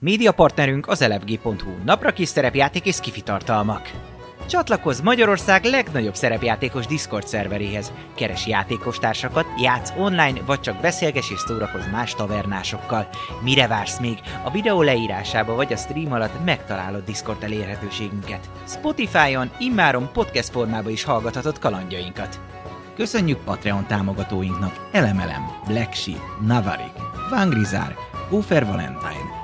Média partnerünk az elefg.hu, napra kis szerepjáték és skifi tartalmak. Csatlakozz Magyarország legnagyobb szerepjátékos Discord szerveréhez. Keres játékostársakat, játsz online, vagy csak beszélges és szórakozz más tavernásokkal. Mire vársz még? A videó leírásába vagy a stream alatt megtalálod Discord elérhetőségünket. Spotify-on immáron podcast formában is hallgathatod kalandjainkat. Köszönjük Patreon támogatóinknak Elemelem, Black Navarik, Vangrizár, Gófer Valentine,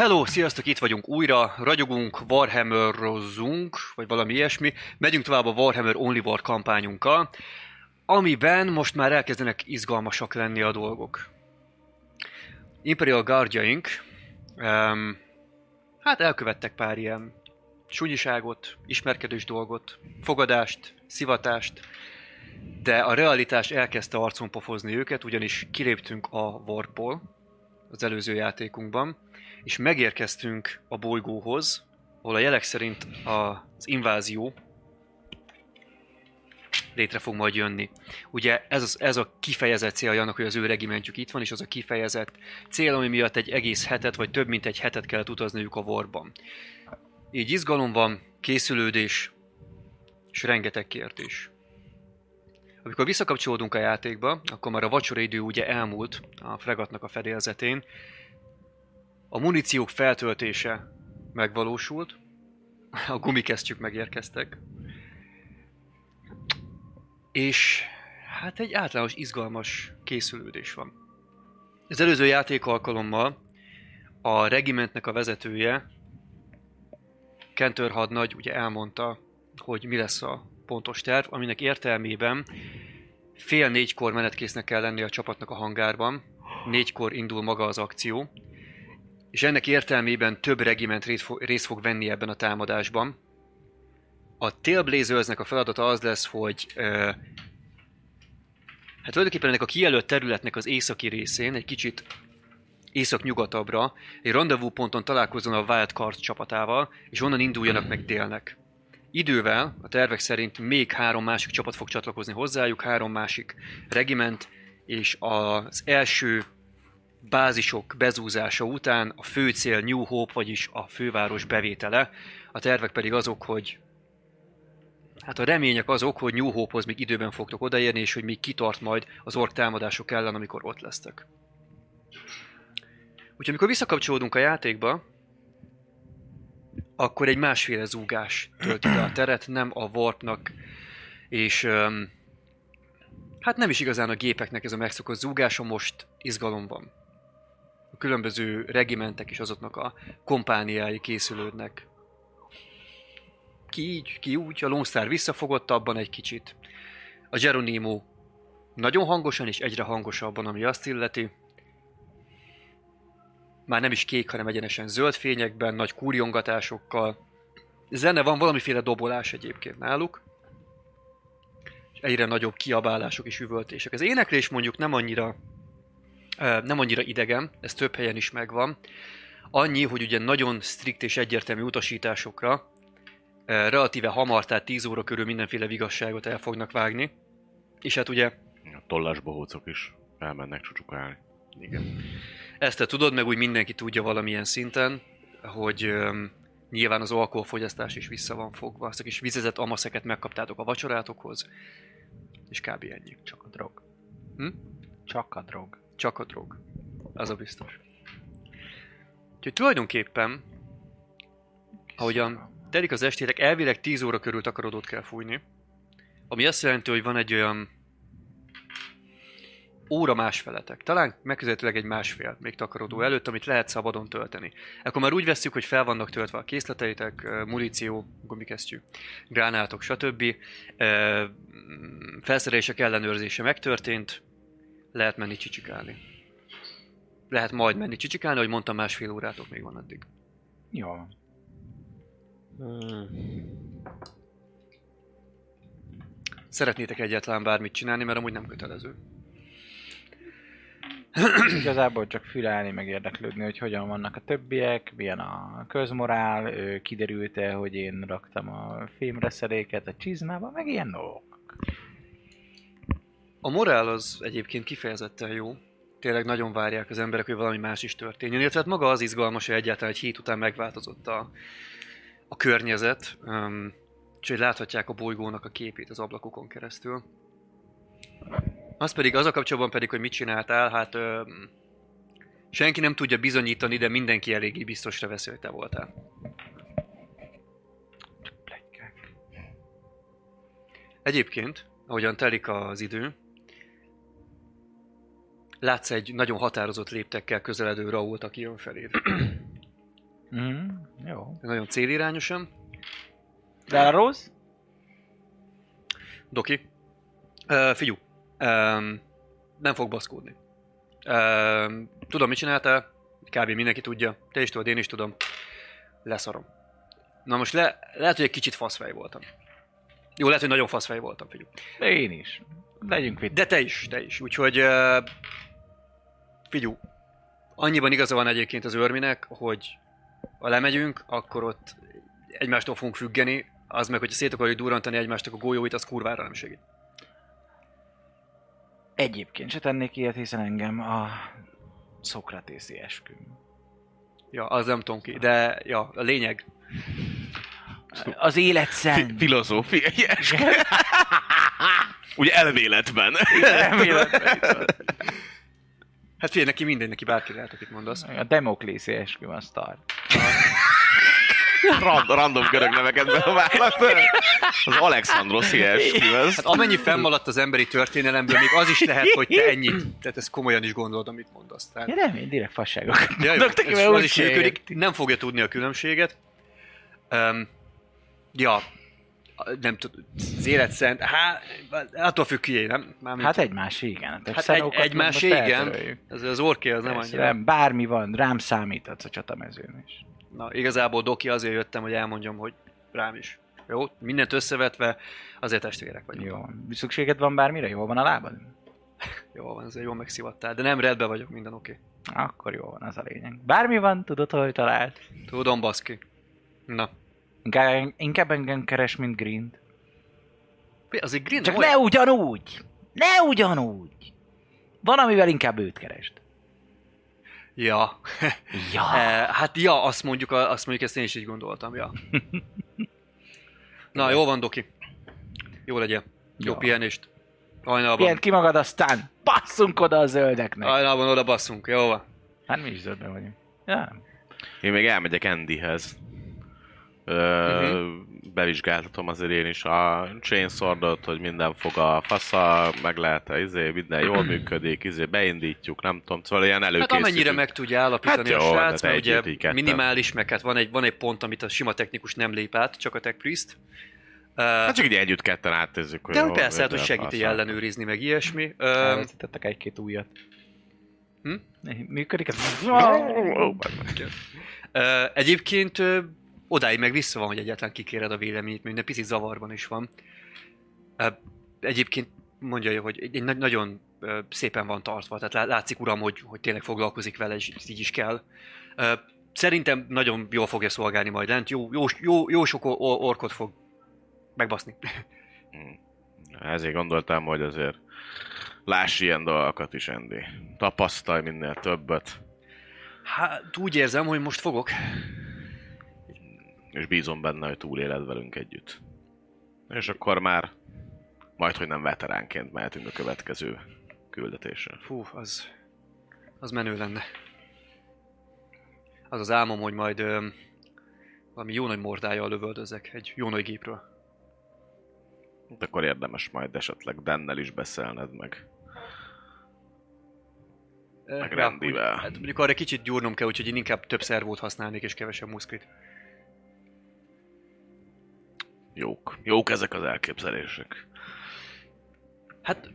Hello, sziasztok, itt vagyunk újra, ragyogunk, Warhammer-rozzunk, vagy valami ilyesmi. Megyünk tovább a Warhammer Only War kampányunkkal, amiben most már elkezdenek izgalmasak lenni a dolgok. Imperial Guardjaink, um, hát elkövettek pár ilyen súnyiságot, ismerkedős dolgot, fogadást, szivatást, de a realitás elkezdte arcon pofozni őket, ugyanis kiléptünk a Warpol az előző játékunkban, és megérkeztünk a bolygóhoz, ahol a jelek szerint az invázió létre fog majd jönni. Ugye ez, az, ez a kifejezett célja annak, hogy az ő regimentjük itt van, és az a kifejezett cél, ami miatt egy egész hetet, vagy több mint egy hetet kellett utazniuk a vorban. Így izgalom van, készülődés, és rengeteg kérdés. Amikor visszakapcsolódunk a játékba, akkor már a vacsora idő ugye elmúlt a fregatnak a fedélzetén, a muníciók feltöltése megvalósult, a gumikesztyűk megérkeztek, és hát egy általános izgalmas készülődés van. Az előző játék alkalommal a regimentnek a vezetője, Kentör hadnagy ugye elmondta, hogy mi lesz a pontos terv, aminek értelmében fél négykor menetkésznek kell lenni a csapatnak a hangárban, négykor indul maga az akció, és ennek értelmében több regiment részt fog venni ebben a támadásban. A Tailblazersnek a feladata az lesz, hogy uh, hát tulajdonképpen ennek a kijelölt területnek az északi részén, egy kicsit észak-nyugatabbra, egy rendezvú ponton találkozzon a Wildcard csapatával, és onnan induljanak meg délnek. Idővel, a tervek szerint még három másik csapat fog csatlakozni hozzájuk, három másik regiment, és az első bázisok bezúzása után a fő cél New Hope, vagyis a főváros bevétele. A tervek pedig azok, hogy Hát a remények azok, hogy New Hope-hoz még időben fogtok odaérni, és hogy még kitart majd az ork támadások ellen, amikor ott lesztek. Úgyhogy amikor visszakapcsolódunk a játékba, akkor egy másféle zúgás tölti be a teret, nem a warpnak, és um, hát nem is igazán a gépeknek ez a megszokott zúgása, most izgalom van különböző regimentek is azoknak a kompániái készülődnek. Ki így, ki úgy, a Lone Star visszafogott abban egy kicsit. A Geronimo nagyon hangosan és egyre hangosabban, ami azt illeti. Már nem is kék, hanem egyenesen zöld fényekben, nagy kurjongatásokkal. Zene van, valamiféle dobolás egyébként náluk. És egyre nagyobb kiabálások és üvöltések. Az éneklés mondjuk nem annyira nem annyira idegen, ez több helyen is megvan. Annyi, hogy ugye nagyon strikt és egyértelmű utasításokra relatíve hamar, tehát 10 óra körül mindenféle vigasságot el fognak vágni. És hát ugye... A tollás bohócok is elmennek csucsukálni. Igen. Ezt te tudod, meg úgy mindenki tudja valamilyen szinten, hogy um, nyilván az alkoholfogyasztás is vissza van fogva. Azt a kis vizezett amaszeket megkaptátok a vacsorátokhoz, és kb. ennyi. Csak a drog. Hm? Csak a drog. Csak a drog. Az a biztos. Úgyhogy tulajdonképpen, ahogyan telik az estétek, elvileg 10 óra körül takarodót kell fújni. Ami azt jelenti, hogy van egy olyan óra másfeletek. Talán megközelítőleg egy másfél még takarodó előtt, amit lehet szabadon tölteni. Akkor már úgy veszük, hogy fel vannak töltve a készleteitek, muníció, gumikesztyű, gránátok, stb. Felszerelések ellenőrzése megtörtént, lehet menni csicsikálni. Lehet majd menni csicsikálni, hogy mondtam, másfél órátok még van addig. Jó. Szeretnétek egyáltalán bármit csinálni, mert amúgy nem kötelező. Igazából csak fülelni, meg érdeklődni, hogy hogyan vannak a többiek, milyen a közmorál, kiderült-e, hogy én raktam a fémreszeléket a csizmába, meg ilyen dolgok. A morál az egyébként kifejezetten jó. Tényleg nagyon várják az emberek, hogy valami más is történjen. Illetve hát maga az izgalmas, hogy egyáltalán egy hét után megváltozott a, a környezet, um, és hogy láthatják a bolygónak a képét az ablakokon keresztül. Az pedig, az a kapcsolatban pedig, hogy mit csináltál, hát um, senki nem tudja bizonyítani, de mindenki eléggé biztosra veszi, hogy te voltál. Egyébként, ahogyan telik az idő, látsz egy nagyon határozott léptekkel közeledő Rault, aki jön feléd. Mm, jó. Nagyon célirányosan. De a rossz? Doki. Uh, figyú. Um, nem fog baszkódni. Um, tudom, mit csináltál. Kb. mindenki tudja. Te is tudod, én is tudom. Leszarom. Na most le, lehet, hogy egy kicsit faszfej voltam. Jó, lehet, hogy nagyon faszfej voltam, figyú. De én is. Legyünk vitt. De te is, te is. Úgyhogy uh, figyú, annyiban igaza van egyébként az őrminek, hogy ha lemegyünk, akkor ott egymástól fogunk függeni, az meg, hogyha szét akarjuk durrantani egymástak a golyóit, az kurvára nem segít. Egyébként se tennék ilyet, hiszen engem a szokratészi esküm. Ja, az nem tudom ki, de ja, a lényeg. Az élet Fi- szent. filozófiai eskü. Ugye elméletben. Hát figyelj, neki mindegy, neki bárki lehet, akit mondasz. A demoklészi esküm a sztar. Rand, random görög neveket bevállalt. Az Alexandroszi eskü, ez. Hát amennyi fennmaradt az emberi történelemből, még az is lehet, hogy te ennyit, tehát ezt komolyan is gondolod, amit mondasz. Tehát, Ja nem, én direkt fasságokat ja, jó, ez, az is működik, nem fogja tudni a különbséget. Um, ja, nem tudom, az élet szent, hát, attól függ ki, nem? Mármint, Hát egymás igen. Hát, Hát egy, egymás igen, ez az orké az nem Persze, annyira. nem, bármi van, rám számíthatsz a csatamezőn is. Na, igazából Doki azért jöttem, hogy elmondjam, hogy rám is. Jó? Mindent összevetve, azért testvérek vagyunk. Jó. Szükséged van bármire? Jól van a lábad? Jó van, azért jól megszivattál, de nem redbe vagyok, minden oké. Okay. Akkor jó van, az a lényeg. Bármi van, tudod, hogy talált. Tudom, baszki. Na. Inkább, inkább engem keres, mint Green. Azért Green Csak nem ne ugyanúgy! Ne ugyanúgy! Van, amivel inkább őt keresd. Ja. Ja. Eh, hát ja, azt mondjuk, azt mondjuk, ezt én is így gondoltam, ja. Na, jó van, Doki. Jó legyen. Jó Ja. pihenést. Hajnalban. Pihent ki magad, aztán passzunk oda a zöldeknek. Hajnalban oda basszunk, jó van. Hát mi is zöldben vagyunk. Ja. Én még elmegyek Andyhez. Mhm. Bevizsgáltatom azért én is a chainswordot, hogy minden fog a fasza, meg lehet a izé, minden jól működik, izé beindítjuk, nem tudom, szóval ilyen Hát előkészítünk. amennyire meg tudja állapítani Hát a jó, srác, de mert ugye együtt minimális, meg hát van egy, van egy pont, amit a sima technikus nem lép át, csak a tech priest. Uh, Hát csak így együtt ketten áttezzük, hogy de hogy hol persze, hát, hogy a segíti fasza. ellenőrizni, meg ilyesmi. Uh, Elveszítettek egy-két újat. Hm? Működik ez? uh, egyébként uh, odáig meg vissza van, hogy egyáltalán kikéred a véleményét, mert minden picit zavarban is van. Egyébként mondja, hogy egy, egy nagy- nagyon szépen van tartva, tehát lá- látszik uram, hogy, hogy tényleg foglalkozik vele, és így is kell. Szerintem nagyon jól fogja szolgálni majd lent, jó, jó, jó, jó sok or- orkot fog megbaszni. Ezért gondoltam, hogy azért láss ilyen dolgokat is, Andy. Tapasztalj minél többet, Hát úgy érzem, hogy most fogok. És bízom benne, hogy túléled velünk együtt. És akkor már majd, hogy nem veteránként mehetünk a következő küldetésre. Fú, az, az menő lenne. Az az álmom, hogy majd öm, valami jó nagy mordájjal lövöldözek egy jó nagy gépről. Hát akkor érdemes majd esetleg Dennel is beszélned meg. Meg Ja, rendivel. Hát mondjuk arra kicsit gyúrnom kell, úgyhogy én inkább több szervót használnék és kevesebb muszkrit. Jók. Jók ezek az elképzelések. Hát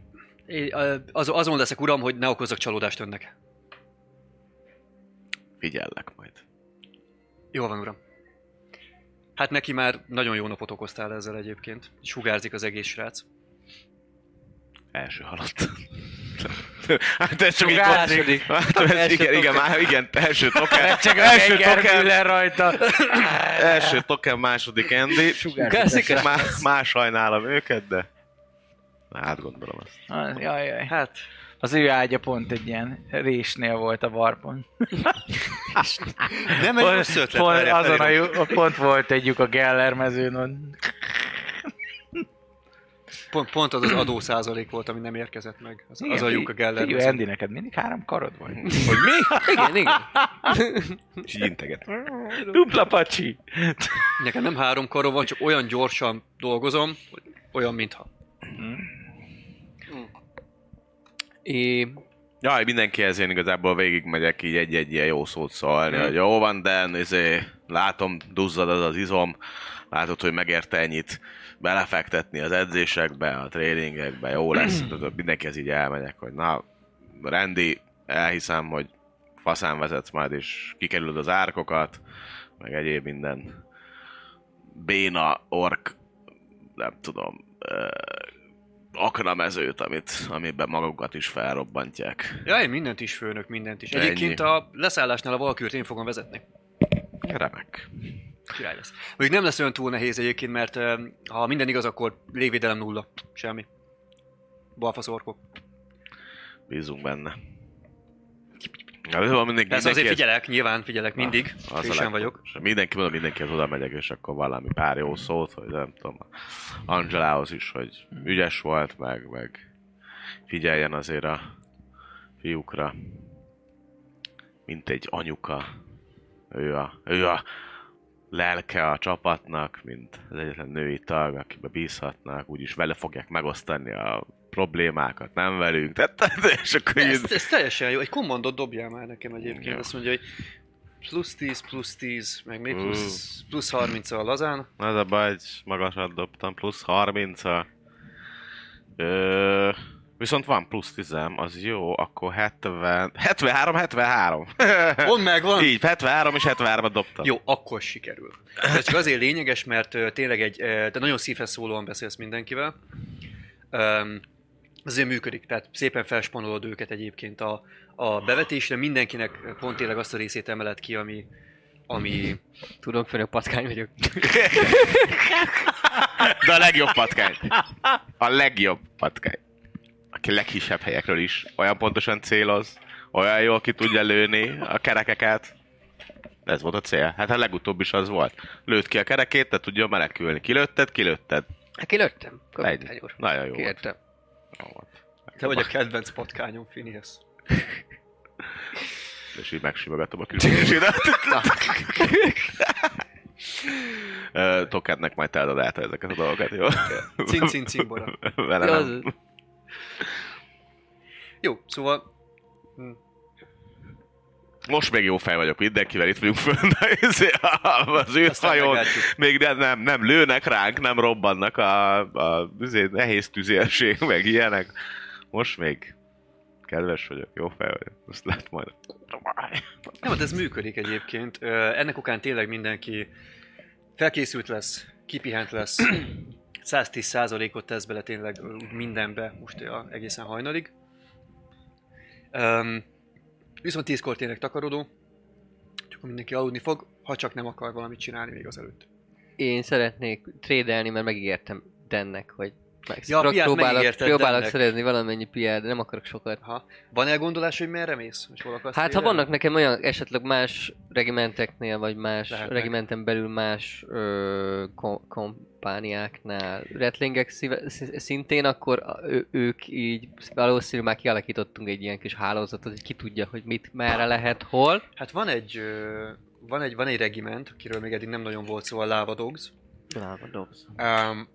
az, azon leszek uram, hogy ne okozzak csalódást önnek. Figyellek majd. Jó van, uram. Hát neki már nagyon jó napot okoztál ezzel egyébként. Sugárzik az egész srác. Első halott. hát ez csak egy Második. Hát ez, Első igen, igen, már, igen, első token. Csak első token, rajta. első token, második Andy. Sugárzik. Má, más sajnálom őket, de hát gondolom azt. Ah, Jaj, jaj. Hát, Az ő ágya pont egy ilyen résnél volt a varpon. nem egy rossz ötlet. pont, azon a, pont volt egy lyuk a Geller mezőn. Pont, pont az az adó százalék volt, ami nem érkezett meg. Az, az a lyuk a Geller. Figyelj. Andy, neked mindig három karod van. Hogy mi? Igen, igen. És így integet. Dupla pacsi. Nekem nem három karom van, csak olyan gyorsan dolgozom, hogy olyan, mintha. É, Jaj, mindenkihez én igazából végigmegyek így egy-egy ilyen jó szót szólni, Mm. hogy jó van, de izé, látom, duzzad az az izom, látod, hogy megérte ennyit belefektetni az edzésekbe, a tréningekbe, jó lesz, tudod, mindenkihez így elmegyek, hogy na, rendi, elhiszem, hogy faszán vezetsz majd, és kikerülöd az árkokat, meg egyéb minden béna, ork, nem tudom, ö, aknamezőt, amit, amiben magukat is felrobbantják. Ja, én mindent is főnök, mindent is. Ennyi. Egyébként a leszállásnál a Valkürt én fogom vezetni. Remek. Király lesz. Mondjuk nem lesz olyan túl nehéz egyébként, mert ha minden igaz, akkor légvédelem nulla. Semmi. Balfasz orkok. Bízunk benne. Ja, jó, mindig, Persze azért mindenkihez- figyelek, nyilván figyelek mindig. Az a Frissen leg- vagyok. és Mindenki mondom, mindenkihez oda megyek, és akkor valami pár jó szót, hogy nem tudom, Angelához is, hogy ügyes volt, meg, meg figyeljen azért a fiúkra, mint egy anyuka. Ő a, ő a lelke a csapatnak, mint az egyetlen női tag, akibe bízhatnak, úgyis vele fogják megosztani a problémákat, nem velünk. Tehát, és akkor így, Ez, ez teljesen jó. Egy kommandot dobjál már nekem egyébként. Jó. Azt mondja, hogy plusz 10, plusz 10, meg még plusz, plusz 30 a lazán. Az a baj, magasat dobtam, plusz 30 a... Ö, viszont van plusz 10 az jó, akkor 70... 73, 73. Pont megvan. Így, 73 és 73 dobtam. Jó, akkor sikerül. Ez csak azért lényeges, mert tényleg egy, ö, te nagyon szívhez szólóan beszélsz mindenkivel. Um, azért működik, tehát szépen felspanolod őket egyébként a, a bevetésre, mindenkinek pont tényleg azt a részét emeled ki, ami, ami tudom, főnök patkány vagyok. De a legjobb patkány. A legjobb patkány. Legkisebb helyekről is olyan pontosan céloz, olyan jól ki tudja lőni a kerekeket. Ez volt a cél. Hát a legutóbb is az volt. Lőtt ki a kerekét, te tudja menekülni. Kilőtted, kilőtted. Hát kilőttem. Egy. Úr. Nagyon jó volt. Kértem. Jó volt. te vagy a kedvenc patkányom, Phineas. És így megsimogatom a külsősédet. Toketnek majd te adod át ezeket a dolgokat, jó? Cin, cin, cimbora. Vele Ja, nem. az- Jó, szóval Most még jó fej vagyok, mindenkivel itt vagyunk de izé, az űrhajón még nem, nem, nem lőnek ránk, nem robbannak a, a izé, nehéz tüzérség, meg ilyenek. Most még kedves vagyok, jó fej vagyok, azt lehet majd. Nem, hát ez működik egyébként. Ennek okán tényleg mindenki felkészült lesz, kipihent lesz, 110%-ot tesz bele tényleg mindenbe, most ö, egészen hajnalig. Um, viszont 10-kor tényleg takarodó, csak mindenki aludni fog, ha csak nem akar valamit csinálni még az előtt. Én szeretnék trédelni, mert megígértem Dennek, hogy meg Ja, pró- próbálok, megígérted próbálok Dennek. szerezni valamennyi piát, de nem akarok sokat. Ha. Van elgondolás, hogy merre mész? Hogy hol Hát ha vannak nekem olyan esetleg más regimenteknél, vagy más Lehetnek. regimenten belül más ö, kom- kompániáknál retlingek szíve, sz- szintén, akkor ő, ők így valószínű már kialakítottunk egy ilyen kis hálózatot, hogy ki tudja, hogy mit, merre lehet, hol. Hát van egy, ö, van egy, van egy regiment, akiről még eddig nem nagyon volt szó, a Lava Dogs. Lava Dogs. Um,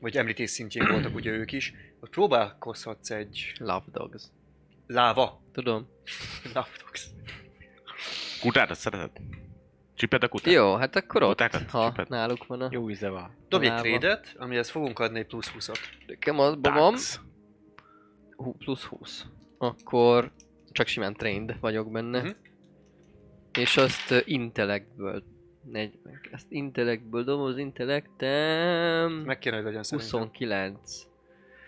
vagy említés szintjén voltak ugye ők is, ott próbálkozhatsz egy... Love Dogs. Láva. Tudom. Love Dogs. Kutárat szereted? Csiped a kutát? Jó, hát akkor ott, Kutákat? ha Csiped. náluk van a... Jó íze van. Dobj egy trédet, amihez fogunk adni egy plusz 20-at. Nekem abban van. Plusz 20. Akkor csak simán trained vagyok benne. Hm? És azt uh, intellekből 40. Ezt intellektből doboz intellektem... Meg kéne, hogy legyen szerintem. 29.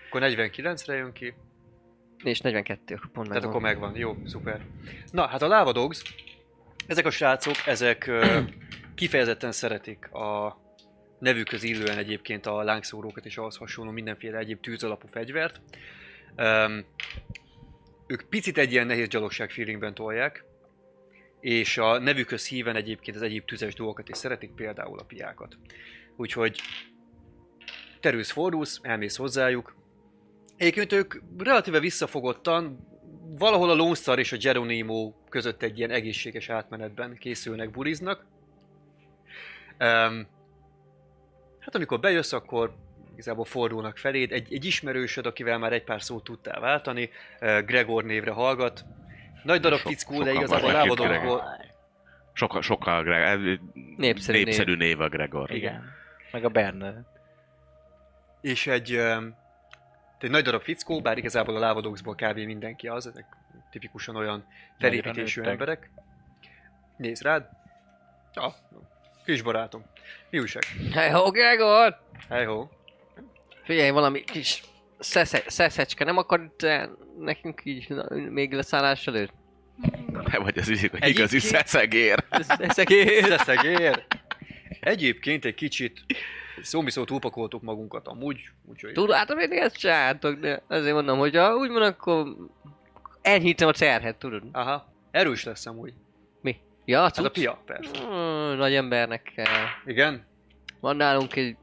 Akkor 49-re jön ki. És 42, akkor pont megvan. Tehát akkor megvan, jó, szuper. Na, hát a Lava Dogs, ezek a srácok, ezek kifejezetten szeretik a nevükhöz illően egyébként a lángszórókat és ahhoz hasonló mindenféle egyéb tűzalapú fegyvert. Um, ők picit egy ilyen nehéz gyalogság feelingben tolják, és a nevükhöz híven egyébként az egyéb tüzes dolgokat is szeretik, például a piákat. Úgyhogy terülsz, fordulsz, elmész hozzájuk. Egyébként ők relatíve visszafogottan, valahol a Lone és a Geronimo között egy ilyen egészséges átmenetben készülnek, buriznak. Um, hát amikor bejössz, akkor igazából fordulnak feléd. Egy, egy ismerősöd, akivel már egy pár szót tudtál váltani, uh, Gregor névre hallgat. Nagy darab Sok- fickó, de igazából lábadokból... Sokkal, sokkal Greg, Népszerű népszerű név a Gregor. Igen. Meg a Bernard. És egy, egy nagy darab fickó, bár igazából a lávadoxból kb. mindenki az, ezek tipikusan olyan felépítésű emberek. Nézd rád. Ja, kis barátom. Mi újság? Hey ho, Gregor! Hey ho. Figyelj, valami kis szesze, szeszecske, nem akar te nekünk így na, még leszállás előtt? Nem vagy az igazi Egyébként- szeszegér. Szeszegér! Szeszegér. Egyébként egy kicsit szómiszó túlpakoltuk magunkat amúgy, úgyhogy... Tudod, én ezt csináltok, de azért mondom, hogy ha úgy van, akkor enyhítem a terhet, tudod? Aha, erős lesz amúgy. Mi? Ja, a Hát a pia, persze. Mm, nagy embernek kell. Igen? Van nálunk egy,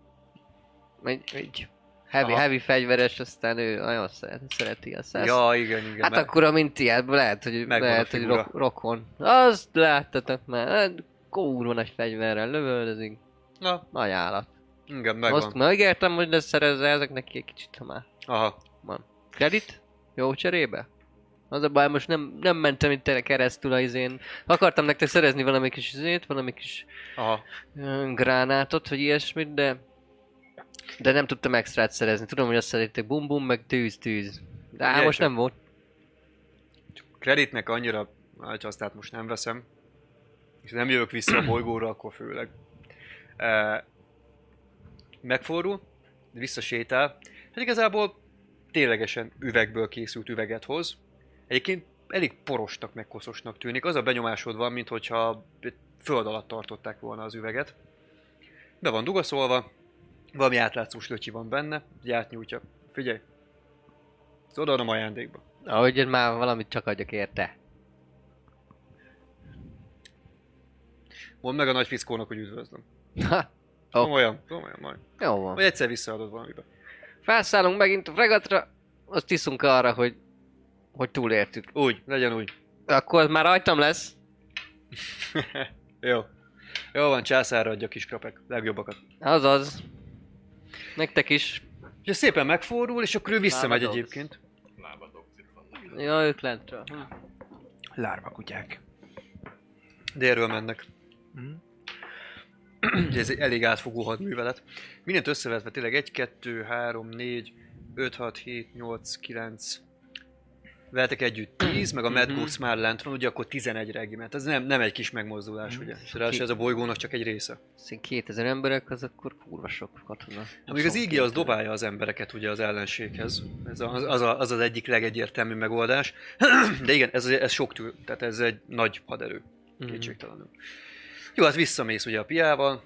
egy, egy heavy, Aha. heavy fegyveres, aztán ő nagyon szeret, szereti a szesz. Ja, igen, igen. Hát mert- akkor, amint tiéd, lehet, hogy, Megvan lehet, hogy figura. ro- rokon. Azt láttatok már, hát kurva nagy fegyverrel lövöldözik. Na, Nagy állat. igen, Megvan. Azt megvan. megértem, hogy ne szerezze ezeknek egy kicsit, ha már Aha. van. Kredit? Jó cserébe? Az a baj, most nem, nem mentem itt keresztül a izén. Akartam nektek szerezni valami kis izét, valami kis Aha. gránátot, vagy ilyesmit, de de nem tudtam extrát szerezni. Tudom, hogy azt szeretek bum bum, meg tűz tűz. De á, Figyelj most nem volt. Kreditnek annyira, hát azt át most nem veszem. És nem jövök vissza a bolygóra, akkor főleg. E, megfordul, visszasétál. Hát igazából ténylegesen üvegből készült üveget hoz. Egyébként elég porosnak, meg koszosnak tűnik. Az a benyomásod van, mintha föld alatt tartották volna az üveget. Be van dugaszolva, valami átlátszós löcsi van benne, így átnyújtja. Figyelj, ezt odaadom ajándékba. Ahogy már valamit csak adjak érte. Mondd meg a nagy fickónak, hogy üdvözlöm. Ha, Ó. Komolyan, komolyan majd. jó van. Vagy egyszer visszaadod valamibe. Felszállunk megint a fregatra, azt iszunk arra, hogy hogy túlértük. Úgy, legyen úgy. Akkor már rajtam lesz. Jó. Jó van, császárra adja kis krapek. Legjobbakat. Azaz. Nektek is. És szépen megfordul, és akkor ő visszamegy Lábadogsz. egyébként. Ja, ők lentről. Hm. Lárva kutyák. Délről mennek. Ugye ez egy elég átfogó hadművelet. Mindent összevetve tényleg 1, 2, 3, 4, 5, 6, 7, 8, 9, Veletek együtt 10, meg a Mad Mhm. Goose már lent van, ugye akkor 11 regiment. Ez nem, nem egy kis megmozdulás, Mhm. ugye. És ráadásul ez a bolygónak csak egy része. Szín 2000 emberek, az akkor kurva sok katona. Amíg az ígi az dobálja az embereket ugye az ellenséghez. Ez az az, a, az, az egyik legegyértelmű megoldás. De igen, ez, ez sok tű, tehát ez egy nagy haderő. Mhm. Kétségtelenül. Jó, hát visszamész ugye a piával.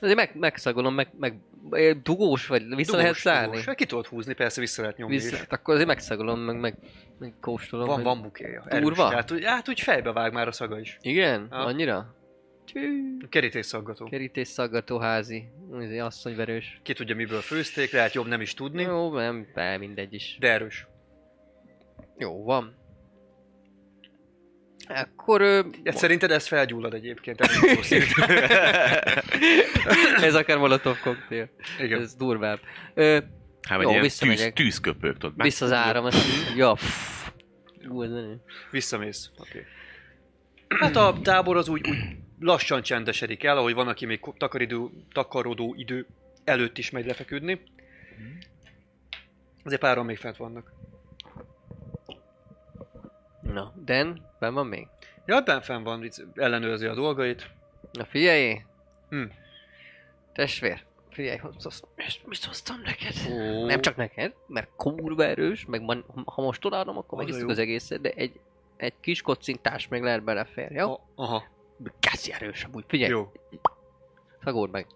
Azért meg, megszagolom, meg, meg eh, dugós vagy, vissza Dugós, lehet szállni? dugós. Hát ki tudod húzni, persze vissza lehet nyomni Vissza, is. hát akkor azért megszagolom, meg, meg, meg kóstolom. Van, van bukéja. Durva? Úgy- hát úgy fejbe vág már a szaga is. Igen? Ha. Annyira? Tű. Kerítés szaggató. Kerítés szaggató házi. Ez asszonyverős. Ki tudja miből főzték, lehet jobb nem is tudni. Jó, nem, be, mindegy is. De erős. Jó, van. Akkor... Ö, szerinted ez felgyullad egyébként? Ez akár molotov koktél. Igen. Ez durvább. Ö, Hát Jó, ilyen tűz, visszamegyek. tűzköpők, tudod. meg- visszazárom ezt. Ja, pff. Ú, ez Visszamész. Okay. Hát a tábor az úgy, úgy lassan csendesedik el, ahogy van, aki még takaridő, takarodó idő előtt is megy lefeküdni. Azért páran még fent vannak. Na, Dan, ben van még? Ja, Ben fenn van, ellenőrzi a dolgait. Na figyelj! Hm. Testvér, figyelj, ezt mit hoztam neked? Ó. Nem csak neked, mert kurva erős, meg man, ha most odaadom, akkor jó. az egészet, de egy, egy kis kocintás meg lehet belefér, jó? A- Aha, Kászi erős amúgy, figyelj, jó. szagord meg.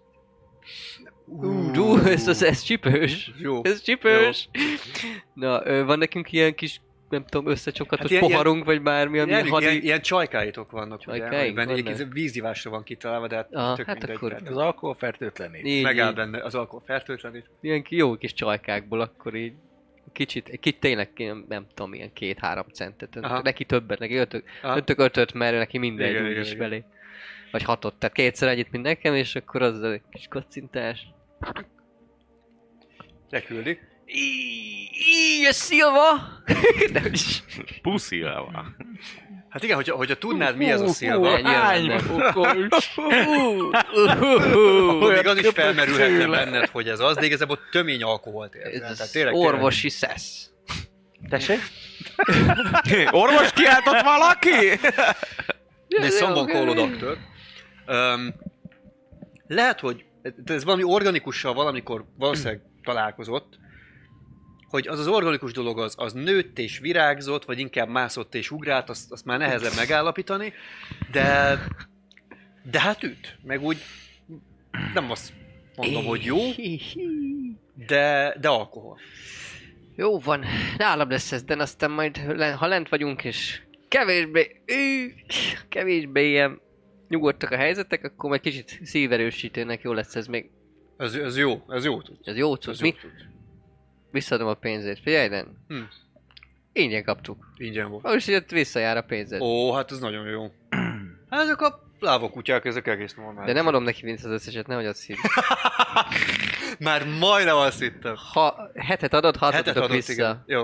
Ú, ez, ez, ez csipős. Jó. Ez csipős. Na, ö, van nekünk ilyen kis, nem tudom, összecsokatos Hát ilyen- poharunk, vagy bármi, ami Ilyen, hadi... ilyen, ilyen csajkáitok vannak, ugye? Csajkáink amiben vannak? egyébként vízivásra van kitalálva, de hát Ah, tök hát mindegy. akkor- Az alkohol fertőtlenít. Így, Megáll így. benne az alkohol fertőtlenít. Ilyen jó kis csajkákból akkor így kicsit, egy kicsit tényleg ilyen, nem tudom, ilyen két-három centet. Aha. Neki többet, neki ötök, Aha. ötök ötöt, mert neki mindegy Igen, igen, is igen. belé. Vagy hatot, tehát kétszer ennyit, mint nekem, és akkor az a kis kocintás. Leküldi. Íj, ez szilva! Is. Puszilva. Hát igen, hogyha, hogyha tudnád mi ez a szilva, Hány akkor még az is felmerülhetne benned, hogy ez az, de igazából tömény alkoholt tényleg, orvosi szesz. Tessék? Orvos kiáltott valaki? De a doctor. Um, lehet, hogy de ez valami organikussal valamikor valószínűleg találkozott, hogy az az organikus dolog az, az nőtt és virágzott, vagy inkább mászott és ugrált, azt, azt már nehezebb megállapítani, de de hát üt, meg úgy nem azt mondom, hogy jó, de, de alkohol. Jó van, nálam lesz ez, de aztán majd, ha lent vagyunk, és kevésbé, kevésbé ilyen nyugodtak a helyzetek, akkor majd kicsit szíverősítőnek jó lesz ez még. Ez, ez jó, ez jó tud. Ez jó Ez cucc. jó Mi? tud. Visszadom a pénzét. Figyelj, Dan. Hm. Ingyen kaptuk. Ingyen volt. Most jött visszajár a pénzed. Ó, hát ez nagyon jó. Hát ezek a lávakutyák, ezek egész normális. De nem adom neki mind az összeset, nehogy azt hidd. Már majdnem azt hittem. Ha hetet adod, hatot Hetet adok adott, vissza. igen. Jó.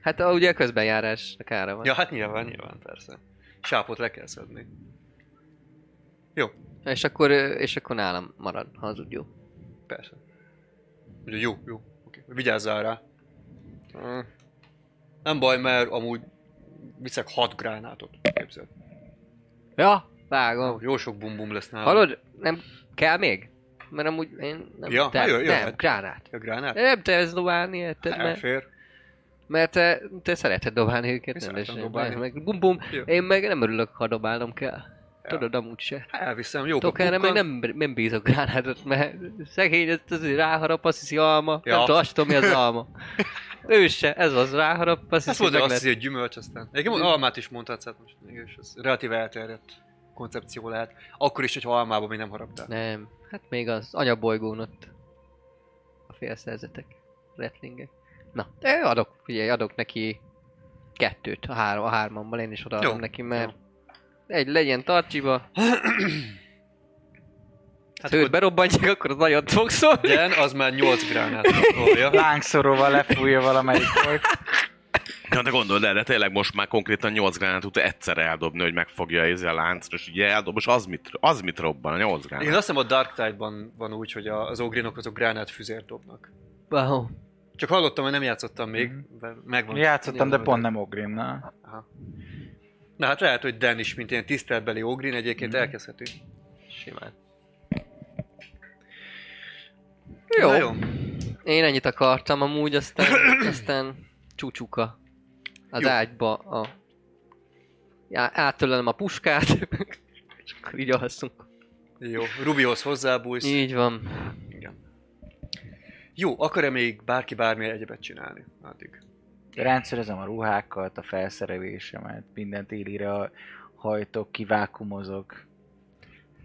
Hát a, ugye a közbenjárás kára van. Ja, hát nyilván, nyilván, persze. Sápot le kell szedni. Jó, És akkor, és akkor nálam marad, ha az úgy jó. persze. Ugye, jó, jó. Vigyázzál rá. Hm. Nem baj, mert amúgy viszek hat gránátot. Képzeld. Ja, vágom. Jó sok bum-bum lesz nálam. Hallod? Nem kell még? Mert amúgy én nem, Ja, te, jó, jó, nem hát- gránát. A gránát? Nem te dobálni, érted? Mert, Elfér. mert te, te szereted dobálni őket, Én rendesen. szeretem dobálni. Meg bum bum, Jó. én meg nem örülök, ha dobálnom kell. Tudod, amúgy se. Elviszem, jó. Tudok, erre meg nem, nem bízok gránátot, mert szegény, ez azért ráharap, azt hiszi alma. Ja. Nem tudom, azt tudom, mi az alma. ő se, ez az ráharap, azt hiszi, mondja, azt hiszi, hogy gyümölcs aztán. Egyébként almát is mondhatsz, hát most mégis ez relatíve elterjedt koncepció lehet. Akkor is, hogyha almába még nem haraptál. Nem, hát még az anyabolygón ott a félszerzetek, retlingek. Na, de adok, figyelj, adok neki kettőt a, három, a hármammal, én is odaadom Jó, neki, mert jó. Egy legyen tartsiba, Hát ha őt berobbantják, akkor az nagyon fog szólni. Den, az már 8 gránát rolja. Lángszoróval lefújja valamelyik volt. Ja, de gondold el, de tényleg most már konkrétan 8 gránát tud egyszer eldobni, hogy megfogja ez a lánc, és ugye eldob, és az mit, az mit robban, a 8 Én gránát. azt hiszem a Dark Tide-ban van úgy, hogy az ogrinok azok gránát füzért dobnak. Wow. Csak hallottam, hogy nem játszottam még, Mhm. de megvan. Játszottam, de pont nem ogrimnál. Aha. Na hát lehet, hogy Dan is, mint ilyen tiszteletbeli ogrin, egyébként Mhm. elkezdhető. Simán. Na Jó. jó. Én ennyit akartam amúgy, aztán, aztán csúcsuka az Jó. ágyba a... Já, átölelem a puskát, és akkor így alszunk. Jó, Rubihoz hozzábújsz. Így van. Igen. Jó, akar-e még bárki bármilyen egyebet csinálni? Addig. Rendszerezem a ruhákat, a felszerelésemet, mindent élire hajtok, kivákumozok.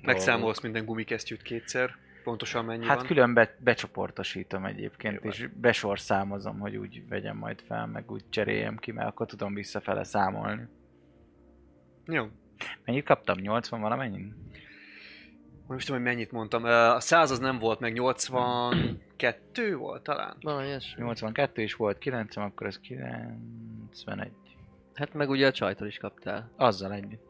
Megszámolsz minden gumikesztyűt kétszer, pontosan mennyi Hát van. külön be, becsoportosítom egyébként, Jó. és besorszámozom, hogy úgy vegyem majd fel, meg úgy cseréljem ki, mert akkor tudom visszafele számolni. Jó. Mennyit kaptam? 80 valamennyi? Most tudom, hogy mennyit mondtam. A 100 az nem volt, meg 82 volt talán. Valami ilyesmi. 82 is volt, 90, akkor ez 91. Hát meg ugye a csajtól is kaptál. Azzal együtt.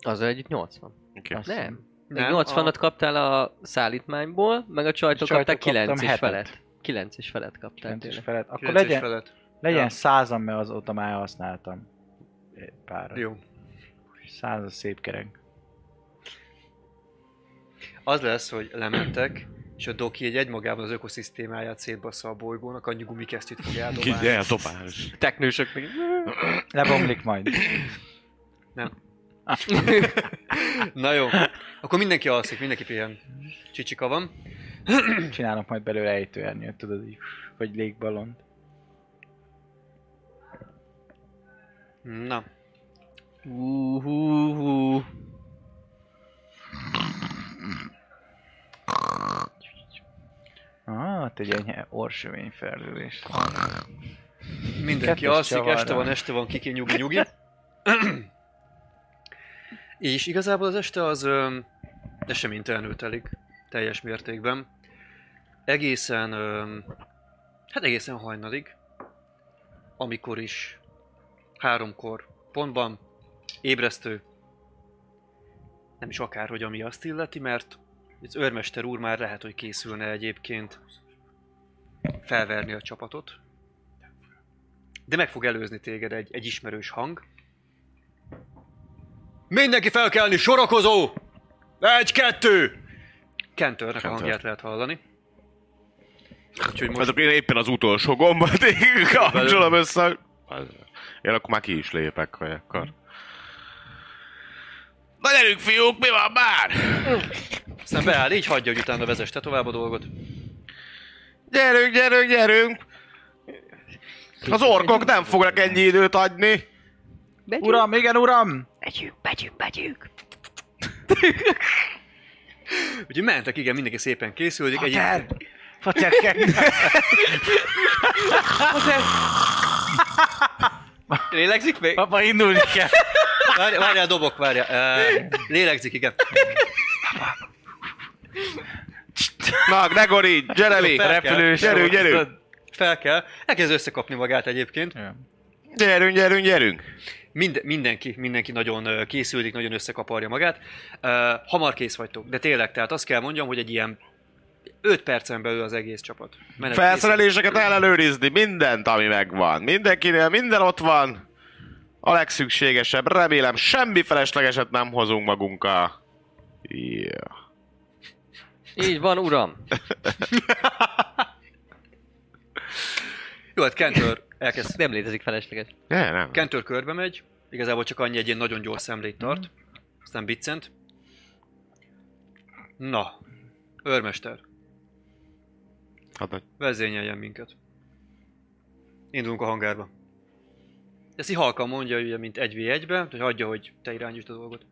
Azzal együtt 80. Oké. Azt Nem. Nem, Nem, 80-at a- kaptál a szállítmányból, meg a csajtól kaptál 9 kaptam és hetet. felett. 9 és felett kaptál Kilenc és tényleg. felett. Akkor Kilenc és legyen, felett. legyen Ja. százan, mert azóta már használtam. Pár. Jó. Száz a szép kerek. Az lesz, hogy lementek, és a Doki egy egymagában az ökoszisztémáját szétbassza a bolygónak, annyi gumikesztyűt fog Ki eldobálni. eltopás. Teknősök meg. Lebomlik majd. Na jó, akkor mindenki alszik, mindenki pihen. Csicsika van. Csinálok majd belőle ejtőernyőt, tudod így. Vagy légballont. Na, Hú, te egy enyhe orsövény felülés. mindenki alszik, este van, este van, kiki, nyugi, nyugi. És igazából az este az öm, eseménytelenül telik, teljes mértékben. Egészen, öm, hát egészen hajnalig, amikor is háromkor pontban, ébresztő, nem is akárhogy, ami azt illeti, mert az őrmester úr már lehet, hogy készülne egyébként felverni a csapatot. De meg fog előzni téged egy, egy ismerős hang. Mindenki fel kell állni, sorakozó! Egy, kettő! Kentörnek a Kentör. hangját lehet hallani. Úgyhogy most Azok én éppen az utolsó gombot kapcsolom össze. Én akkor már ki is lépek, hogy akkor. Na gyerünk fiúk, mi van már? aztán beáll, így hagyja, hogy utána vezeste tovább a dolgot. Gyerünk, gyerünk, gyerünk! Az orkok nem fognak ennyi időt adni. Uram, igen uram! Megyünk, megyünk, megyünk. Úgyhogy mentek, igen, mindenki szépen készüldik. Egy, Fater! Fater, Lélegzik még? Papa, indulni kell. várjál, várjál, dobok, várjál. Uh, lélegzik, igen. Na, Gregory, Jeremy, Fel kell. repülős, gyerünk, gyerünk! Fel kell. Elkezd összekapni magát egyébként. Gyerünk, gyerünk, gyerünk! Mind, mindenki, mindenki nagyon ö, készüldik, nagyon összekaparja magát. Uh, hamar kész vagytok, de tényleg, tehát azt kell mondjam, hogy egy ilyen 5 percen belül az egész csapat. Menet Felszereléseket ellenőrizni, mindent, ami megvan. Mindenkinél minden ott van. A legszükségesebb, remélem semmi feleslegeset nem hozunk magunkkal. Yeah. Így van, uram. Jó, hát Kentör elkezd. Nem létezik felesleges. Ne, nem. Kentör körbe megy, igazából csak annyi egy ilyen nagyon gyors szemlét tart, aztán biccent. Na, őrmester, Hát, vezényeljen minket. Indulunk a hangárba. Ezt így halkan mondja, ugye, mint 1v1-be, hogy hagyja, hogy te irányítsd a dolgot.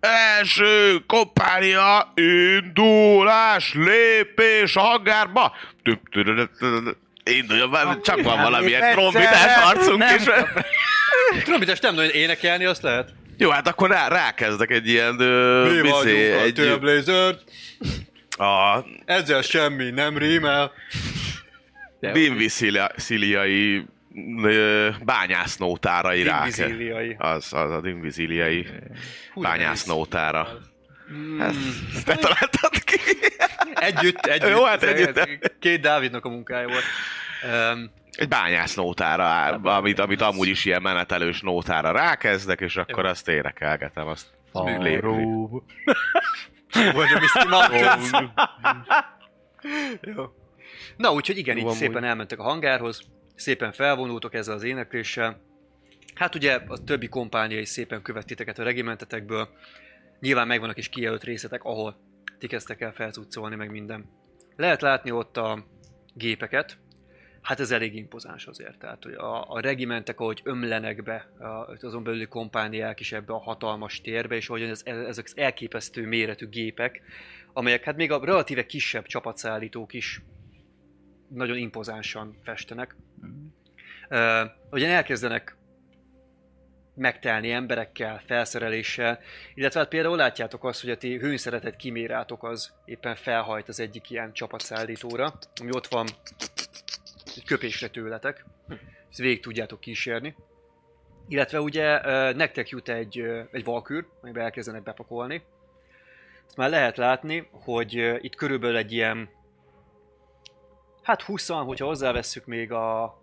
Első kompánia, indulás, lépés a hangárba. Induljon, már csak van valamilyen egyszer, trombitás arcunk nem is. Trombites nem nagyon énekelni, azt lehet. Jó, hát akkor rá, rákezdek egy ilyen... Ö, Mi bizé, vagyunk a egy, Trailblazer, a ezzel semmi nem rímel. dinviziliai ö, bányásznótárai rá. Invizíliai. Az, az a dinviziliai bányásznótára. Mm, Ezt te találtad ki? Együtt, együtt. Jó, hát Ez- együtt. Két Dávidnak a munkája volt. Um, Egy bányásznótára, áll, amit, amit amúgy is ilyen menetelős nótára rákezdek, és akkor azt énekelgetem, azt lépni. Mountains. Jó. Na, úgyhogy igen, így amúgy. szépen elmentek a hangárhoz, szépen felvonultok ezzel az énekléssel. Hát ugye a többi kompánia is szépen követ titeket a regimentetekből. Nyilván megvannak is kijelölt részletek, ahol ti kezdtek el felcuccolni, meg minden. Lehet látni ott a gépeket, hát ez elég impozáns azért. Tehát, hogy a, a regimentek, ahogy ömlenek be, a, azon belüli kompániák is ebbe a hatalmas térbe, és ahogyan ez, ezek az elképesztő méretű gépek, amelyek hát még a relatíve kisebb csapatszállítók is nagyon impozánsan festenek. Uh, ugyan elkezdenek megtelni emberekkel, felszereléssel, illetve hát például látjátok azt, hogy a ti hőnszeretet kimérátok az éppen felhajt az egyik ilyen csapatszállítóra, ami ott van egy köpésre tőletek. Ezt végig tudjátok kísérni. Illetve ugye nektek jut egy, egy valkűr, amiben elkezdenek bepakolni. Ezt már lehet látni, hogy itt körülbelül egy ilyen hát 20 hogyha hozzávesszük még a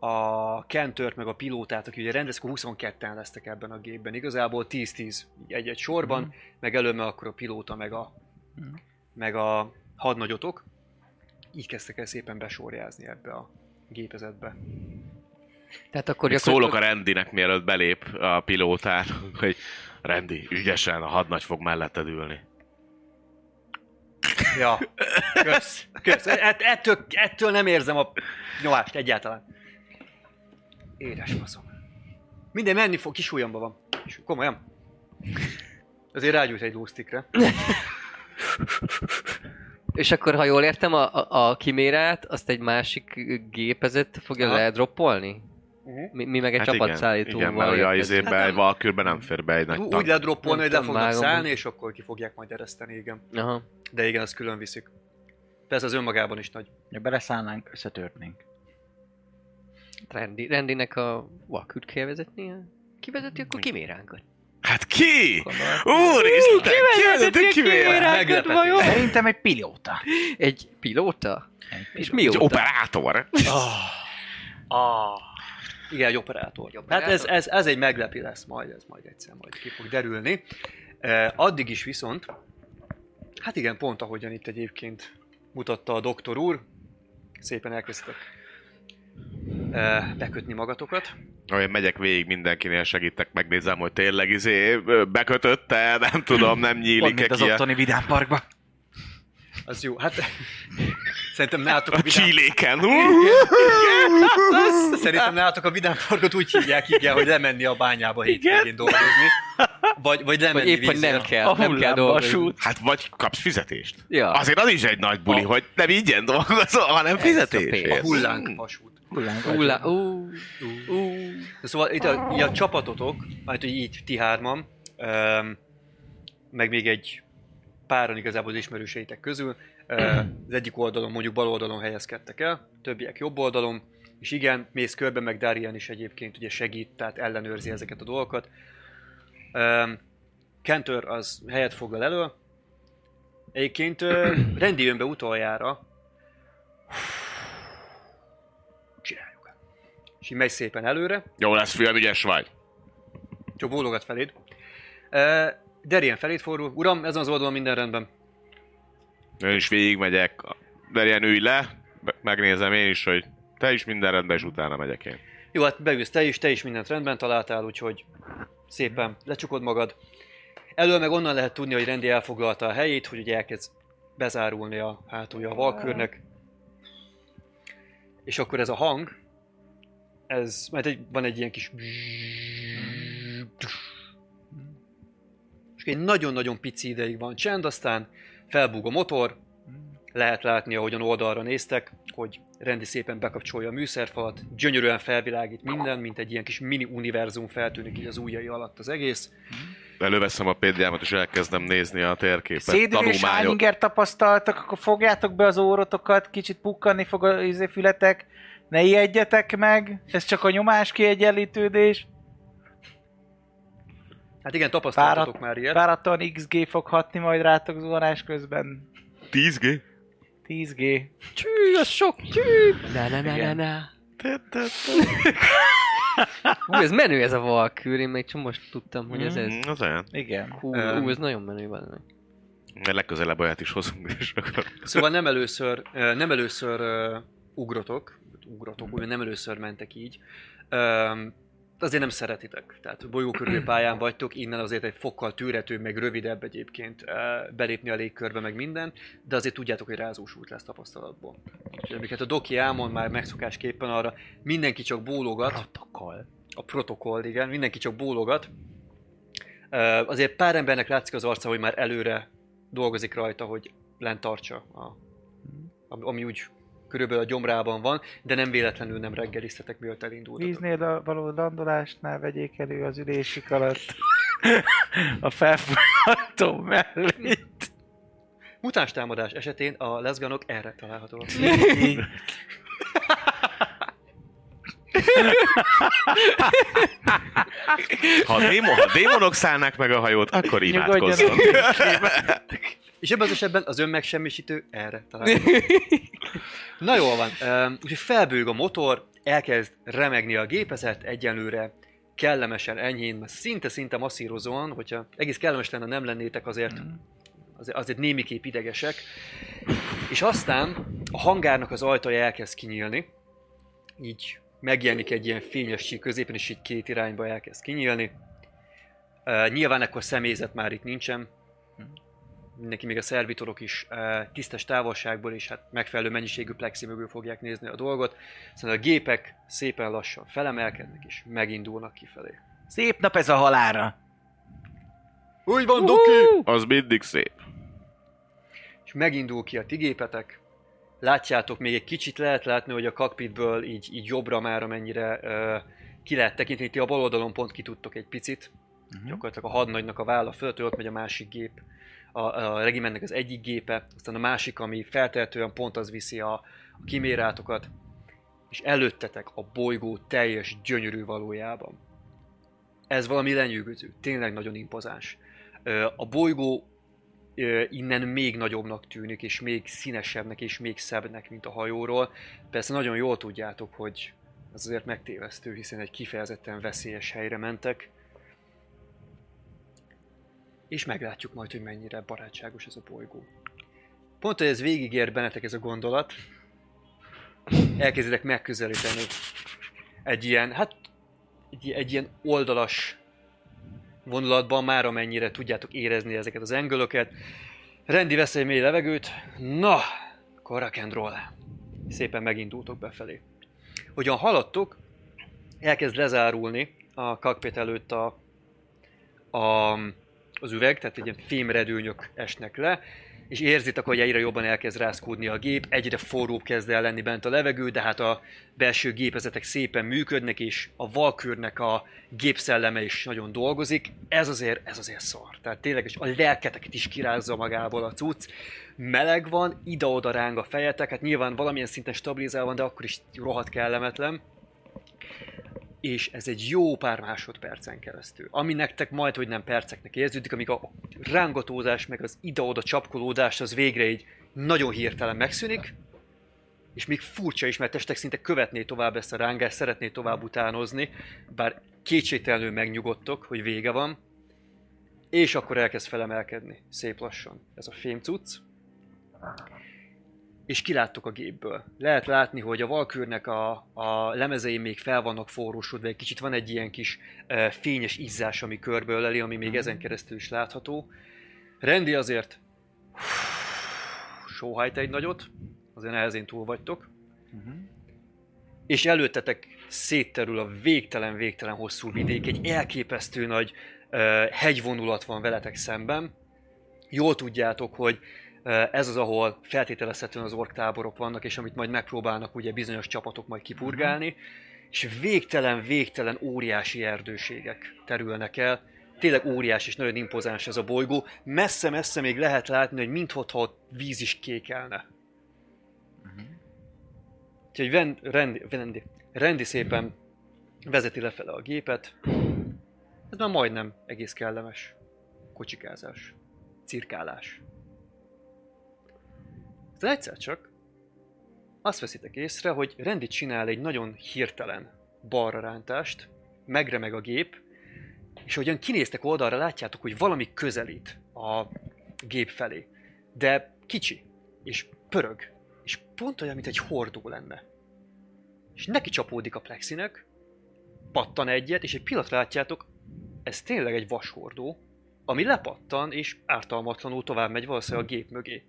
a kentört, meg a pilótát, aki ugye rendezik, akkor 22-en lesztek ebben a gépben. Igazából 10-10 egy-egy sorban, mm. meg előbb akkor a pilóta, meg a, Mhm. meg a hadnagyotok. Így kezdtek el szépen besorjázni ebbe a gépezetbe. Tehát akkor Még szólok a gyakorlatilag... Rendinek, mielőtt belép a pilótár, hogy Rendi, ügyesen, a hadnagy fog melletted ülni. Ja, kösz, kösz. Ett, ettől, ettől nem érzem a nyomást egyáltalán. Édes faszom. Minden menni fog, kis ujjamba van. Kis, komolyan. Azért rágyújt egy lúsztikre. És akkor, ha jól értem, a, a, a kimérát, azt egy másik gépezet fogja ledroppolni? Uh-huh. Mi, mi meg egy Hát igen, csapatszállítóval igen, mert ugye az érkezünk. izébe egy valkürbe nem fér be egy nagy Úgy tank. lehet droppolni, hogy le fognak vágom. szállni, és akkor ki fogják majd ereszteni, igen. Aha. De igen, azt külön viszik. Persze az önmagában is nagy. Ha beleszállnánk, összetörnénk. Rendi, Rendinek a valkürt kell vezetnie? Ki vezeti akkor kiméránkat? Hát ki? Úristen, ki ki Meglepetés. vajon? Szerintem egy pilóta. Egy pilóta? És Egy mióta? operátor. Ah. Igen, egy operátor. Egy Hát ez, ez, ez egy meglepi lesz majd, ez majd egyszer majd ki fog derülni. Addig is viszont, hát igen, pont ahogyan itt egyébként mutatta a doktor úr, szépen elkezdtek bekötni magatokat. Ahogy én megyek végig mindenkinél, segítek, megnézem, hogy tényleg izé bekötötte, nem tudom, nem nyílik-e az ki a, ottani Vidám Parkban. Az jó, hát szerintem nálatok a a vidám... csilléken. Szerintem nálatok a vidám parkot úgy hívják, igen, hogy lemenni a bányába hétvégén dolgozni. Vagy, vagy lemenni Vagy épp, hogy nem kell, A nem kell dolgozni. Hát vagy kapsz fizetést. Ja. Azért az is egy nagy buli, A- hogy nem ingyen dolgozol, hanem fizetésért. pénz. A hullánk vasút. Hullánk Hullá, ú, ú. De Szóval itt a, így a csapatotok, majd hogy így ti hárman, öm, meg még egy páran igazából az ismerőseitek közül, ö, az egyik oldalon, mondjuk bal oldalon helyezkedtek el, többiek jobb oldalon, és igen, mész körbe, meg Darian is egyébként ugye segít, tehát ellenőrzi ezeket a dolgokat. Öm, Kentör az helyet foglal elő. Egyébként ö, Rendi jön be utoljára. És így megy szépen előre, Jó lesz, fiam, ügyes vagy. csak bólogat feléd. Uh, Derien feléd fordul. Uram, ezen az oldalon minden rendben. Én is végigmegyek, de ilyen ülj le, megnézem én is, hogy te is minden rendben, és utána megyek én. Jó, hát beülsz te is, te is mindent rendben találtál, úgyhogy szépen lecsukod magad. Elől meg onnan lehet tudni, hogy Rendi elfoglalta a helyét, hogy ugye elkezd bezárulni a hátulja a valkörnek. És akkor ez a hang, ez, mert egy, van egy ilyen kis és egy nagyon-nagyon pici ideig van csend, aztán felbúg a motor, lehet látni, ahogyan oldalra néztek, hogy rendi szépen bekapcsolja a műszerfalat, gyönyörűen felvilágít minden, mint egy ilyen kis mini univerzum feltűnik így az ujjai alatt az egész. Előveszem a péndiámat, és elkezdem nézni a térképet. Shininger tapasztaltak, akkor fogjátok be az órotokat, kicsit pukkanni fog a izé, fületek, ne ijedjetek meg, ez csak a nyomás kiegyenlítődés. Hát igen, tapasztaltatok már ilyet. Váratlan XG fog hatni majd rátok zuhanás közben. 10G? 10G. Csű, az sok, csű. Na, na, na, na, na. Te, te, Ú, ez menő ez a valkűr, én még csak most tudtam, hogy ez te. ez. Mm, Az olyan. Igen. Hú, ú, ez nagyon menő van. Mert legközelebb olyat is hozunk, és akkor... Szóval nem először, nem először ö, ugrotok, ugrotok, ugye nem először mentek így. Öm, azért nem szeretitek. Tehát bolygó körüli pályán vagytok, innen azért egy fokkal tűretőbb, meg rövidebb egyébként belépni a légkörbe, meg minden, de azért tudjátok, hogy rázós út lesz tapasztalatból. És amiket a Doki elmond már megszokásképpen arra, mindenki csak bólogat, Protokoll. a protokoll, igen, mindenki csak bólogat. Azért pár embernek látszik az arca, hogy már előre dolgozik rajta, hogy lent tartsa, a, ami- ami úgy körülbelül a gyomrában van, de nem véletlenül nem reggeliztetek, mielőtt elindultatok. Víznél a való landolásnál vegyék elő az ülésük alatt a felfújható mellét. Mutáns támadás esetén a leszganok erre találhatóak. Ha, a démo, ha démonok szállnák meg a hajót, akkor imádkozzon. És ebben az esetben az önmegsemmisítő erre talán. Na jól van, úgyhogy felbőg a motor, elkezd remegni a gépezet egyenlőre, kellemesen, enyhén, szinte-szinte masszírozóan, hogyha egész kellemes lenne, nem lennétek azért, azért, azért némiképp idegesek. És aztán a hangárnak az ajtaja elkezd kinyílni, így megjelenik egy ilyen fényes sík középen, és így két irányba elkezd kinyílni. Uh, nyilván ekkor személyzet már itt nincsen, mindenki, még a szervitorok is uh, tisztes távolságból és hát megfelelő mennyiségű plexi mögül fogják nézni a dolgot. Szóval a gépek szépen lassan felemelkednek és megindulnak kifelé. Szép nap ez a halára. Úgy van, Doki! Az mindig szép. És megindul ki a ti gépetek. Látjátok, még egy kicsit lehet látni, hogy a cockpitből így, így jobbra már amennyire uh, ki lehet tekinteni. Ti a bal oldalon pont ki tudtok egy picit. Uh-huh. Gyakorlatilag a hadnagynak a válla fölött, ott megy a másik gép. A, a regimentnek az egyik gépe, aztán a másik, ami feltehetően pont az viszi a, a kimérátokat. És előttetek a bolygó teljes gyönyörű valójában. Ez valami lenyűgöző, tényleg nagyon impozáns. A bolygó innen még nagyobbnak tűnik, és még színesebbnek, és még szebbnek, mint a hajóról. Persze nagyon jól tudjátok, hogy ez azért megtévesztő, hiszen egy kifejezetten veszélyes helyre mentek. És meglátjuk majd, hogy mennyire barátságos ez a bolygó. Pont, hogy ez végigér bennetek ez a gondolat, elkezditek megközelíteni egy ilyen, hát egy, egy ilyen oldalas vonulatban már amennyire tudjátok érezni ezeket az engölöket. Rendi vesz egy mély levegőt. Na, roll. Szépen megindultok befelé. Hogyan haladtok, elkezd lezárulni a cockpit előtt a, a, az üveg, tehát egy ilyen fémredőnyök esnek le, és érzitek, hogy egyre jobban elkezd rázkódni a gép, egyre forróbb kezd el lenni bent a levegő, de hát a belső gépezetek szépen működnek, és a Valkürnek a gépszelleme is nagyon dolgozik. Ez azért, ez azért szar. Tehát tényleg és a lelketeket is kirázza magából a cucc. Meleg van, ide-oda ráng a fejetek, hát nyilván valamilyen szinten stabilizálva van, de akkor is rohadt kellemetlen és ez egy jó pár másodpercen keresztül. Ami nektek majd, hogy nem perceknek érződik, amíg a rángatózás, meg az ide-oda csapkolódás az végre így nagyon hirtelen megszűnik, és még furcsa is, mert testek szinte követné tovább ezt a rángást, szeretné tovább utánozni, bár kétségtelenül megnyugodtok, hogy vége van, és akkor elkezd felemelkedni, szép lassan. Ez a fémcucc. És kiláttok a gépből. Lehet látni, hogy a Valkürnek a, a lemezei még fel vannak forrósodva, egy kicsit van egy ilyen kis uh, fényes izzás, ami körböleli, ami még ezen keresztül is látható. Rendi azért sóhajt egy nagyot, azért nehezén túl vagytok. És előttetek szétterül a végtelen-végtelen hosszú vidék, egy elképesztő nagy uh, hegyvonulat van veletek szemben. Jól tudjátok, hogy ez az, ahol feltételezhetően az ork táborok vannak, és amit majd megpróbálnak ugye bizonyos csapatok majd kipurgálni, és végtelen-végtelen óriási erdőségek terülnek el. Tényleg óriás és nagyon impozáns ez a bolygó. Messze-messze még lehet látni, hogy mintha ott víz is kékelne. Úgyhogy Ven, rendi, rendi, rendi szépen vezeti lefele a gépet. Ez már majdnem egész kellemes kocsikázás, cirkálás. De egyszer csak azt veszitek észre, hogy Rendi csinál egy nagyon hirtelen balra rántást, megremeg a gép, és ahogyan kinéztek oldalra, látjátok, hogy valami közelít a gép felé. De kicsi, és pörög, és pont olyan, mint egy hordó lenne. És neki csapódik a plexinek, pattan egyet, és egy pillanatra látjátok, ez tényleg egy vashordó, ami lepattan, és ártalmatlanul tovább megy valószínűleg a gép mögé.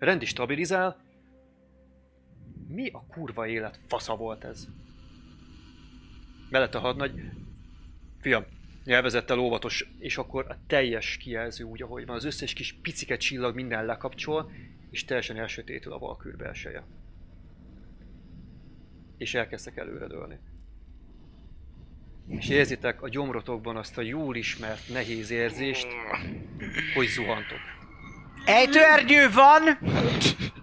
Rendi stabilizál. Mi a kurva élet fasza volt ez? Mellett a hadnagy. Fiam, nyelvezettel óvatos, és akkor a teljes kijelző úgy, ahogy van. Az összes kis picike csillag minden lekapcsol, és teljesen elsötétül a valkűr belseje. És elkezdtek előredőlni. És érzitek a gyomrotokban azt a jól ismert nehéz érzést, hogy zuhantok. Ejtőernyő van!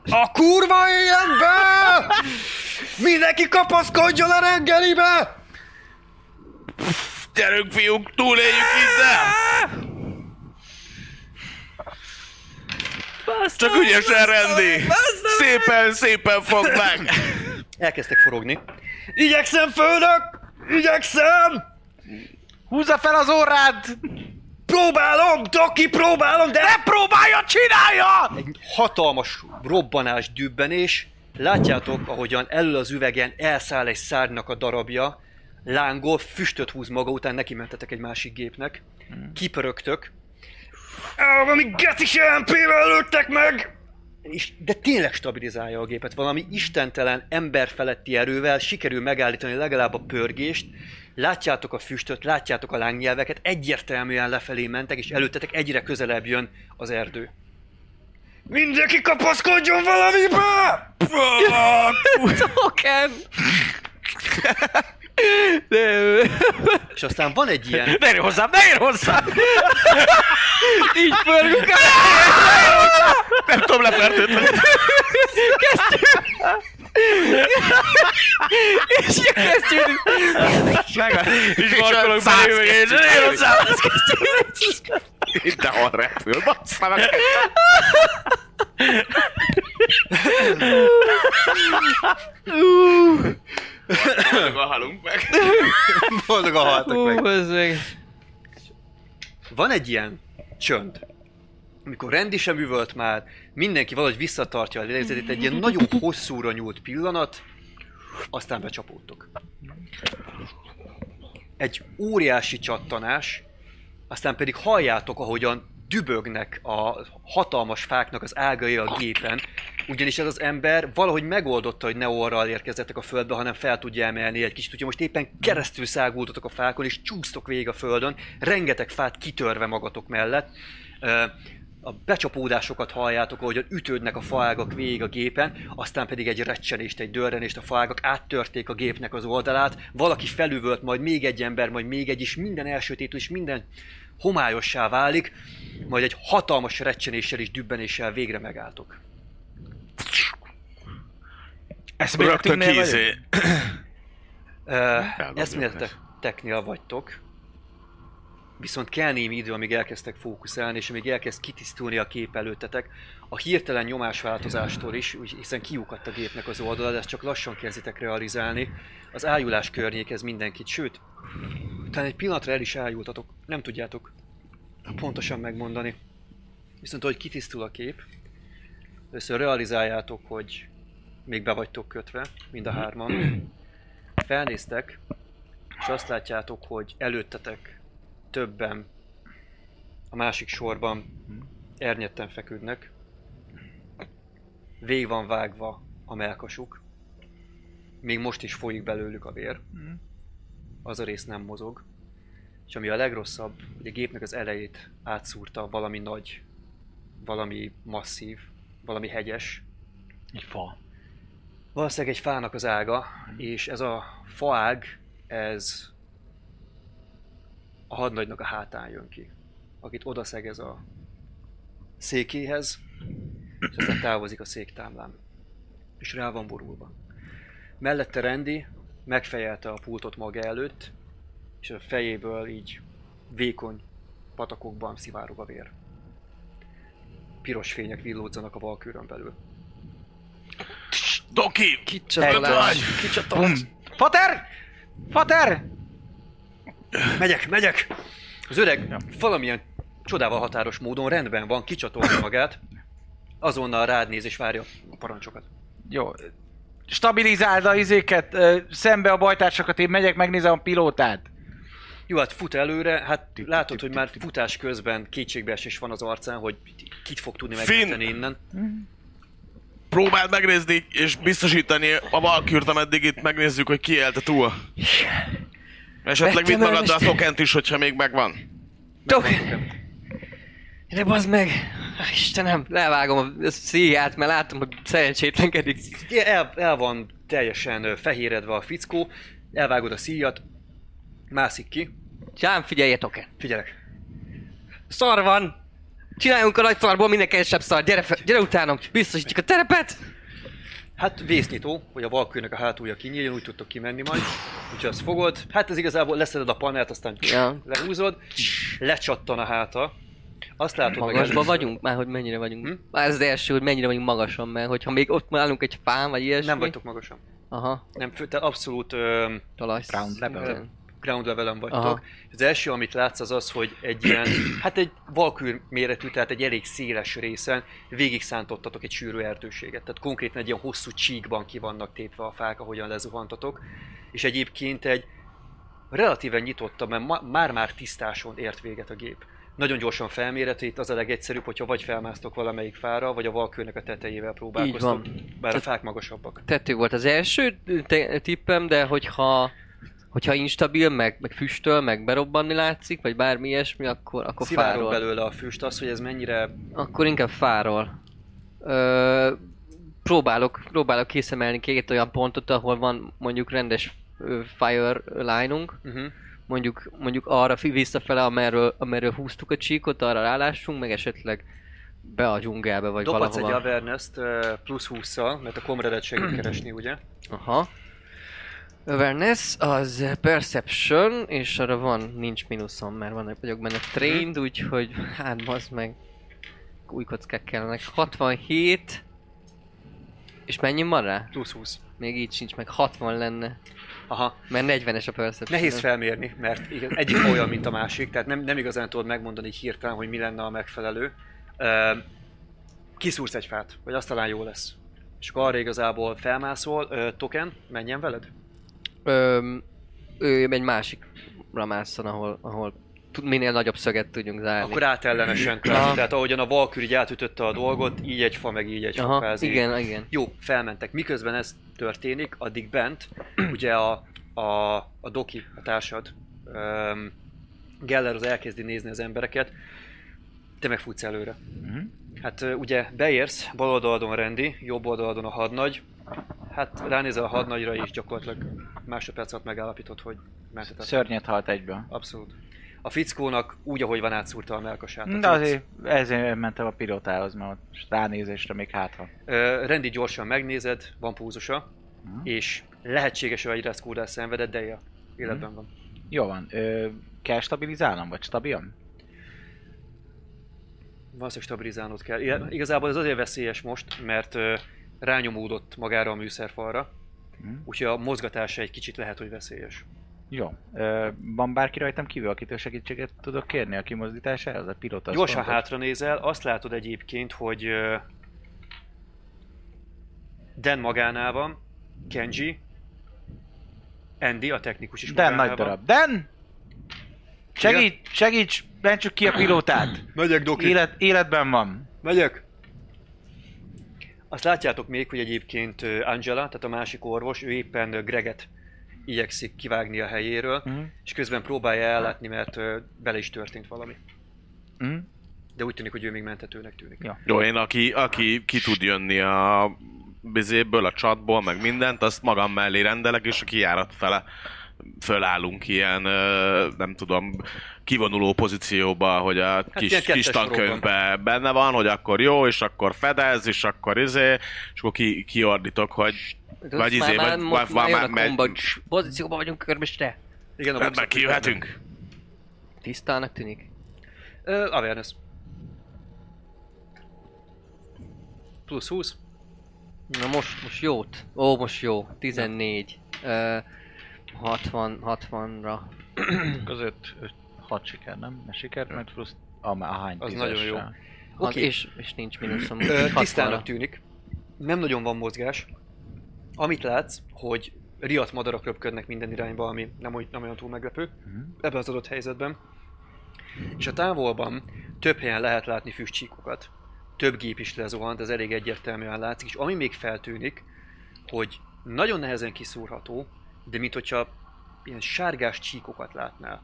A kurva életbe! Mindenki kapaszkodjon a reggelibe! Gyerünk fiúk, túléljük innen! Csak ügyesen rendi! Szépen, szépen fog meg! Elkezdtek forogni. Igyekszem, főnök! Igyekszem! Húzza fel az órád! Próbálom, Doki, próbálom, de... Ne próbálja, csinálja! Egy hatalmas robbanás, dübbenés. Látjátok, ahogyan elől az üvegen elszáll egy szárnynak a darabja, lángol, füstöt húz maga után, neki mentetek egy másik gépnek. Kipörögtök. Á, valami gecis MP-vel lőttek meg! És, de tényleg stabilizálja a gépet. Valami istentelen, emberfeletti erővel sikerül megállítani legalább a pörgést. Látjátok a füstöt, látjátok a lángnyelveket, egyértelműen lefelé mentek, és előttetek egyre közelebb jön az erdő. Mindenki kapaszkodjon valamibe! Token! De, És aztán van egy ilyen... Ne érj hozzám, ne érj hozzám! így pörgünk el! Nem tudom lefertőtni. És kezdjük! És markolok belül, meg én, ne érj hozzám! Mindenhol repül, bassza meg. Boldogan halunk meg. Boldogan haltak meg. Van egy ilyen csönd, amikor Rendi sem üvölt már, mindenki valahogy visszatartja a lélegzetét, egy ilyen nagyon hosszúra nyúlt pillanat, aztán becsapódtok. Egy óriási csattanás, aztán pedig halljátok, ahogyan dübögnek a hatalmas fáknak az ágai a gépen, ugyanis ez az ember valahogy megoldotta, hogy ne orral érkezzetek a földbe, hanem fel tudja emelni egy kicsit. Ugye most éppen keresztül szágultatok a fákon, és csúsztok végig a földön, rengeteg fát kitörve magatok mellett. A becsapódásokat halljátok, ahogyan ütődnek a faágak végig a gépen, aztán pedig egy recsenést, egy dörrenést, a faágak áttörték a gépnek az oldalát, valaki felüvölt, majd még egy ember, majd még egy is, minden elsötétül, és minden homályossá válik, majd egy hatalmas recsenéssel és dübbenéssel végre megálltok. Uh, Eldobjuk eszméleteknél vagytok, viszont kell némi idő, amíg elkezdtek fókuszálni, és amíg elkezd kitisztulni a kép előttetek. A hirtelen nyomásváltozástól is, hiszen kiukadt a gépnek az oldala, de ezt csak lassan kezditek realizálni. Az ájulás környékez mindenkit, sőt, talán egy pillanatra el is ájultatok, nem tudjátok pontosan megmondani. Viszont ahogy kitisztul a kép, először realizáljátok, hogy még be vagytok kötve, mind a hárman. Felnéztek, és azt látjátok, hogy előttetek többen a másik sorban ernyetten feküdnek. Vég van vágva a melkasuk. Még most is folyik belőlük a vér. Az a rész nem mozog. És ami a legrosszabb, hogy a gépnek az elejét átszúrta valami nagy, valami masszív, valami hegyes, Egy fa. Valószínűleg egy fának az ága, és ez a faág, ez a hadnagynak a hátán jön ki, akit odaszegez a székéhez, és aztán távozik a széktámlán. És rá van borulva. Mellette Rendi megfejelte a pultot maga előtt, és a fejéből így vékony patakokban szivárog a vér. Piros fények villódzanak a valkőrön belül. Doki! Kicsatolás. Bum. Fater! Fater! Megyek, megyek! Az öreg valamilyen csodával határos módon rendben van, kicsatolja magát, azonnal rád néz és várja a parancsokat. Jó. Stabilizáld a izéket, szembe a bajtársakat, én megyek, megnézem a pilótát. Jó, hát fut előre, hát látod, hogy már futás közben kétségbeesés van az arcán, hogy kit fog tudni megmenteni innen. Próbáld megnézni és biztosítani a Valkürt, ameddig itt megnézzük, hogy ki élte túl. Esetleg vidd magaddal a tokent is, hogyha még megvan. Token! De bazd meg! Istenem, levágom a szíját, mert látom, hogy szerencsétlenkedik. El, el van teljesen fehéredve a fickó, elvágod a szíjat, mászik ki, Csám, figyelj, Token! figyelek. Szar van! Csináljunk a nagy szarból minél kevesebb szar, gyere, fe, gyere utánam, biztosítjuk a terepet! Hát vésznyitó, hogy a valkőnek a hátulja kinyíljon, úgy tudtok kimenni majd. Úgyhogy azt fogod. Hát ez igazából leszeded a panelt, aztán Ja. lehúzod, lecsattan a háta. Azt látod meg Magasban vagyunk? Már hogy mennyire vagyunk? Hm? Már ez az első, hogy mennyire vagyunk magasan, mert hogyha még ott állunk egy fán, vagy ilyesmi. Nem vagytok magasan. Aha, Nem, fő- te abszolút ö, talaj. Ground level. Ground levelen vagytok. Aha. Az első, amit látsz, az az, hogy egy ilyen, hát egy valkűr méretű, tehát egy elég széles részen végig szántottatok egy sűrű erdőséget. Tehát konkrétan egy ilyen hosszú csíkban ki vannak tépve a fák, ahogyan lezuhantatok. És egyébként egy relatíven nyitotta, mert már-már tisztáson ért véget a gép. Nagyon gyorsan felmérhető, itt az a legegyszerűbb, hogyha vagy felmásztok valamelyik fára, vagy a valkőnek a tetejével próbálkoztok, bár a fák magasabbak. Tető volt az első te- tippem, de hogyha hogyha instabil, meg, meg füstöl, meg berobbanni látszik, vagy bármi ilyesmi, akkor, akkor Szivárog fáról. belőle a füst, az, hogy ez mennyire Akkor inkább fáról. Ö, próbálok, próbálok készemelni két olyan pontot, ahol van mondjuk rendes fire line-unk, uh-huh. mondjuk, mondjuk arra visszafele, amerről, amerről húztuk a csíkot, arra rálássunk, meg esetleg be a dzsungelbe, vagy Dobhatsz egy valahova. awareness-t ö, plusz 20-szal, mert a comradet segít keresni, ugye? Aha. Awareness az Perception, és arra van, nincs mínuszom, mert van, vagyok benne trained, úgyhogy hát bazd meg. Új kockák kellenek. 67. És mennyi van rá? Plusz 20. Még így sincs, meg 60 lenne. Aha. Mert 40-es a Perception. Nehéz felmérni, mert igen, egyik olyan, mint a másik, tehát nem, nem igazán tudod megmondani így hirtelen, hogy mi lenne a megfelelő. Ö, Kiszúrsz egy fát, vagy azt talán jó lesz. És akkor arra igazából felmászol, token, menjen veled? Öm, ő egy másikra másszon, ahol, ahol tud, minél nagyobb szöget tudjunk zárni. Akkor át ellenesen kvázi. Tehát ahogyan a Valkyrie átütötte a dolgot, így egy fa, meg így egy fa Aha, kvázi. igen, igen. Jó, felmentek. Miközben ez történik, addig bent, ugye a, a, a Doki, a társad, um, Geller az elkezdi nézni az embereket, te meg futsz előre. Mhm. Hát ugye beérsz, bal oldalon Rendi, jobb oldalon a hadnagy, hát ránézel a hadnagyra és gyakorlatilag másodperc alatt megállapítod, hogy menthetetlen. Szörnyet halt egyből. Abszolút. A fickónak úgy, ahogy van átszúrta a melkasát. De azért ezért mentem a pilotához, mert ott ránézésre még hátha. Ö, Rendi gyorsan megnézed, van púzusa, Mhm. és lehetséges, hogy egy reszkódás szenvedett, de él. Életben van. Jó van, ö, kell stabilizálnom, vagy stabilan? Valószínűleg stabilizálnod kell. Igen, Igazából ez azért veszélyes most, mert ö, rányomódott magára a műszerfalra, Mhm. úgyhogy a mozgatása egy kicsit lehet, hogy veszélyes. Jó. Ö, van bárki rajtam kívül, akitől segítséget tudok kérni a kimozdításához? A pilota Gyorsan fontos. hátra nézel, azt látod egyébként, hogy Dan magánál van, Kenji, Andy, a technikus is Dan magánál nagy darab. Dan! Segíts, segíts, mentsük ki a pilótát! Megyek, Doki! Élet, életben van. Megyek! Azt látjátok még, hogy egyébként Angela, tehát a másik orvos, ő éppen Greget igyekszik kivágni a helyéről, Mhm. és közben próbálja ellátni, mert ö, vele is történt valami. Mhm. De úgy tűnik, hogy ő még mentetőnek tűnik. Jó. Jó, én aki, aki ki tud jönni a bizéből, a chatból, meg mindent, azt magam mellé rendelek, és a kijárat fele fölállunk ilyen, nem tudom, kivonuló pozícióba, hogy a kis, ilyen kis tankönyvben benne van, hogy akkor jó, és akkor fedez, és akkor izé, és akkor ki, kiordítok, hogy Vagy izé, vagy- most vagy- már vagy- jön a megy- kombat. Pozícióban vagyunk körmestre. Igen, a rendben kijöhetünk. Tisztának tűnik. Ö, awareness. Plusz 20. Na most, most jót. Ó, most jó. 14. Ö, 60, 60-ra. Között 6 siker, nem? Mert siker, meg plusz a, a hány Az nagyon jó. Okay. Oké. És, és nincs mínuszom. Ö, 60-ra. tisztának tűnik. Nem nagyon van mozgás. Amit látsz, hogy riadt madarak röpködnek minden irányba, ami nem, oly- nem olyan túl meglepő Mhm. ebben az adott helyzetben. És a távolban több helyen lehet látni füstcsíkokat. Több gép is lezuhant, ez elég egyértelműen látszik, és ami még feltűnik, hogy nagyon nehezen kiszúrható, de mint hogyha ilyen sárgás csíkokat látnál.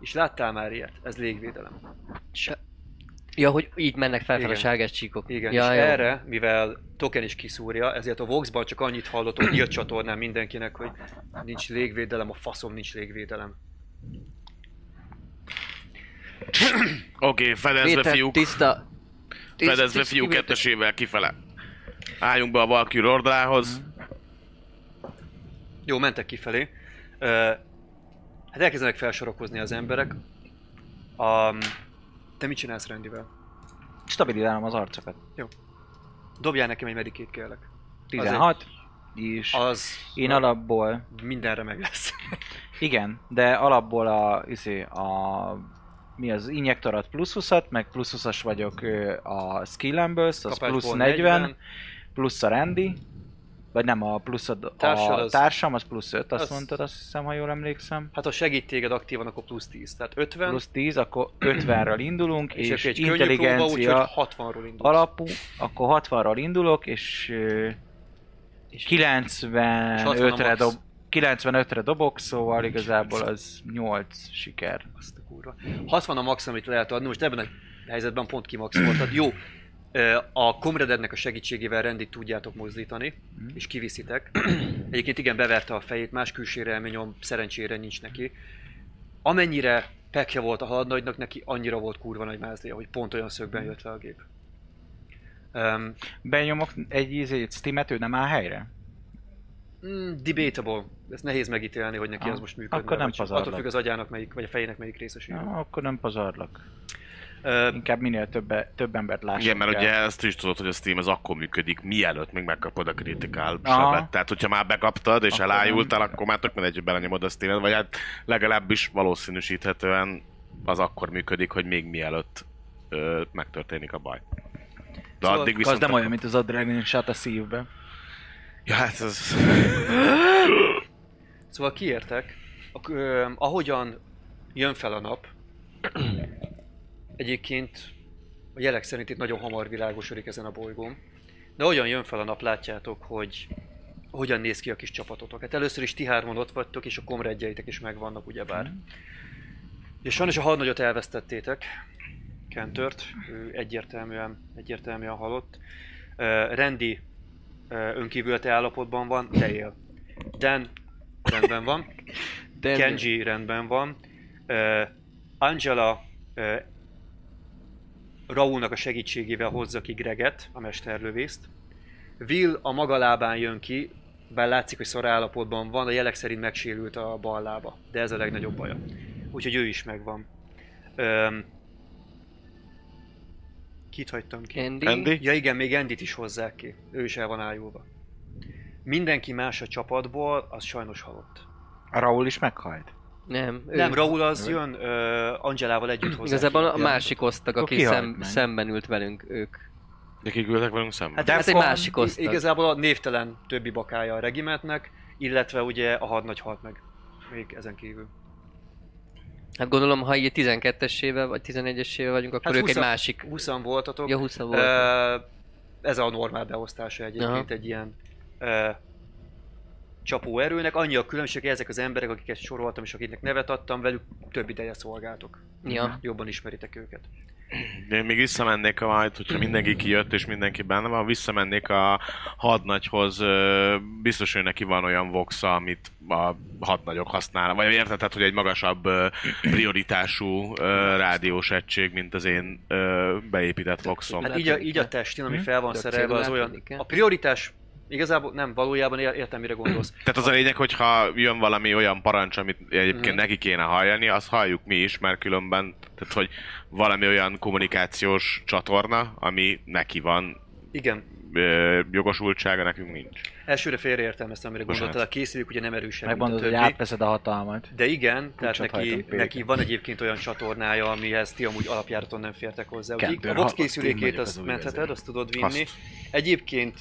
És láttál már ilyet? Ez légvédelem. Ja, hogy így mennek fel, fel a sárgás csíkok. Igen, ja, és jó. erre, mivel token is kiszúrja, ezért a Voxban csak annyit hallottok nyílt csatornán mindenkinek, hogy nincs légvédelem, a faszom nincs légvédelem. Oké, fedezve Péter, fiúk, tiszta. tiszta fedezve tiszta fiúk kivétel. kettesével kifele. Álljunk be a Valkyrie ordához. Jó, mentek kifelé. Ö, hát elkezdenek felsorokozni az emberek. Um, te mit csinálsz Randyvel? Stabilizálom az arcokat. Dobjál nekem egy medikét kérlek. 16. És Az én alapból, mindenre meg lesz. igen, de alapból a, izé, a mi az injektorat plusz 20 meg plusz 20 vagyok a skillemből, az plusz 40, plusz a Randy, vagy nem, a plusz a, Társad az- társam, az plusz 5, azt az- mondtad, azt hiszem, ha jól emlékszem. Hát ha segít téged aktívan, akkor plusz 10. Tehát 50, Plusz 10, akkor 50-ről indulunk, és, és, és egy könnyű próba, intelligencia úgyhogy 60-ról indulsz. alapú, akkor 60-ral indulok, és, ö, És- 95-re max. dob, 95-re dobok, szóval igazából az 8 siker. Azt a kurva. 60 a max, amit lehet adni, most ebben a helyzetben pont kimaxoltad. Jó, a komredednek a segítségével rendit tudjátok mozdítani, Mhm. és kiviszitek. Egyébként igen, beverte a fejét, más külsére elmenyom, szerencsére nincs neki. Amennyire pekje volt a hadnagynak, neki annyira volt kurva nagy mázlia, hogy pont olyan szögben jött le a gép. Um, Benyomok egy ízét, Steamet, ő nem áll helyre? mm, debatable. Ez nehéz megítélni, hogy neki Ah, az most működne. akkor nem pazarlak. Attól függ az agyának melyik, vagy a fejének melyik részesül. Ja, akkor nem pazarlak. Uh, Inkább minél többe, több embert lássak Igen, mert el. ugye ezt is tudod, hogy a Steam az akkor működik, mielőtt még megkapod a Aha. sebet. Tehát, hogyha már bekaptad és Akkor elájultál, nem. akkor már tök mindegy, hogy belenyomod a steam vagy hát legalábbis valószínűsíthetően az akkor működik, hogy még mielőtt ö, megtörténik a baj. De Szóval addig Az viszont... nem olyan, mint az Adrenaline Shot a szívbe. Ja, hát ez... Szóval kiértek, ahogyan jön fel a nap, egyébként a jelek szerint itt nagyon hamar világosodik ezen a bolygón, de ahogyan jön fel a nap, látjátok, hogy hogyan néz ki a kis csapatotok. Hát először is ti hárman ott vagytok, és a komredjeitek is megvannak, ugyebár. És sajnos a hadnagyot elvesztettétek, Kentört, ő egyértelműen, egyértelműen halott. Uh, Randy uh, önkívületi állapotban van, de él. Dan rendben van. Kenji rendben van. Uh, Angela uh, Raúlnak a segítségével hozza ki Greget, a mesterlövészt. Will a maga lábán jön ki, bár látszik, hogy szar állapotban van, a jelek szerint megsérült a bal lába. De ez a legnagyobb baja. Úgyhogy ő is megvan. Um, kit hagytam ki? Andy, Andy? Ja igen, még Endit is hozzák ki. Ő is el van ájulva. Mindenki más a csapatból, az sajnos halott. A Raúl is meghalt. Nem, ő, Nem, Raúl az jön uh, Angelával együtt hozzá. Igazából a másik osztag, aki szem, szemben ült velünk, ők. Nekik ültek velünk szemben? Hát Hát ez egy másik osztag. Igazából a névtelen többi bakája a regimentnek, illetve ugye a hadnagy halt meg. Még ezen kívül. Hát gondolom, ha így 12-esével vagy 11-esével vagyunk, akkor Hát ők egy 20 másik. 20 voltatok. Ja, 20 volt. Ö, ez a normál beosztása egyébként Aha. egy ilyen ö, csapó erőnek. Annyi a különbség, hogy ezek az emberek, akiket soroltam és akiknek nevet adtam, velük több ideje szolgáltok. Ja. Jobban ismeritek őket. Én még visszamennék a majd, hogyha mindenki kijött és mindenki benne van, visszamennék a hadnagyhoz, biztos, hogy neki van olyan voxa, amit a hadnagyok használnak, vagy érted, tehát, hogy egy magasabb prioritású rádiós egység, mint az én beépített voxom. Hát így a, így a testin, ami Hm? fel van szerelve, az olyan... A prioritás igazából nem, valójában ér- értem, mire gondolsz. Tehát az a lényeg, hogyha jön valami olyan parancs, amit egyébként Mhm. neki kéne hallani, azt halljuk mi is, mert különben, tehát hogy valami olyan kommunikációs csatorna, ami neki van Igen, ö, jogosultsága, nekünk nincs. elsőre félreértelmeztem, amire Bocsánat. gondoltál, készüljük, ugye nem erősebb, mint a Megmondod, hogy többi. átveszed a hatalmat. De igen, tehát Kulcsot neki, neki van egyébként olyan csatornája, amihez ti amúgy alapjáraton nem fértek hozzá. Kentőr, a box készülékét azt mentheted, azt tudod vinni. Azt. Egyébként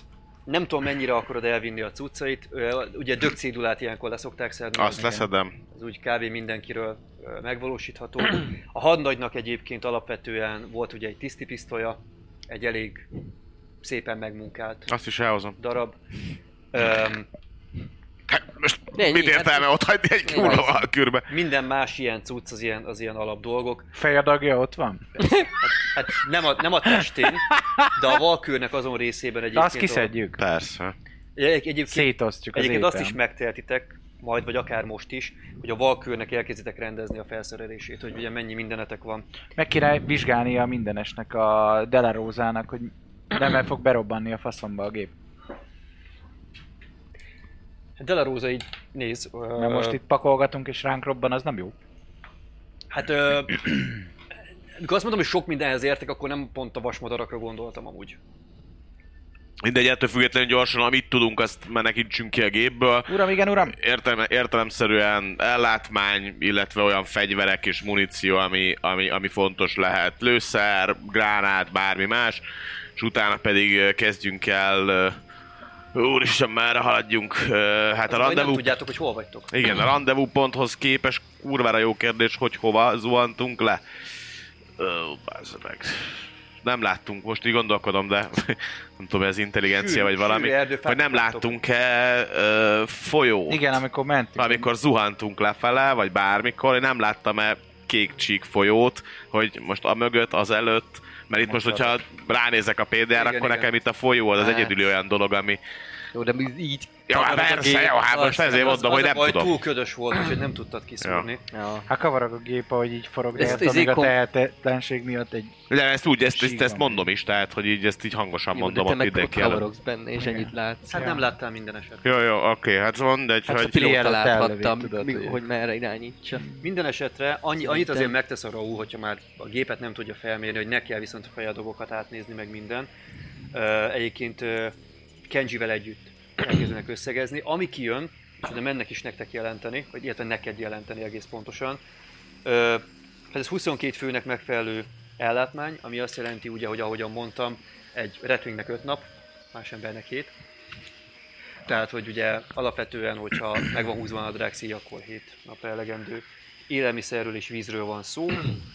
nem tudom mennyire akarod elvinni a cuccait, ugye dög cédulát ilyenkor leszokták szedni. Azt az- leszedem. az úgy kb. mindenkiről megvalósítható. A hadnagynak egyébként alapvetően volt ugye egy tisztipisztolya, egy elég szépen megmunkált Azt is elhozom. darab. Öm, Hát, most Ennyi, mit értelme hát- ott hagyni egy Ennyi. kurva valkürbe? minden más ilyen cucc az ilyen, az ilyen alap dolgok. Fejadagja ott van? Hát nem a, nem a testén, de a valkőrnek azon részében De egyébként. azt kiszedjük. Persze. Egy, egyébként Szétosztjuk az egyébként azt is megtehetitek, majd vagy akár most is, hogy a valkőrnek elkezditek rendezni a felszerelését, hogy ugye mennyi mindenetek van. Meg kéne vizsgálni a mindenesnek, a Delarózának, hogy Nem, mert fog berobbanni a faszomba a gép. Delarosa így néz. Mert most itt pakolgatunk és ránk robban, az nem jó. Hát, ö, amikor azt mondom, hogy sok mindenhez értek, akkor nem pont a vasmadarakra gondoltam amúgy. Mindegy, ettől függetlenül gyorsan, amit tudunk, azt menekítsünk ki a gépből. Uram, igen, uram! Értelme, értelemszerűen ellátmány, illetve olyan fegyverek és muníció, ami, ami, ami fontos lehet. Lőszer, gránát, bármi más. És utána pedig kezdjünk el... Úristen, merre haladjunk? Hát a Az, hogy nem rendezvú... tudjátok, hogy hol vagytok. Igen, a rendezvú ponthoz képes kurvára jó kérdés, hogy hova zuhantunk le. Ó, meg. Nem láttunk, most így gondolkodom, de nem tudom, ez intelligencia Sűrű- vagy valami, hogy nem láttunk-e ö, folyót. Igen, amikor mentünk. Amikor zuhantunk lefele, vagy bármikor, én nem láttam-e kék csík folyót, hogy most a mögött, az előtt, mert itt most, hogyha ránézek a PDR-ra, Igen, akkor igen. nekem itt a folyó az az egyedüli olyan dolog, ami... Jó, de így... Jó, hát persze, jó, hát most ezért mondom, hogy nem tudom. túl ködös volt, úgyhogy nem tudtad kiszúrni. Ja. Hát kavarog a gép, ahogy így forog, ezt, ez amíg a ikon- tehetetlenség miatt egy... De ezt úgy, ezt, ezt, ezt mondom is, tehát, hogy így ezt így hangosan Jó, mondom ott mindenki előtt. kavarogsz benne, és ennyit látsz. Hát nem láttál minden esetre. Jó, jó, oké, hát mindegy, Hát hogy... láthatta, láthattam, hogy- hogy merre irányítsa. Minden esetre annyi, annyit azért megtesz a Raúl, hogyha már a gépet nem tudja felmérni, hogy ne kell viszont a fejadógokat átnézni, meg minden. Uh, egyébként uh, Kenjivel együtt elkezdenek összegezni. Ami kijön, és de mennek is nektek jelenteni, vagy illetve neked jelenteni egész pontosan. Hát ez 22 főnek megfelelő ellátmány, ami azt jelenti ugye, hogy ahogyan mondtam, egy Redwingnek 5 nap, más embernek 7. Tehát, hogy ugye alapvetően, hogyha meg van húzva a Draxi, akkor 7 nap elegendő. Élelmiszerről és vízről van szó.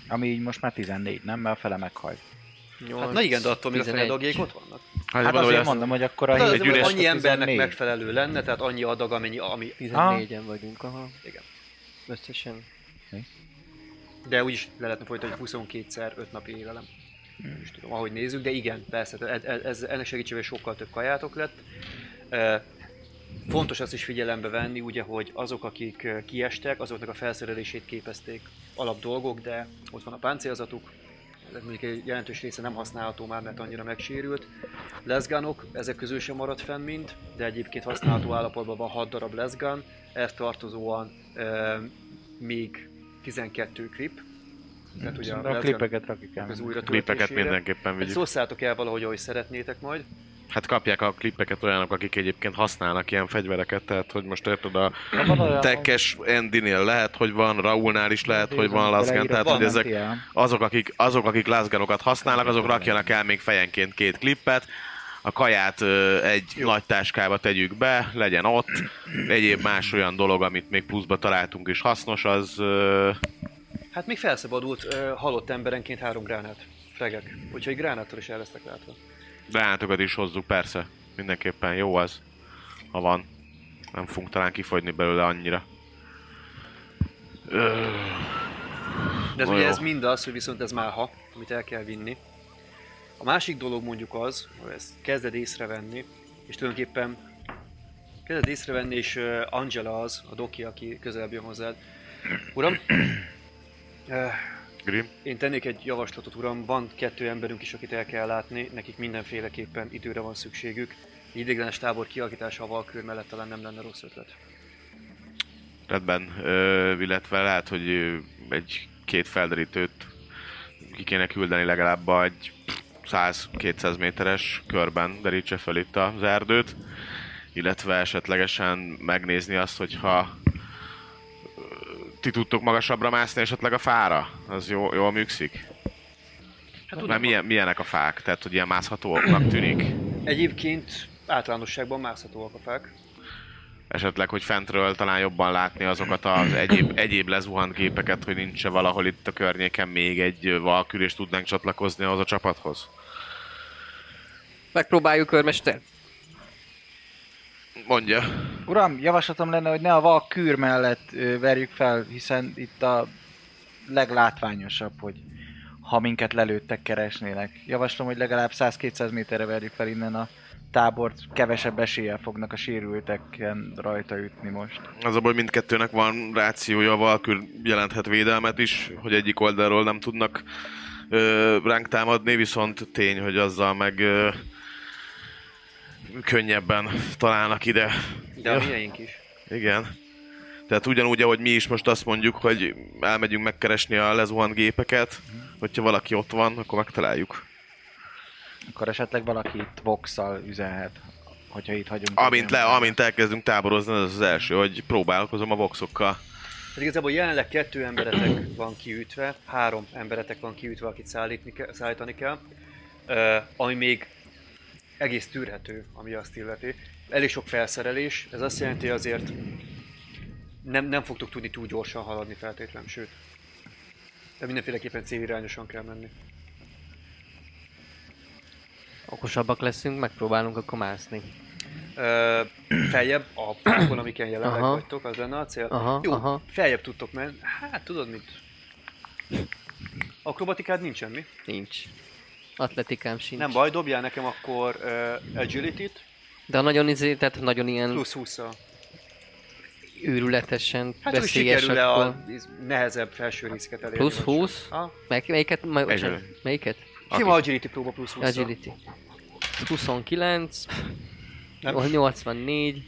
Ami így most már 14, nem? Mert a fele meghajt. Hát na igen, de attól még a 11. feldagjaik ott vannak. Hát, Hát azért mondom, hogy akkor a De az, hét üres- annyi embernek 14. megfelelő lenne, tehát annyi adag, amennyi, ami... 14-en vagyunk, aha. Igen. Összesen. De úgyis le lehetne folytatni, hogy 22-szer 5 napi élelem. Nem is tudom, ahogy nézzük, de igen, persze, ez, ez, ez, ennek segítségével sokkal több kajátok lett. E, fontos azt is figyelembe venni, ugye, hogy azok, akik kiestek, azoknak a felszerelését képezték alap dolgok, de ott van a páncélzatuk, mondjuk egy jelentős része nem használható már, mert annyira megsérült. Leszgánok, ezek közül sem maradt fenn mind, de egyébként használható állapotban van 6 darab leszgán, ehhez tartozóan e, még 12 klip. Tehát ugye a, a klipeket rakjuk el. az újra klipeket mindenképpen vigyük. szószálltok el valahogy, ahogy szeretnétek majd. Hát kapják a klippeket olyanok, akik egyébként használnak ilyen fegyvereket, tehát hogy most érted a Tekkes Andynél lehet, hogy van, Raulnál is lehet, hogy van beleírva, tehát van, hogy ezek azok, akik, azok, akik Laszganokat használnak, azok rakjanak el még fejenként két klippet, a kaját egy Jó. nagy táskába tegyük be, legyen ott, egyéb más olyan dolog, amit még pluszba találtunk és hasznos, az Hát még felszabadult halott emberenként három gránát. Fregek. Úgyhogy gránáttal is el lesztek látva. Gránátokat is hozzuk, persze, mindenképpen jó az, ha van. Nem fogunk talán kifogyni belőle annyira. De ez Na ugye jó. ez mind az, hogy viszont ez már ha, amit el kell vinni. A másik dolog mondjuk az, hogy ezt kezded észrevenni, és tulajdonképpen kezded észrevenni, és Angela az, a doki, aki közelebb jön hozzád. Uram, Grim? Én tennék egy javaslatot, uram. Van kettő emberünk is, akit el kell látni. Nekik mindenféleképpen időre van szükségük. Egy ideiglenes tábor kialakítása a Valkőr mellett talán nem lenne rossz ötlet. Rendben, ö, illetve lehet, hogy ö, egy két felderítőt ki kéne küldeni legalább egy 100-200 méteres körben derítse fel itt az erdőt, illetve esetlegesen megnézni azt, hogyha ti tudtok magasabbra mászni esetleg a fára? Az jó, jól működik? Hát Mert milyen, milyenek a fák? Tehát, hogy ilyen mászhatóaknak tűnik? Egyébként általánosságban mászhatóak a fák. Esetleg, hogy fentről talán jobban látni azokat az egyéb, egyéb lezuhant gépeket, hogy nincs valahol itt a környéken még egy és tudnánk csatlakozni ahhoz a csapathoz. Megpróbáljuk, körmester. Mondja. Uram, javaslatom lenne, hogy ne a vak kűr mellett ö, verjük fel, hiszen itt a leglátványosabb, hogy ha minket lelőttek, keresnének. Javaslom, hogy legalább 100-200 méterre verjük fel innen a tábort, kevesebb eséllyel fognak a sérülteken rajta ütni most. Az a baj, mindkettőnek van rációja, a valkür jelenthet védelmet is, hogy egyik oldalról nem tudnak ö, ránk támadni, viszont tény, hogy azzal meg ö, könnyebben találnak ide. De a miénk is. Igen. Tehát ugyanúgy, ahogy mi is most azt mondjuk, hogy elmegyünk megkeresni a lezuhant gépeket, hogyha valaki ott van, akkor megtaláljuk. Akkor esetleg valaki itt Vox-szal üzenhet, hogyha itt hagyunk. Amint, le, amint elkezdünk táborozni, az az első, hogy próbálkozom a voxokkal. Hát igazából jelenleg kettő emberetek van kiütve, három emberetek van kiütve, akit szállítni ke- szállítani kell, uh, ami még egész tűrhető, ami azt illeti. Elég sok felszerelés, ez azt jelenti azért nem, nem fogtok tudni túl gyorsan haladni feltétlenül, sőt. De mindenféleképpen célirányosan kell menni. Okosabbak leszünk, megpróbálunk akkor mászni. Ö, feljebb a fákon, amiken jelenleg Aha. vagytok, az lenne a cél. Aha, Jó, aha. feljebb tudtok menni. Hát tudod mit? Akrobatikád nincsen mi? Nincs. Atletikám sincs. Nem baj, dobjál nekem akkor uh, agility-t, De nagyon izé, tehát nagyon ilyen plusz 20 -szal. őrületesen Hát hogy veszélyes sikerül-e akkor. a nehezebb felső részeket elérni? Plusz vagy sem. 20? Ha? Melyik, melyiket? Bocsánat, melyiket? Sima agility próba plusz 20 -szal. Agility. 29, Nem. 84,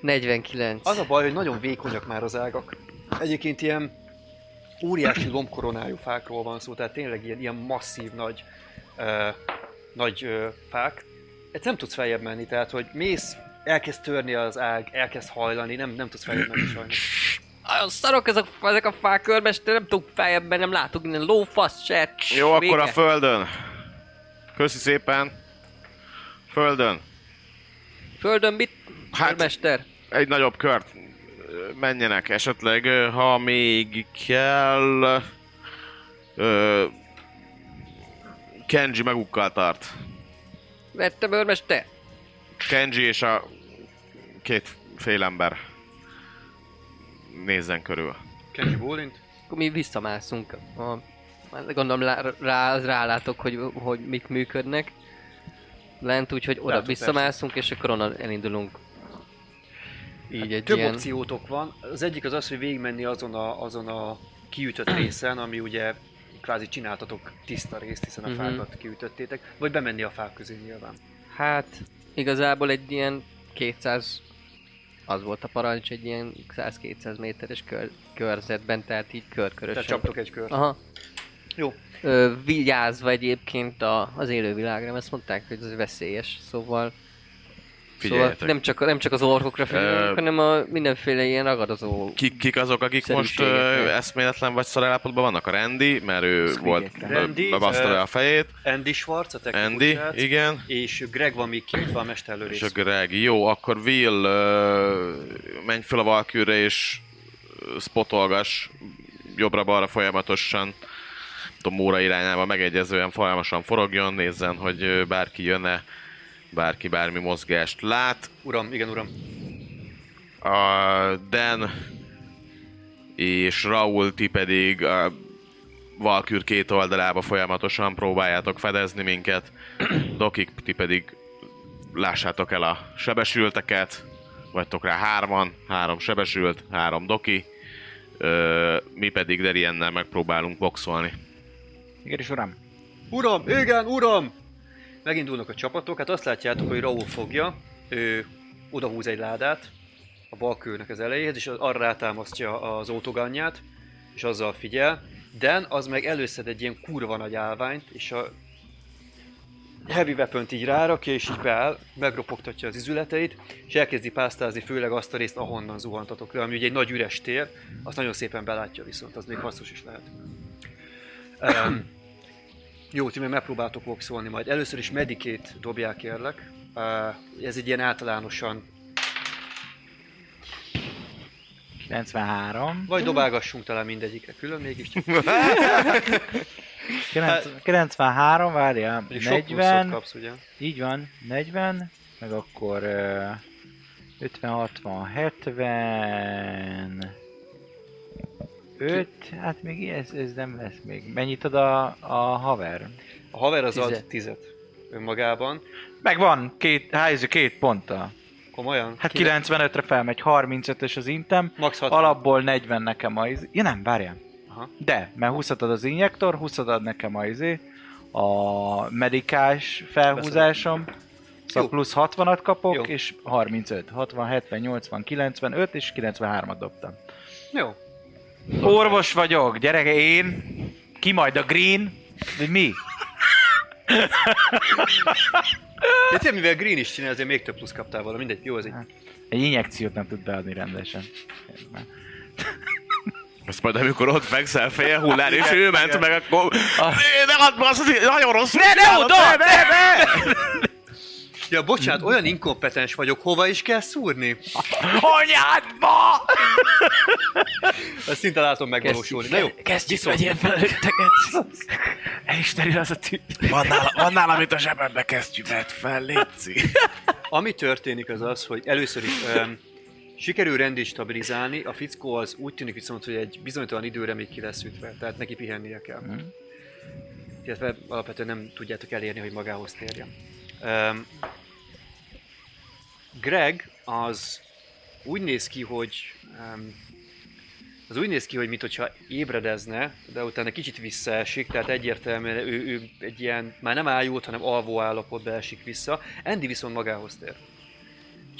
49. Az a baj, hogy nagyon vékonyak már az ágak. Egyébként ilyen óriási lombkoronájú fákról van szó, tehát tényleg ilyen, ilyen masszív nagy, uh, nagy uh, fák. Ezt nem tudsz feljebb menni, tehát hogy mész, elkezd törni az ág, elkezd hajlani, nem, nem tudsz feljebb menni sajnos. Olyan szarok ezek, ezek a fák körmester, nem tudok feljebb, nem látok innen lófasz se. Jó, akkor vége. a földön. Köszi szépen. Földön. Földön mit? Hát- Körmester? Egy nagyobb kört ö, menjenek esetleg, ö, ha még kell. Ö, Kenji megukkal tart. Vettem őrmester? Kenji és a két félember nézzen körül. Kenji Bólint. Akkor mi visszamászunk. A, hát gondolom rá, rá, rálátok, hogy, hogy mik működnek. Lent úgy, hogy oda visszamászunk, és akkor onnan elindulunk. Így egy Több ilyen... opciótok van. Az egyik az az, hogy végigmenni azon a, azon a kiütött részen, ami ugye kvázi csináltatok tiszta részt, hiszen a Mhm. fákat kiütöttétek, vagy bemenni a fák közé nyilván. Hát, igazából egy ilyen 200, az volt a parancs, egy ilyen 100-200 méteres kör, körzetben, tehát így körkörösen. Tehát csaptok egy kört. Aha. Jó. Ö, vigyázva egyébként a, az élővilágra, mert azt mondták, hogy ez veszélyes, szóval... Szóval Figyeljetek. nem csak, nem csak az orkokra figyelünk, Ö, hanem a mindenféle ilyen ragadozó... Kik, kik azok, akik most ö, eszméletlen vagy szarállapotban vannak? A Randy, mert ő volt, bebaszta le a fejét. Andy Schwarz, a technikus Andy, srác, igen. és Greg van még kiütve a mesterlő És a. Greg. Jó, akkor Will, ö, menj fel a Valkürre és ö, spotolgass jobbra-balra folyamatosan. Tudom, óra irányába megegyezően folyamatosan forogjon, nézzen, hogy bárki jönne, bárki bármi mozgást lát. Uram, igen uram. A Dan és Raul, ti pedig a Valkür két oldalába folyamatosan próbáljátok fedezni minket. Dokik, ti pedig lássátok el a sebesülteket. Vagytok rá hárman, három sebesült, három doki. Ö, mi pedig Deriennel megpróbálunk boxolni. Igen, és uram. Uram, igen, uram! Megindulnak a csapatok, hát azt látjátok, hogy Raúl fogja, ő odahúz egy ládát a balkőnek az elejéhez, és arra rátámasztja az autoganját, és azzal figyel. Dan az meg előszed egy ilyen kurva nagy állványt, és a heavy weapon így rárakja, és így beáll, megropogtatja az izületeit, és elkezdi pásztázni főleg azt a részt, ahonnan zuhantatok le, ami ugye egy nagy üres tér, azt nagyon szépen belátja viszont, az még hasznos is lehet. Jó, ti meg megpróbáltok voxolni majd. Először is medikét dobják kérlek. Ez egy ilyen általánosan, 93. vagy dobálgassunk talán mindegyikre külön mégis. 90, 93, várjál, Mondjuk sok pluszot 40, kapsz, ugye? így van, 40, meg akkor uh, 50, 60, 70, 5, hát még ez, ez nem lesz még. Mennyit ad a, a haver? A haver az ad Tizet. tizet önmagában. Megvan, két, hájző két ponttal. Komolyan? Hát 95-re felmegy, 35-ös az intem, Max 60. alapból 40 nekem a iz... Ja nem, várjál. Aha. De, mert 20 ad az injektor, 20 ad nekem a izé, a medikás felhúzásom, szóval Jó. plusz 60-at kapok, Jó. és 35, 60, 70, 80, 95 és 93-at dobtam. Jó. Orvos vagyok, gyerek, én, ki majd a green, vagy mi? De tényleg, mivel Green is csinál, ezért még több plusz kaptál volna. Mindegy, jó, ez így. Egy injekciót nem tud beadni rendesen. Ezt majd amikor ott fekszel feje hullán, és ő ment meg, akkor... Ah. Ne, ne add be azt, az- nagyon rossz. Ne, ne oda! Ne, ne! Ja, bocsánat, olyan inkompetens vagyok, hova is kell szúrni? Anyádba! Ezt szinte látom megvalósulni. Na jó, Kezdjük vegyél fel őteket! El is terül az a tű. Van nála, van nála, amit a zsebembe kesztyűvet fel, létszi. ami történik az az, hogy először is um, sikerül rendét stabilizálni, a fickó az úgy tűnik viszont, hogy egy bizonytalan időre még ki lesz ütve, tehát neki pihennie kell. Mhm. Illetve alapvetően nem tudjátok elérni, hogy magához térjen. Um, Greg az úgy néz ki, hogy um, az úgy néz ki, hogy mintha ébredezne, de utána kicsit visszaesik, tehát egyértelműen ő, ő egy ilyen, már nem ájult, hanem alvó állapotba esik vissza. Andy viszont magához tér.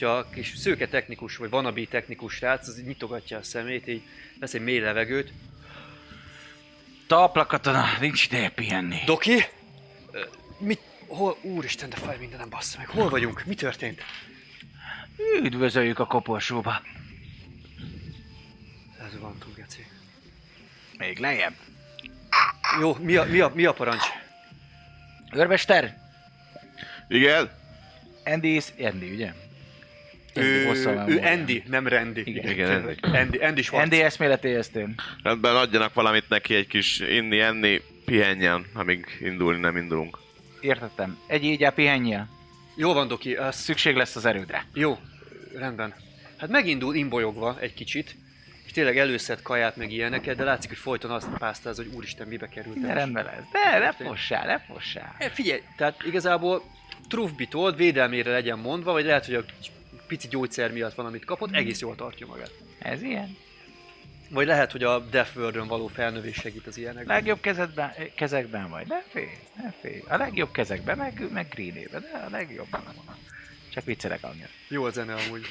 A kis szőke technikus, vagy vanabi technikus srác, az nyitogatja a szemét, így vesz egy mély levegőt. Talpla katona, nincs ideje pihenni. Doki? Mit? Hol? Úristen, de fáj mindenem, bassza meg. Hol vagyunk? Mi történt? Üdvözöljük a koporsóba. Ez van túl, geci. Még lejjebb. Jó, mi a, mi a, mi a parancs? Őrmester, Igen? Andy, Andy, ugye? Ő, ő. Andy, nem Randy. Igen. Igen, Andy, Andy, Andy Schwarz. Andy eszméletéjesztőn. Rendben, adjanak valamit neki, egy kis inni, enni, pihenjen, amíg indulni nem indulunk. Értettem. Egy így el pihenjél. Jó van, Doki, az Szükség lesz az erődre. Jó, rendben. Hát megindul imbolyogva egy kicsit, és tényleg előszed kaját meg ilyeneket, de látszik, hogy folyton azt pásztáz, hogy úristen, mibe került. De rendben lesz. De, ne fossál, ne fossál. E, Figyelj, tehát igazából trufbitolt, védelmére legyen mondva, vagy lehet, hogy a pici gyógyszer miatt van, amit kapott, egész jól tartja magát. Ez ilyen. Vagy lehet, hogy a Death World-ön való felnövés segít az ilyenekben. Legjobb kezedben, kezekben vagy. Ne félj, ne félj. A legjobb kezekben, meg, meg greenében, de a legjobb. Csak viccelek amiatt. Jó a zene amúgy.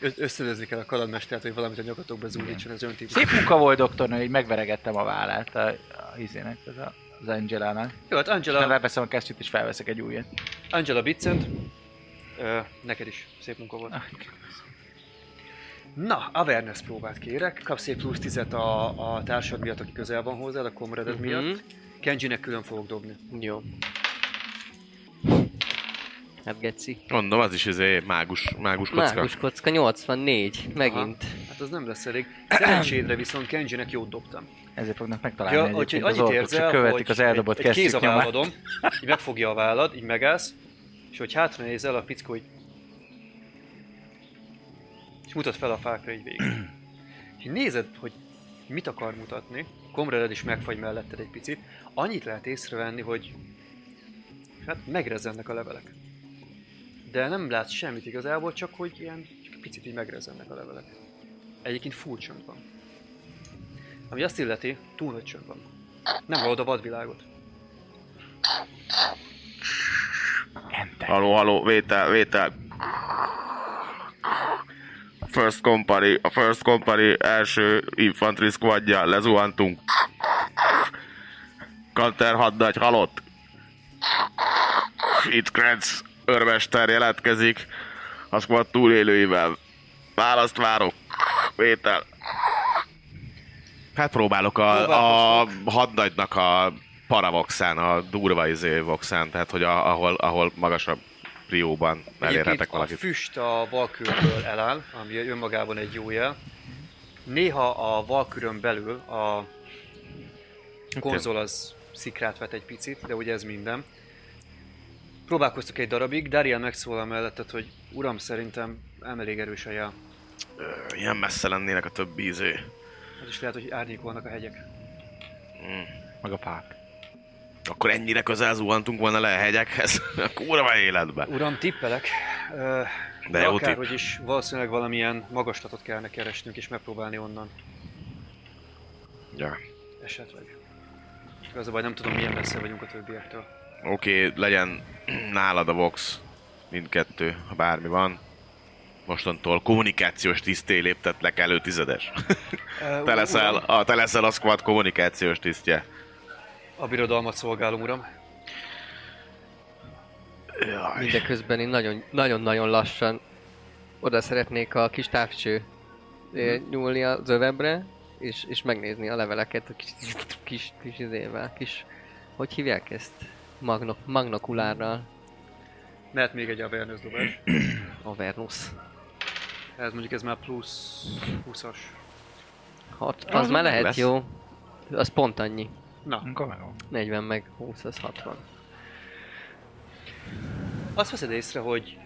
Ö- összönözni kell a kalandmestert, hogy valamit a nyakatokba zúdítson az öntípus. Szép munka volt, doktornő, hogy megveregettem a vállát a, a izének, az, a, az Angelának. Jó, hát Angela, leveszem a kesztyűt és felveszek egy újat. Angela Biccent, Ö, neked is szép munka volt. Na, Awareness próbát kérek. Kapsz egy plusz 10 a, a társad miatt, aki közel van hozzád, a comrade Mhm. miatt. Kenjinek külön fogok dobni. Jó. Hát geci. Mondom, az is izé mágus, mágus kocka. Mágus kocka 84, megint. Hát az nem lesz elég. Szerencsédre viszont Kenjinek jót dobtam. Ezért fognak megtalálni Ja, egyébként az orkok, csak érzel, követik hogy az eldobott egy, egy kéz a válladon, így megfogja a vállad, így megállsz, és hogy hátra nézel, a fickó így... És mutat fel a fákra így végig. És nézed, hogy mit akar mutatni, Komreded is megfagy melletted egy picit, annyit lehet észrevenni, hogy hát megrezennek a levelek. De nem látsz semmit igazából, csak hogy ilyen csak egy picit így megrezennek a levelek. Egyébként full csönd van. Ami azt illeti, túl nagy csönd van. Nem hallod a vadvilágot. Enter. Haló, haló, vétel, vétel. First Company, a First Company első infantry squadja, lezuhantunk. Kanter hadnagy halott. Itt Krenz örmester jelentkezik a squad túlélőivel. Választ várok. Vétel. Hát próbálok a, a hadnagynak a paravoxán, a durva izé voxán, tehát hogy a, ahol, ahol magasabb prióban elérhetek valakit. A füst a valkőrből eláll, ami önmagában egy jó jel. Néha a valkürön belül a konzol az szikrát vet egy picit, de ugye ez minden. Próbálkoztuk egy darabig, Darian megszólal melletted, hogy uram, szerintem nem elég erős a jel. Ilyen messze lennének a többi izé. Az is lehet, hogy árnyékolnak a hegyek. Meg a fák. Akkor ennyire közel zuhantunk volna le a hegyekhez. A kurva életbe. Uram, tippelek. De jó tipp. is valószínűleg valamilyen magaslatot kellene keresnünk és megpróbálni onnan Ja. Esetleg. Az a baj, nem tudom milyen messze vagyunk a többiektől. Oké, okay, legyen nálad a Vox mindkettő, ha bármi van. Mostantól kommunikációs tiszté léptetlek előtizedes. te, leszel, a, te leszel a squad kommunikációs tisztje. A birodalmat szolgálom, uram. Jaj. Mindeközben én nagyon- nagyon-nagyon lassan oda szeretnék a kis távcső eh, nyúlni az övemre, és, és megnézni a leveleket a kis, kis, kis izével, kis, hogy hívják ezt? Magnok, magnokulárral, Mehet még egy awareness dobás. Avernus. Ez mondjuk ez már plusz 20-as. Hat, az már lehet lesz. jó. Az pont annyi. Na, Akkor megvan. 40 meg 20, az 60. azt veszed észre, hogy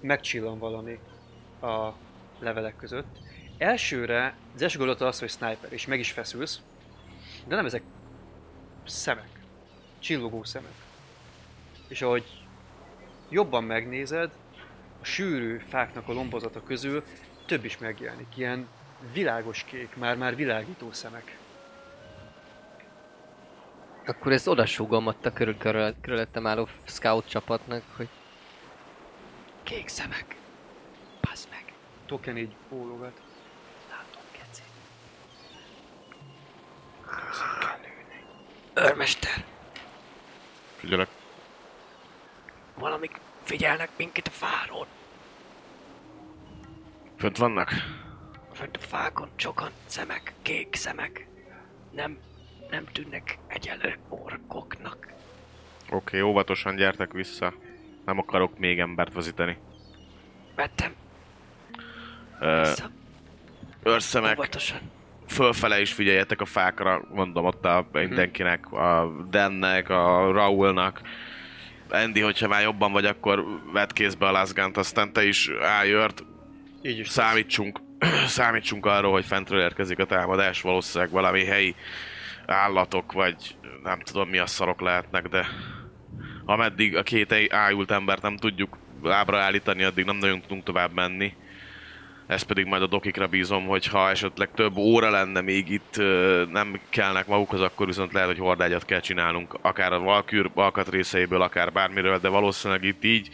megcsillan valami a levelek között. Elsőre, az első gondolat az, hogy sniper, és meg is feszülsz, de nem ezek szemek. Csillogó szemek. És ahogy jobban megnézed, a sűrű fáknak a lombozata közül több is megjelenik. Ilyen világos kék, már-már világító szemek. Akkor ez odasúgom ott a körül, körül, körülöttem álló scout csapatnak, hogy kék szemek. Passz meg. Token így bólogat. Látom, keci. Őrmester, Figyelek. valamik figyelnek minket a fáról. Fönt vannak? Fönt a fákon sokan szemek, kék szemek. Nem, nem tűnnek egyelő orkoknak. Oké, okay, óvatosan gyertek vissza. Nem akarok még embert vezíteni. Vettem Ö, vissza, őrszemek, óvatosan. fölfele is figyeljetek a fákra, mondom ott a mindenkinek, a Dennek, a Raulnak. Andy, hogyha már jobban vagy, akkor vedd kézbe a Lasgant, aztán te is álljört, Így is. számítsunk, számítsunk arról, hogy fentről érkezik a támadás, valószínűleg valami helyi állatok, vagy nem tudom mi a szarok lehetnek, de ameddig a két ájult embert nem tudjuk lábra állítani, addig nem nagyon tudunk tovább menni. Ezt pedig majd a dokikra bízom, hogy ha esetleg több óra lenne még itt, nem kellnek magukhoz, akkor viszont lehet, hogy hordágyat kell csinálnunk, akár a Valkür alkatrészeiből, akár bármiről, de valószínűleg itt így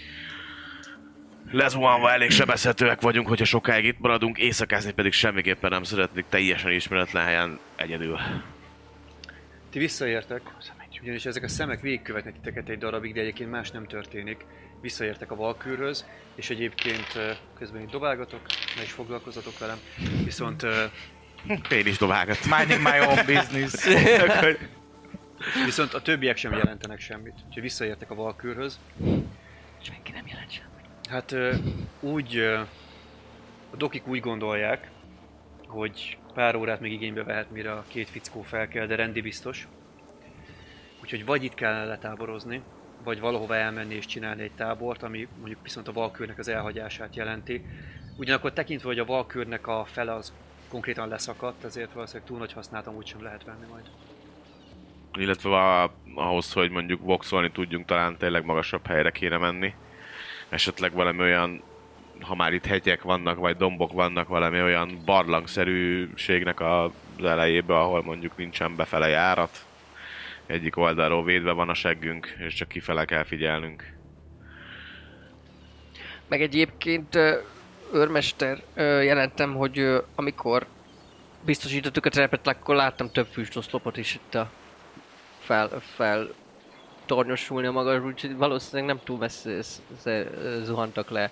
lezuhanva elég sebezhetőek vagyunk, hogyha sokáig itt maradunk, éjszakázni pedig semmiképpen nem szeretnék teljesen ismeretlen helyen egyedül. Ti visszaértek, ugyanis ezek a szemek végigkövetnek titeket egy darabig, de egyébként más nem történik. Visszaértek a Valkürhöz, és egyébként közben itt dobálgatok, ne is foglalkozatok velem. Viszont Én is dobálgat. Minding my own business. Viszont a többiek sem jelentenek semmit. Úgyhogy visszaértek a Valkürhöz. Senki nem jelent sem. Hát úgy, a dokik úgy gondolják, hogy pár órát még igénybe vehet, mire a két fickó felkel, de rendi biztos. Úgyhogy vagy itt kellene letáborozni, vagy valahova elmenni és csinálni egy tábort, ami mondjuk viszont a Valkőrnek az elhagyását jelenti. Ugyanakkor tekintve, hogy a Valkőrnek a fele az konkrétan leszakadt, ezért valószínűleg túl nagy használtam úgysem lehet venni majd. Illetve ahhoz, hogy mondjuk voxolni tudjunk, talán tényleg magasabb helyre kéne menni. Esetleg valami olyan, ha már itt hegyek vannak, vagy dombok vannak, valami olyan barlangszerűségnek az elejébe, ahol mondjuk nincsen befele járat. Egyik oldalról védve van a seggünk, és csak kifele kell figyelnünk. Meg egyébként őrmester, jelentem, hogy amikor biztosítottuk a terepet, akkor láttam több füstoszlopot is itt a fel, fel tornyosulni a magas, úgyhogy valószínűleg nem túl messze zuhantak le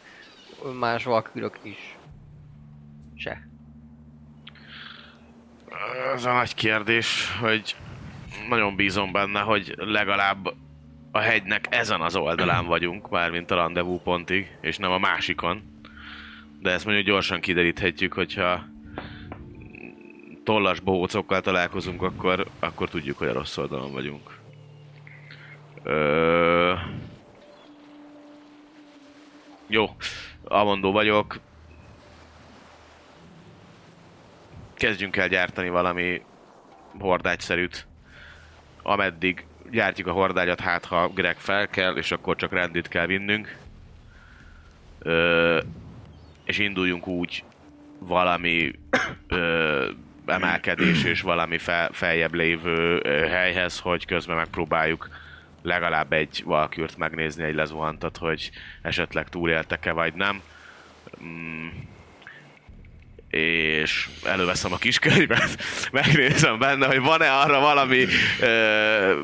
más valkürök is. Se. Ez a nagy kérdés, hogy nagyon bízom benne, hogy legalább a hegynek ezen az oldalán vagyunk, mármint a rendezvú pontig, és nem a másikon. De ezt mondjuk gyorsan kideríthetjük, hogyha tollas bohócokkal találkozunk, akkor, akkor tudjuk, hogy a rossz oldalon vagyunk. Ö... Jó, Amondó vagyok. Kezdjünk el gyártani valami hordágyszerűt. Ameddig gyártjuk a hordágyat, hát ha Greg fel kell, és akkor csak rendit kell vinnünk. Ö, és induljunk úgy valami ö, emelkedés és valami fel, feljebb lévő helyhez, hogy közben megpróbáljuk legalább egy valkürt megnézni, egy lezuhantat, hogy esetleg túléltek-e vagy nem. Mm, és előveszem a kis könyvet, megnézem benne, hogy van-e arra valami ö,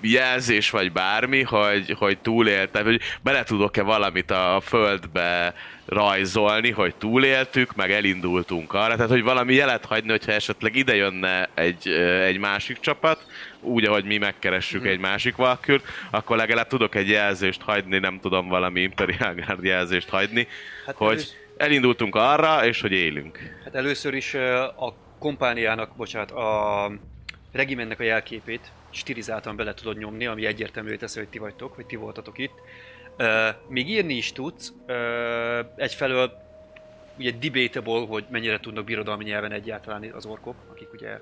jelzés vagy bármi, hogy, hogy túléltem, hogy bele tudok-e valamit a földbe rajzolni, hogy túléltük, meg elindultunk arra, tehát hogy valami jelet hagyni, hogyha esetleg ide jönne egy, egy másik csapat, úgy, ahogy mi megkeressük egy másik valkürt, akkor legalább tudok egy jelzést hagyni, nem tudom, valami Imperial Guard jelzést hagyni, Hát hogy elősz- elindultunk arra, és hogy élünk. Hát először is a kompániának, bocsánat, a regimennek a jelképét stilizáltan bele tudod nyomni, ami egyértelművé teszi, hogy ti vagytok, hogy ti voltatok itt. Ö, még írni is tudsz, ö, egyfelől ugye debatable, hogy mennyire tudnak birodalmi nyelven egyáltalán az orkok, akik ugye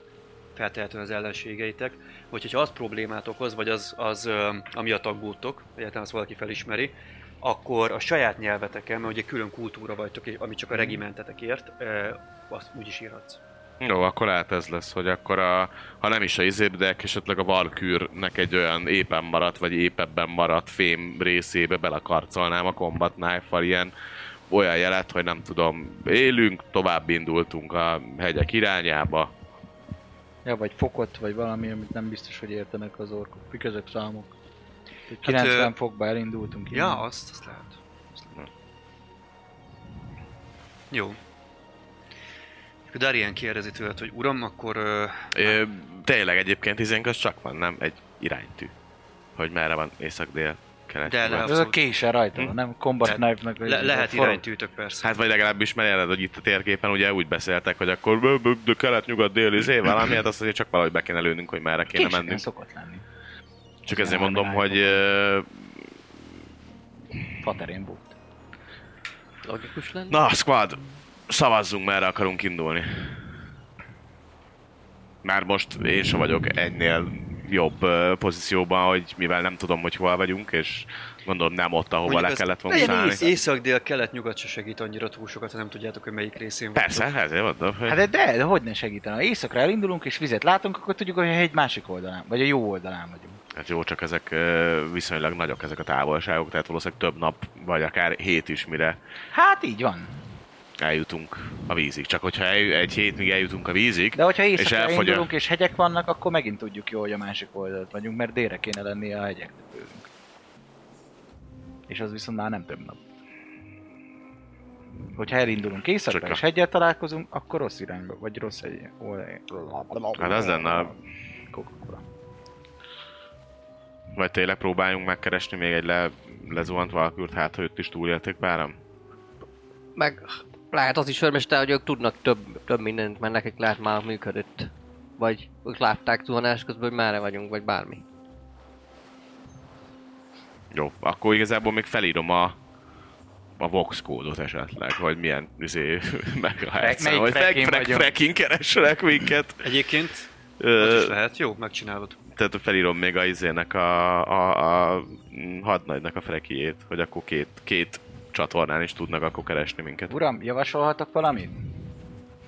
feltehetően az ellenségeitek, vagy hogyha az problémát okoz, vagy az, az ö, amiatt aggódtok, egyáltalán azt valaki felismeri, akkor a saját nyelveteken, mert ugye külön kultúra vagytok, ami csak a regimentetek ért, ö, azt úgy is írhatsz. Jó, akkor lehet ez lesz, hogy akkor a, ha nem is a izéb, de esetleg a Valkürnek egy olyan éppen maradt, vagy épebben maradt fém részébe belekarcolnám a Combat Knife-val ilyen olyan jelet, hogy nem tudom, élünk, tovább indultunk a hegyek irányába. Ja, vagy fokot, vagy valami, amit nem biztos, hogy értenek az orkok. Mik ezek számok? Hogy Hát, 90 ö, fokba elindultunk. Ja, innen. azt, azt lehet. Azt lehet. Jó. Akkor Darien kérdezi tőled, hogy uram, akkor ö, Ö, tényleg egyébként izénk az csak van, nem? Egy iránytű. Hogy merre van észak-dél, kelet, De lehet- Ez a kése rajta Hm? nem? Combat Knife-nak. le, lehet iránytűtök persze. Hát vagy legalábbis mert jelent, hogy itt a térképen ugye úgy beszéltek, hogy akkor de kelet, nyugat, dél, izé, valami, hát azt azért csak valahogy be kéne lőnünk, hogy merre kéne Késeken mennünk. szokott lenni. Csak ezért mondom, hogy Faterén volt. Logikus lenne? na, squad, szavazzunk, merre akarunk indulni. Már most én sem vagyok ennél jobb pozícióban, hogy mivel nem tudom, hogy hol vagyunk, és gondolom nem ott, ahova Mondjuk le kellett volna szállni. ész- Észak-dél, kelet-nyugat se segít annyira túl sokat, ha nem tudjátok, hogy melyik részén Persze, vagytok. ezért mondom, hogy... Hát de, de, de hogy ne segítene? Ha éjszakra elindulunk és vizet látunk, akkor tudjuk, hogy a hegy másik oldalán, vagy a jó oldalán vagyunk. Hát jó, csak ezek viszonylag nagyok ezek a távolságok, tehát valószínűleg több nap, vagy akár hét is, mire Hát így van. Eljutunk a vízig. Csak hogyha el, egy hét míg eljutunk a vízig, De hogyha és elfogy a... indulunk és hegyek vannak, akkor megint tudjuk jó, hogy a másik oldalt vagyunk, mert délre kéne lennie a hegyeknek tőlünk. És az viszont már nem több nap. Hogyha elindulunk éjszakra Csak a- és hegyel találkozunk, akkor rossz irányba, vagy rossz egy... Hát az lenne a-. Vagy tényleg próbáljunk megkeresni még egy le, lezuhant valkürt, hát ha őt is túlélték páram? Meg lehet az is örmester, hogy ők tudnak több, több mindent, mert nekik lehet már működött. Vagy ők látták zuhanás közben, hogy merre vagyunk, vagy bármi. Jó, akkor igazából még felírom a a Vox kódot esetleg, hogy milyen izé, meg a hercen, hogy frekin keressenek minket. Egyébként, Ö, is lehet. Jó, megcsinálod. tehát felírom még a izének a, a, a hadnagynak a frekiét, hogy akkor két, két csatornán is tudnak akkor keresni minket. Uram, javasolhatok valamit?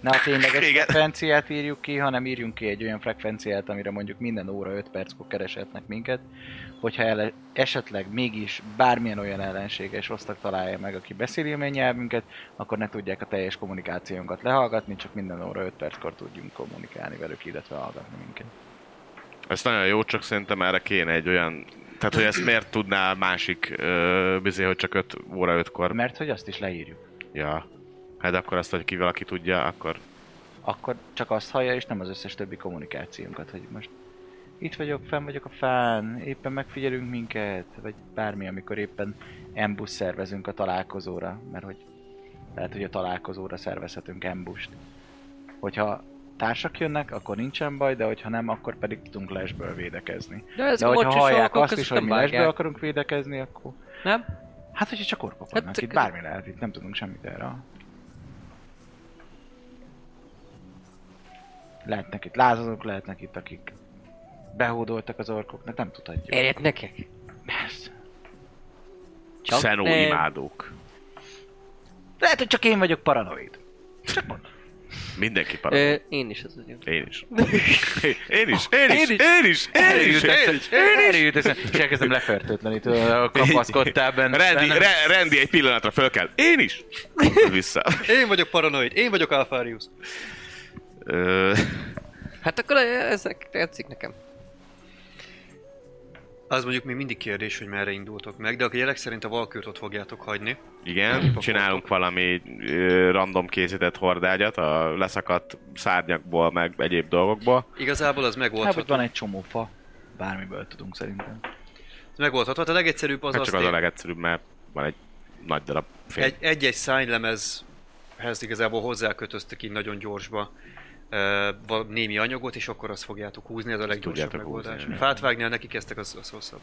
Ne a tényleges Igen. frekvenciát írjuk ki, hanem írjunk ki egy olyan frekvenciát, amire mondjuk minden óra 5 perckor kereshetnek minket. Hogyha ele- esetleg mégis bármilyen olyan ellenséges osztag találja meg, aki beszéli a nyelvünket, akkor ne tudják a teljes kommunikációnkat lehallgatni, csak minden óra 5 perckor tudjunk kommunikálni velük, illetve hallgatni minket. Ez nagyon jó, csak szerintem erre kéne egy olyan... Tehát, hogy ezt miért tudná másik ö, bizony, hogy csak 5 óra 5-kor. Mert hogy azt is leírjuk. Ja. Hát akkor azt, hogy ki valaki tudja, akkor... Akkor csak azt hallja, és nem az összes többi kommunikációnkat, hogy most itt vagyok, fenn vagyok a fán, éppen megfigyelünk minket, vagy bármi, amikor éppen ambush szervezünk a találkozóra, mert hogy lehet, hogy a találkozóra szervezhetünk ambust. Hogyha társak jönnek, akkor nincsen baj, de hogyha nem, akkor pedig tudunk lesből védekezni. De ez De hogyha hallják azt is, hogy mi lesből akarunk védekezni, akkor... Nem? Hát, hogyha csak orkok Hát vannak, csak- itt bármi lehet, itt nem tudunk semmit erre. Lehetnek itt lázadók, lehetnek itt, akik behódoltak az orkoknak, nem tudhatjuk. Érjét nekik? Persze. Csak Szenó nem. imádók. Lehet, hogy csak én vagyok paranoid. Csak mondom. Mindenki parancsol. Ö, én is az vagyok. Én is. Én is, én is, én is, én is, én is. Erre jut eszembe, és elkezdem lefertőtlenít, a kapaszkodtál benne. Rendi, re, Rendi egy pillanatra föl kell. Én is. Vissza. Én vagyok paranoid, én vagyok Alfarius. Hát akkor ezek tetszik nekem. Az mondjuk még mindig kérdés, hogy merre indultok meg, de a jelek szerint a Valkürt ott fogjátok hagyni. igen, csinálunk valami ö, random készített hordágyat a leszakadt szárnyakból, meg egyéb dolgokból. Igazából az Hát, megoldható. van egy csomó fa. Bármiből tudunk szerintem. Ez megoldható. Hát a legegyszerűbb az Hát az, csak az a legegyszerűbb, mert van egy nagy darab fény. egy, egy-egy szánylemezhez igazából hozzákötöztek így nagyon gyorsba uh, némi anyagot, és akkor azt fogjátok húzni, ez a leggyorsabb megoldás. húzni, Fát vágni, ha neki kezdtek, az, az hosszabb.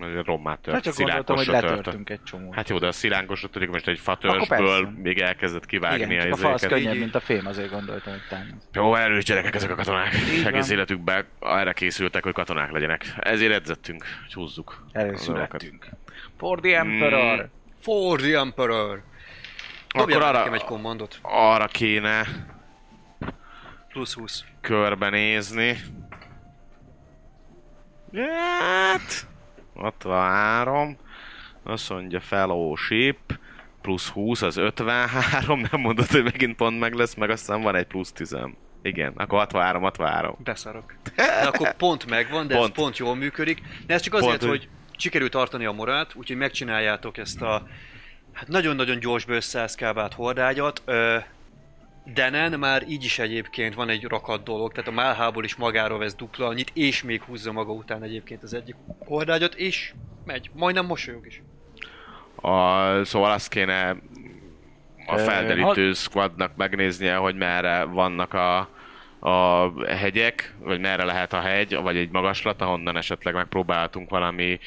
A rommát tört, Hát csak gondoltam, hogy letörtünk egy csomót. Hát jó, de a szilánkosra törik most egy fatörzsből még elkezdett kivágni Igen, a csak a fa az izéket. könnyebb, mint a fém, azért gondoltam, hogy támasz. Jó, erős gyerekek ezek a katonák. Így Egész van. életükben erre készültek, hogy katonák legyenek. Ezért edzettünk, hogy húzzuk. a dolgokat. Előszülettünk. For the Emperor! Mm. For the Emperor! Dobjál Akkor arra... arra, nekem egy kommandot. arra kéne Plusz 20. körbenézni. Hát... 63. Azt mondja fellowship. Plusz 20 az 53. Nem mondod, hogy megint pont meg lesz, meg aztán van egy plusz 10. Igen, akkor 63, 63. Beszarok. De akkor pont megvan, de pont. Ez pont jól működik. De ez csak azért, Pont, hogy sikerült tartani a morát, úgyhogy megcsináljátok ezt a hát nagyon-nagyon gyors összeeszkábált hordágyat. Ö, Denen már így is egyébként van egy rakat dolog, tehát a Málhából is magára vesz dupla annyit, és még húzza maga után egyébként az egyik hordágyat, és megy. Majdnem mosolyog is. A, szóval azt kéne a felderítő squadnak megnéznie, hogy merre vannak a, a hegyek, vagy merre lehet a hegy, vagy egy magaslat, ahonnan esetleg megpróbáltunk valami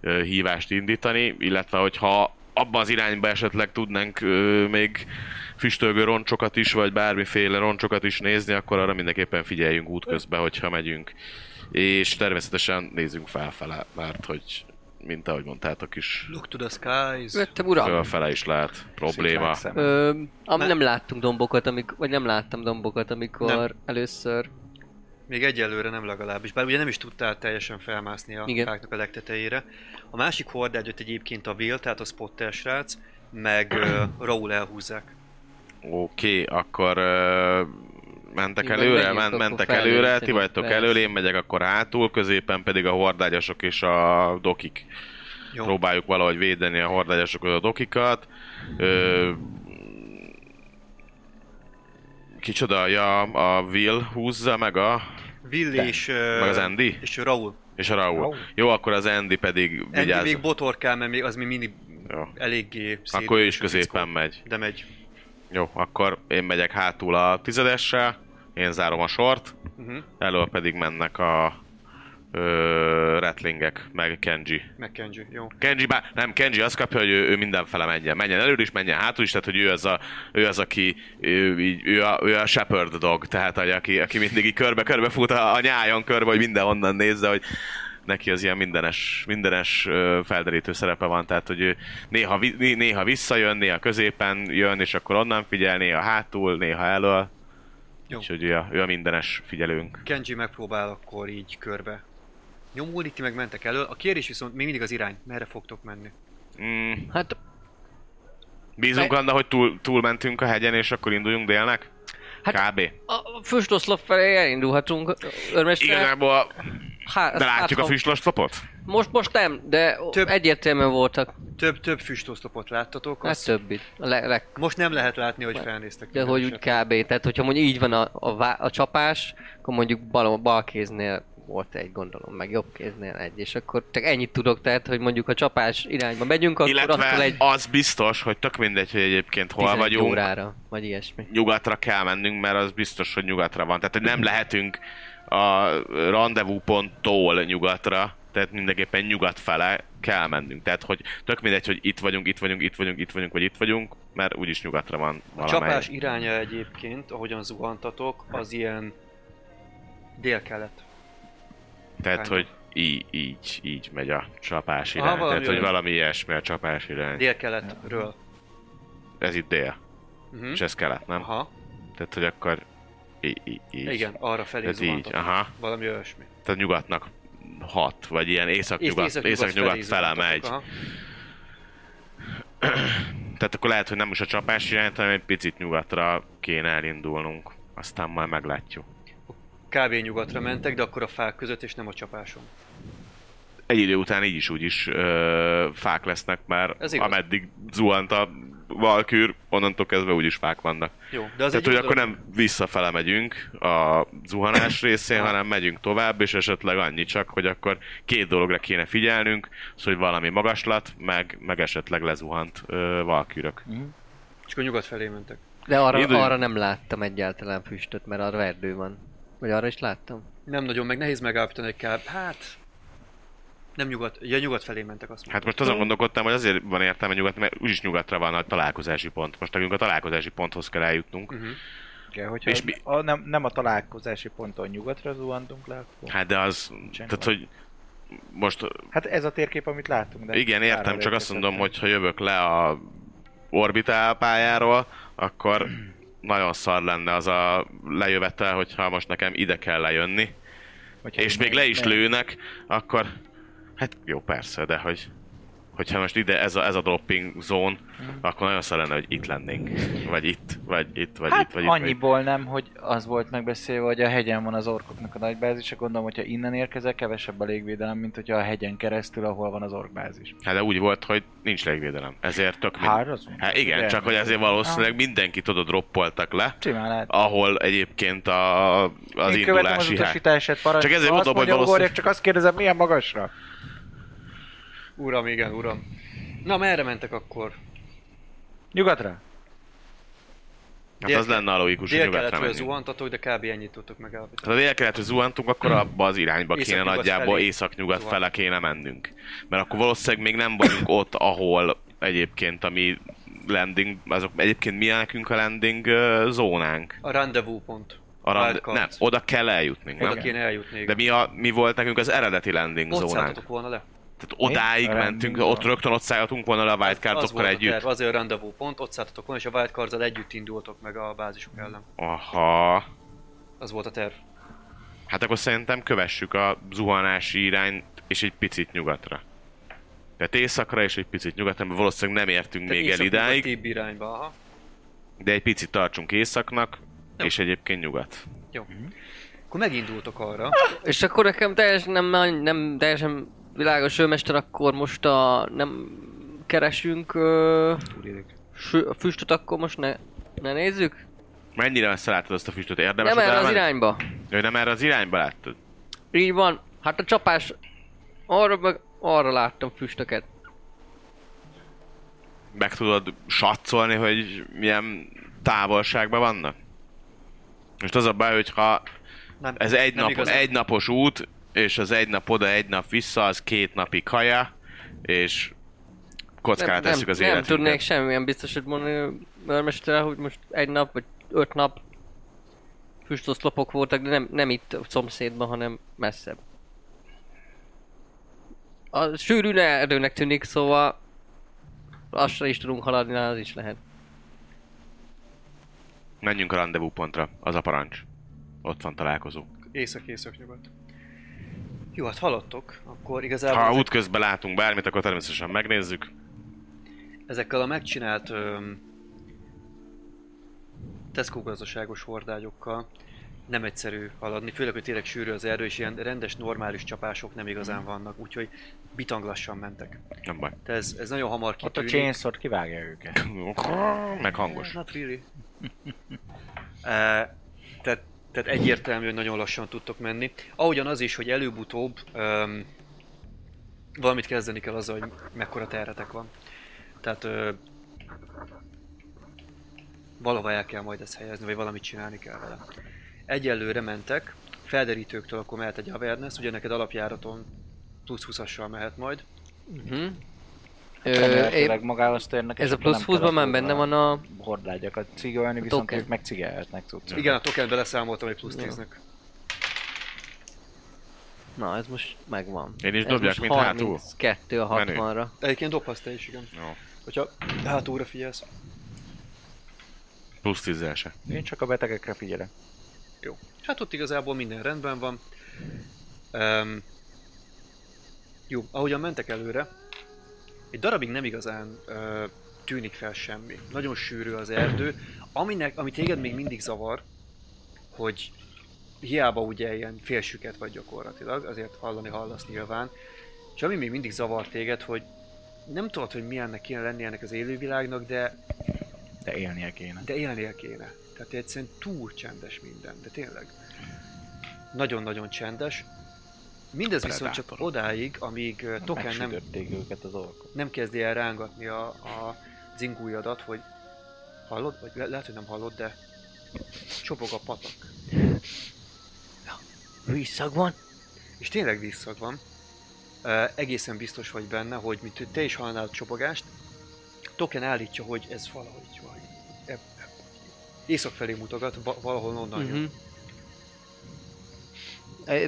ö, hívást indítani, illetve hogyha abban az irányba esetleg tudnánk ö, még füstölgő roncsokat is, vagy bármiféle roncsokat is nézni, akkor arra mindenképpen figyeljünk útközben, hogyha megyünk. És természetesen nézzünk felfele, mert hogy mint ahogy mondtátok is, Look to the skies. Jöttem uram. fölfele is lehet probléma. Ö, am, Ne- nem láttunk dombokat, amik, vagy nem láttam dombokat, amikor Nem. először... Még egyelőre nem legalábbis, bár ugye nem is tudtál teljesen felmászni a Igen. fáknak a legtetejére. A másik hordágyot egyébként a Will, tehát a Spotter srác, meg uh, Raúl elhúzzák. Oké, akkor ö, mentek Igen, előre, menjünk, men, akkor mentek előre, ti vagytok Persze. elől, én megyek akkor hátul, középen pedig a hordágyasok és a dokik. Jó. Próbáljuk valahogy védeni a hordágyasokat, a dokikat. Ö, kicsoda, ja, a Will húzza meg a, Will és, uh, meg az Andy? és Raúl. És a Raúl. Raúl. Jó, akkor az Andy pedig Andy vigyázz. még botorkál, mert még az még mindig Jó. eléggé szép. Akkor ő is középen megy. De megy. Jó, akkor én megyek hátul a tizedessel, én zárom a sort, Uh-huh. elől pedig mennek a ö, Ratlingek, meg Kenji. Meg Kenji, jó. Kenji bár, nem, Kenji azt kapja, hogy ő, ő mindenfele menjen. Menjen előre is, menjen hátul is, tehát hogy ő az, a, ő az aki, ő, így, ő, a, ő a shepherd dog, tehát hogy aki, aki mindig így körbe-körbe fut a, a nyájon körbe, hogy mindenhonnan nézze, hogy neki az ilyen mindenes, mindenes felderítő szerepe van, tehát hogy ő néha, néha visszajön, néha középen jön, és akkor onnan figyel, néha hátul, néha elől. Jó. Úgyhogy ő a, ő a mindenes figyelőnk. Kenji megpróbál akkor így körbe nyomulni, ti meg mentek elől. A kérdés viszont még mindig az irány. Merre fogtok menni? Mm, Hát bízunk anna, hogy túl, túlmentünk a hegyen, és akkor induljunk délnek? Hát- Kb. a füstoszlop felé elindulhatunk, örmester. Igazából, Há, de látjuk a hát, füstoszlopot? Most, most nem, de Több- egyértelműen voltak. Több, több füstosztopot láttatok. Hát többit. A le, leg, Most nem lehet látni, hogy felnéztek. de hogy úgy kb. Tehát, hogyha mondjuk így van a, a, vá- a csapás, akkor mondjuk bal, bal kéznél volt egy gondolom, meg jobb kéznél egy, és akkor csak ennyit tudok, tehát, hogy mondjuk a csapás irányba megyünk, akkor attól Illetve egy az biztos, hogy tök mindegy, hogy egyébként hol 11 vagyunk, órára, vagy ilyesmi. nyugatra kell mennünk, mert az biztos, hogy nyugatra van. Tehát, hogy nem lehetünk a rendezvúponttól nyugatra, tehát mindenképpen nyugat fele kell mennünk. Tehát, hogy tök mindegy, hogy itt vagyunk, itt vagyunk, itt vagyunk, itt vagyunk, vagy itt vagyunk, mert úgyis nyugatra van A valamely. csapás iránya egyébként, ahogyan zuhantatok, az ilyen dél-kelet. Tehát, of. hogy így, így, így megy a csapás Aha, irány. valami Tehát, hogy valami ilyesmi a csapás irány. Dél-keletről. Ez itt dél, Uh-huh. és ez kelet, nem? Aha. Tehát, hogy akkor így. Igen, arra felé így, aha. Valami olyasmi. Tehát nyugatnak hat, vagy ilyen észak-nyugat, Észak-nyugat fele megy. aha. Tehát akkor lehet, hogy nem is a csapás irányt, hanem egy picit nyugatra kéne elindulnunk. Aztán majd meglátjuk. Kb. nyugatra mentek, de akkor a fák között és nem a csapáson. Egy idő után így is úgy is ö, fák lesznek, mert ameddig zuhant a valkűr, onnantól kezdve úgyis fák vannak. Jó, de az Tehát, egy hogy akkor nem visszafele megyünk a zuhanás részén, hanem megyünk tovább, és esetleg annyi csak, hogy akkor két dologra kéne figyelnünk, az, hogy valami magaslat, meg, meg esetleg lezuhant ö, valkűrök. És akkor nyugat felé mentek. De arra, Idő- arra nem láttam egyáltalán füstöt, mert arra erdő van. Vagy arra is láttam? Nem nagyon, meg nehéz megállapítani, hogy kb. Hát... Nem nyugat, ja nyugat felé mentek azt Hát mondtam. most azon gondolkodtam, hogy azért van értelme nyugat, mert úgyis nyugatra van a találkozási pont. Most nekünk a találkozási ponthoz kell eljutnunk. Uh-huh. Igen, hogyha És mi- a, nem, nem a találkozási ponton nyugatra zuhantunk le, akkor... Hát de az, tehát hogy most Hát ez a térkép, amit látunk. De igen, értem, csak azt mondom, hogy ha jövök le a orbitál pályáról, akkor nagyon szar lenne az a lejövetel, hogyha most nekem ide kell lejönni, Hogyha és még le is lőnek, akkor hát jó persze, de hogy hogyha most ide ez a, ez a dropping zone, akkor nagyon szar lenne, hogy itt lennénk. Vagy itt, vagy itt, vagy Hát itt, vagy itt. vagy itt. annyiból nem, hogy az volt megbeszélve, hogy a hegyen van az orkoknak a nagybázis, gondolom, hogyha innen érkezel, kevesebb a légvédelem, mint hogyha a hegyen keresztül, ahol van az orkbázis. Hát de úgy volt, hogy nincs légvédelem. Ezért tök mind... Hát, az. Hát igen, csak hogy ezért valószínűleg mindenkit oda droppoltak le, Simán lehet. ahol egyébként a, az Én az indulási hely. utasítását, parancs. Csak ezért mondom, hogy mondja, valószínű- ugorjak, csak azt kérdezem, milyen magasra? Uram, igen, uram. Na, merre mentek akkor? Nyugatra? Hát az lenne a logikus, hogy nyugatra menjünk. zuhantatok, de kb. ennyit tudtok megállapítani. Ha a délkeletre zuhantunk, akkor abba az irányba kéne Észak-nyugat nagyjából felé észak-nyugat zuhantunk. fele kéne mennünk. Mert akkor valószínűleg még nem vagyunk ott, ahol egyébként a mi landing, azok egyébként mi a nekünk a landing ö, zónánk? A rendezvous pont. A rand, nem, oda kell eljutnunk, Oda nem? kéne eljutni. De mi, a, mi volt nekünk az eredeti landing Ott zónánk? szálltatok volna le. Tehát odáig A mentünk, ott rögtön ott szállhatunk volna le a az wildcardokkal volt a együtt. terv, azért a rendezvous pont, ott szálltatok volna, és a wildcards együtt indultok meg a bázisok ellen. Aha. Az volt a terv. Hát akkor szerintem kövessük a zuhanási irányt, és egy picit nyugatra. Tehát északra és egy picit nyugatra, mert valószínűleg nem értünk még el idáig, Tibb irányba, aha. de egy picit tartsunk északnak, Jó. és egyébként nyugat. Jó. Akkor megindultok arra. És akkor nekem teljesen nem, nem teljesen világos őmester, akkor most a, nem keresünk ö, sü- füstöt, akkor most ne, ne nézzük? Mennyire messze láttad azt a füstöt? Érdemes nem erre az irányba. Ő nem erre az irányba láttad? Így van. Hát a csapás arra meg arra láttam füstöket. Meg tudod satszolni, hogy milyen távolságban vannak? Most az a baj, hogyha Nem, ez egy, nem nap, igazán. egy napos út, és az egy nap oda, egy nap vissza, az két napi kaja, és kockára nem, tesszük nem, az nem életünket. tudnék semmilyen biztosat mondani őrmesterrel, hogy most egy nap vagy öt nap füstoszlopok voltak, de nem, nem itt a szomszédban, hanem messzebb. A sűrű erdőnek tűnik, szóval lassan is tudunk haladni, az is lehet. Menjünk a rendezvú pontra, az a parancs. Ott van találkozó. Észak-észak-nyugat. Jó, hát hallottok, akkor igazából Ha ezek, útközben látunk bármit, akkor természetesen megnézzük. ezekkel a megcsinált öm, Tesco gazdaságos hordágyokkal nem egyszerű haladni, főleg, hogy tényleg sűrű az erdő, és ilyen rendes, normális csapások nem igazán vannak, úgyhogy bitang lassan mentek. Nem baj. De ez, ez nagyon hamar Ott a kitűnik. chainsaw kivágja őket. Meg hangos. Not really. Eh, tehát, tehát egyértelmű, hogy nagyon lassan tudtok menni. Ahogyan az is, hogy előbb-utóbb um, valamit kezdeni kell azzal, hogy mekkora terhetek van. Tehát ö, valahova el kell majd ezt helyezni, vagy valamit csinálni kell vele. Egyelőre mentek, felderítőktől akkor mehet egy awareness, ugye neked alapjáraton plusz 20-assal mehet majd. Uh-huh. Remélhetőleg magához térnek. ez a plusz nem 20 kell ban már benne van a... Hordágyakat cigolni, viszont Token. ők meg cigelhetnek cuccot. Igen, a tokenbe leszámoltam egy plusz Jó. 10-nek. Na, ez most megvan. Én is Ez dobjak, most mint hátul? 32 a Menő. 60-ra. Egyébként dobhatsz te is, igen. Jó. Hogyha hátulra figyelsz. Plusz tízzel se. Én csak a betegekre figyelek. Jó. Hát ott igazából minden rendben van. Um, jó, ahogyan mentek előre, egy darabig nem igazán uh, tűnik fel semmi. Nagyon sűrű az erdő, aminek, ami téged még mindig zavar, hogy hiába ugye ilyen félsüket vagy gyakorlatilag, azért hallani hallasz nyilván, és ami még mindig zavar téged, hogy nem tudod, hogy milyennek kéne lenni ennek az élővilágnak, de, De élnie kéne. de élnie kéne. Tehát egyszerűen túl csendes minden, de tényleg. Nagyon-nagyon csendes. Mindez viszont csak odáig, amíg Token nem, őket az orkok. nem kezdi el rángatni a, a zingújadat, hogy hallod? Vagy le- lehet, hogy nem hallod, de csobog a patak. Vízszag van? És tényleg visszag van. Uh, egészen biztos vagy benne, hogy mint te is hallnál a csobogást, Token állítja, hogy ez valahogy van. Észak felé mutogat, va- valahol onnan jön.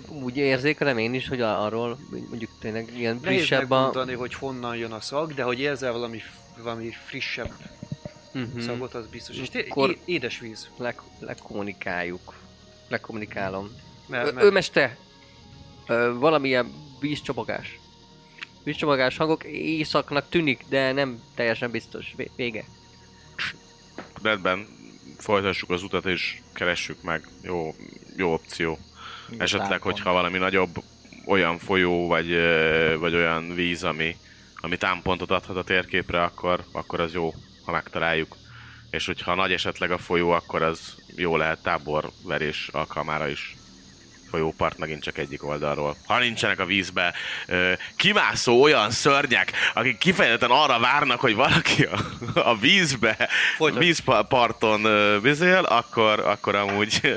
Úgy érzékelem én is, hogy arról mondjuk tényleg ilyen Nehéz frissebb a... megmondani, hogy honnan jön a szag, de hogy érzel valami, valami frissebb Uh-huh. szagot, az biztos. És Akkor- é- édes víz. Le, lekommunikáljuk. Lekommunikálom. Mert, mert, ő meste! Ö, valamilyen vízcsobogás. Vízcsobogás hangok éjszaknak tűnik, de nem teljesen biztos. Vé- Vége. Redben folytassuk az utat és keressük meg. Jó, jó opció. Esetleg, hogyha valami nagyobb olyan folyó, vagy, vagy olyan víz, ami, ami támpontot adhat a térképre, akkor, akkor az jó, ha megtaláljuk. És hogyha nagy esetleg a folyó, akkor az jó lehet táborverés alkalmára is. Folyópart megint csak egyik oldalról. Ha nincsenek a vízbe ö, kimászó olyan szörnyek, akik kifejezetten arra várnak, hogy valaki a, a vízbe, Folytasd. vízparton ö, vizél, akkor, akkor amúgy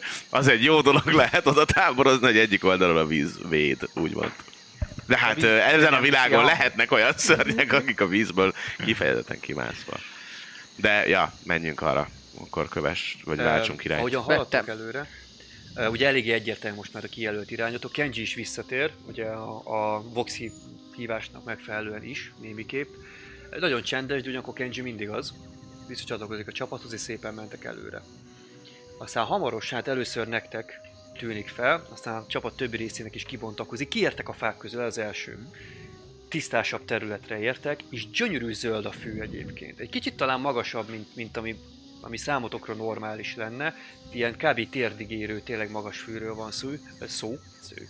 az egy jó dolog lehet oda táborozni, hogy egyik oldalról a víz véd, úgymond. De hát víz- ö, ezen a világon ja. lehetnek olyan szörnyek, akik a vízből kifejezetten kimászva. De ja, menjünk arra. Akkor köves, vagy váltsunk irányt. Ahogyan haladtak előre, ugye eléggé egyértelmű most már a kijelölt irányotok. Kenji is visszatér, ugye a, a Voxi hívásnak megfelelően is, némiképp. Nagyon csendes, de ugyanakkor Kenji mindig az. Visszacsatlakozik a csapathoz, és szépen mentek előre. Aztán hamarosan, hát először nektek tűnik fel, aztán a csapat többi részének is kibontakozik. Kiértek a fák közül, az első. Tisztásabb területre értek, és gyönyörű zöld a fű egyébként. Egy kicsit talán magasabb, mint, mint ami, ami számotokra normális lenne. Ilyen kb. térdig érő, tényleg magas fűről van szó, szó, sző.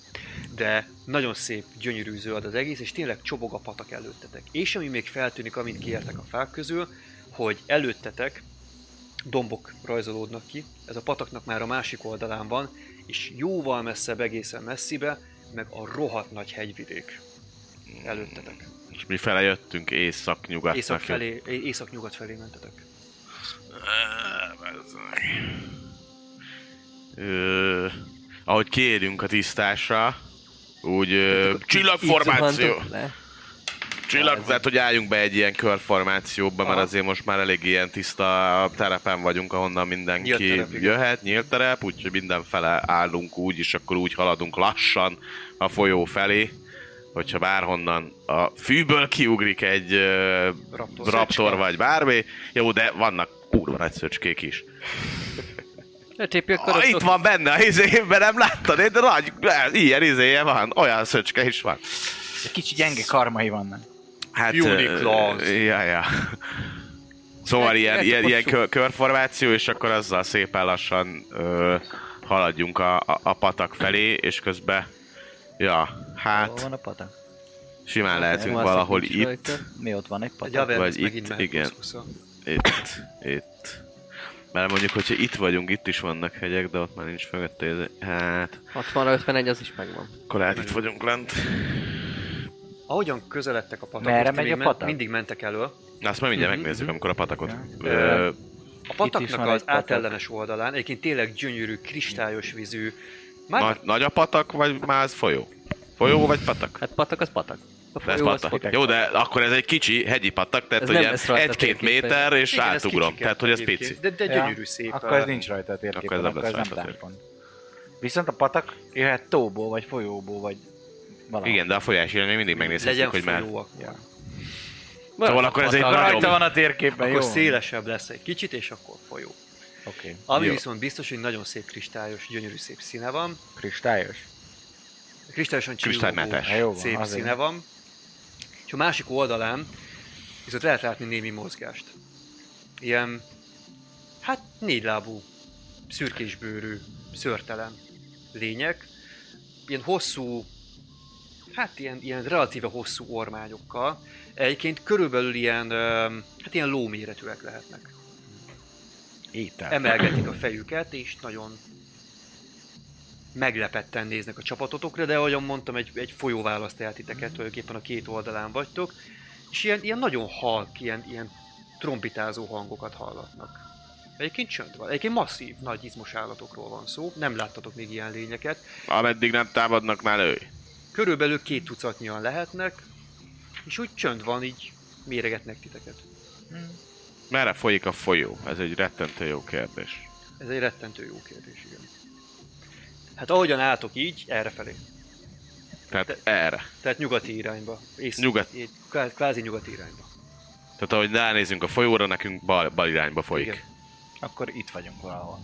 de nagyon szép, gyönyörű zöld az egész, és tényleg csobog a patak előttetek. És ami még feltűnik, amint kiértek a fák közül, hogy előttetek dombok rajzolódnak ki, ez a pataknak már a másik oldalán van, és jóval messzebb, egészen messzibe, meg a rohadt nagy hegyvidék előttetek. És mi fele jöttünk észak-nyugat. Észak felé, észak-nyugat felé mentetek. Ö, ahogy kiérünk a tisztásra, úgy ö, csillagformáció. Csillag, tehát hogy álljunk be egy ilyen körformációba, mert azért most már elég ilyen tiszta terepen vagyunk, ahonnan Nyílt mindenki terep, jöhet, nyílt terep, úgyhogy mindenfele állunk úgy, és akkor úgy haladunk lassan a folyó felé, hogyha bárhonnan a fűből kiugrik egy ö, Raptor. raptor vagy bármi, jó, de vannak kurva nagy szöcskék is. Ah, itt van benne a izében, nem láttad? De nagy, ilyen izéje van, olyan szöcske is van. Egy kicsi gyenge karmai vannak. Hát, Uniqlos. ö, Ja, ja. Szóval Egy- ilyen, egy ilyen, ilyen hosszú. kör, körformáció, és akkor azzal szépen lassan ö, haladjunk a, a, a patak felé, és közben, ja, Hol hát van a patak? simán lehetünk Nem, valahol itt, rajta. Mi ott van egy Egy patak? Avernis Vagy itt, igen. plusz-plusz-a. itt, itt. Mert mondjuk, hogyha itt vagyunk, itt is vannak hegyek, de ott már nincs mögötte, hát, 60 51 az is megvan. akkor lehet itt vagyunk lent. Ahogyan közeledtek a patakhoz, Merre megy a men- patak? mindig mentek elő. Na, azt majd mindjárt Mhm, megnézzük, mhm. amikor a patakot... Ja. Ö, A pataknak az patak. átellenes oldalán, egyébként tényleg gyönyörű, kristályos vízű, már nagy, nagy a patak, vagy már az folyó? Folyó vagy patak? Hát patak az patak. A De ez folyó az patak. patak. Jó, de akkor ez egy kicsi hegyi patak, tehát Ez hogy egy-két méter, és Igen, ez átugrom. Tehát, hogy ez pici. De, de gyönyörű szép. Akkor ez nincs rajta a térképen, Akkor ez nem akkor ez nem. Viszont a patak jöhet tóból, vagy folyóból, vagy valahol. Igen, de a folyás még mindig megnézhetjük, Legyen hogy már... folyó akkor. Ja. Szóval akkor ez egy Rajta van a térképen, Akkor jó? szélesebb lesz egy kicsit, és akkor folyó. Oké. Ami Jó. viszont biztos, hogy nagyon szép kristályos, gyönyörű szép színe van. Kristályos? Kristályosan csillogó szép azért. színe van. És a másik oldalán viszont lehet látni némi mozgást. Ilyen, hát négylábú, szürkésbőrű, szörtelen lények. Ilyen hosszú, hát ilyen, ilyen relatíve hosszú ormányokkal. Egyébként körülbelül ilyen, hát ilyen lóméretűek lehetnek. Étel. emelgetik a fejüket, és nagyon meglepetten néznek a csapatotokra, de ahogyan mondtam, egy, egy folyó választ el titeket, tulajdonképpen a két oldalán vagytok, és ilyen, ilyen nagyon halk, ilyen, ilyen trompitázó hangokat hallatnak. Egyébként csönd van. Egyébként masszív, nagy izmos állatokról van szó, nem láttatok még ilyen lényeket. Ameddig nem támadnak, már lőj. Körülbelül két tucatnyian lehetnek, és úgy csönd van, így méregetnek titeket. Merre folyik a folyó? Ez egy rettentő jó kérdés. Ez egy rettentő jó kérdés, igen. Hát ahogyan álltok így, errefelé. Tehát erre. Tehát nyugati irányba. Ész, Nyugat. így, kvá- Kvázi nyugati irányba. Tehát ahogy ránézünk a folyóra, nekünk bal, bal irányba folyik. Igen. Akkor itt vagyunk valahol.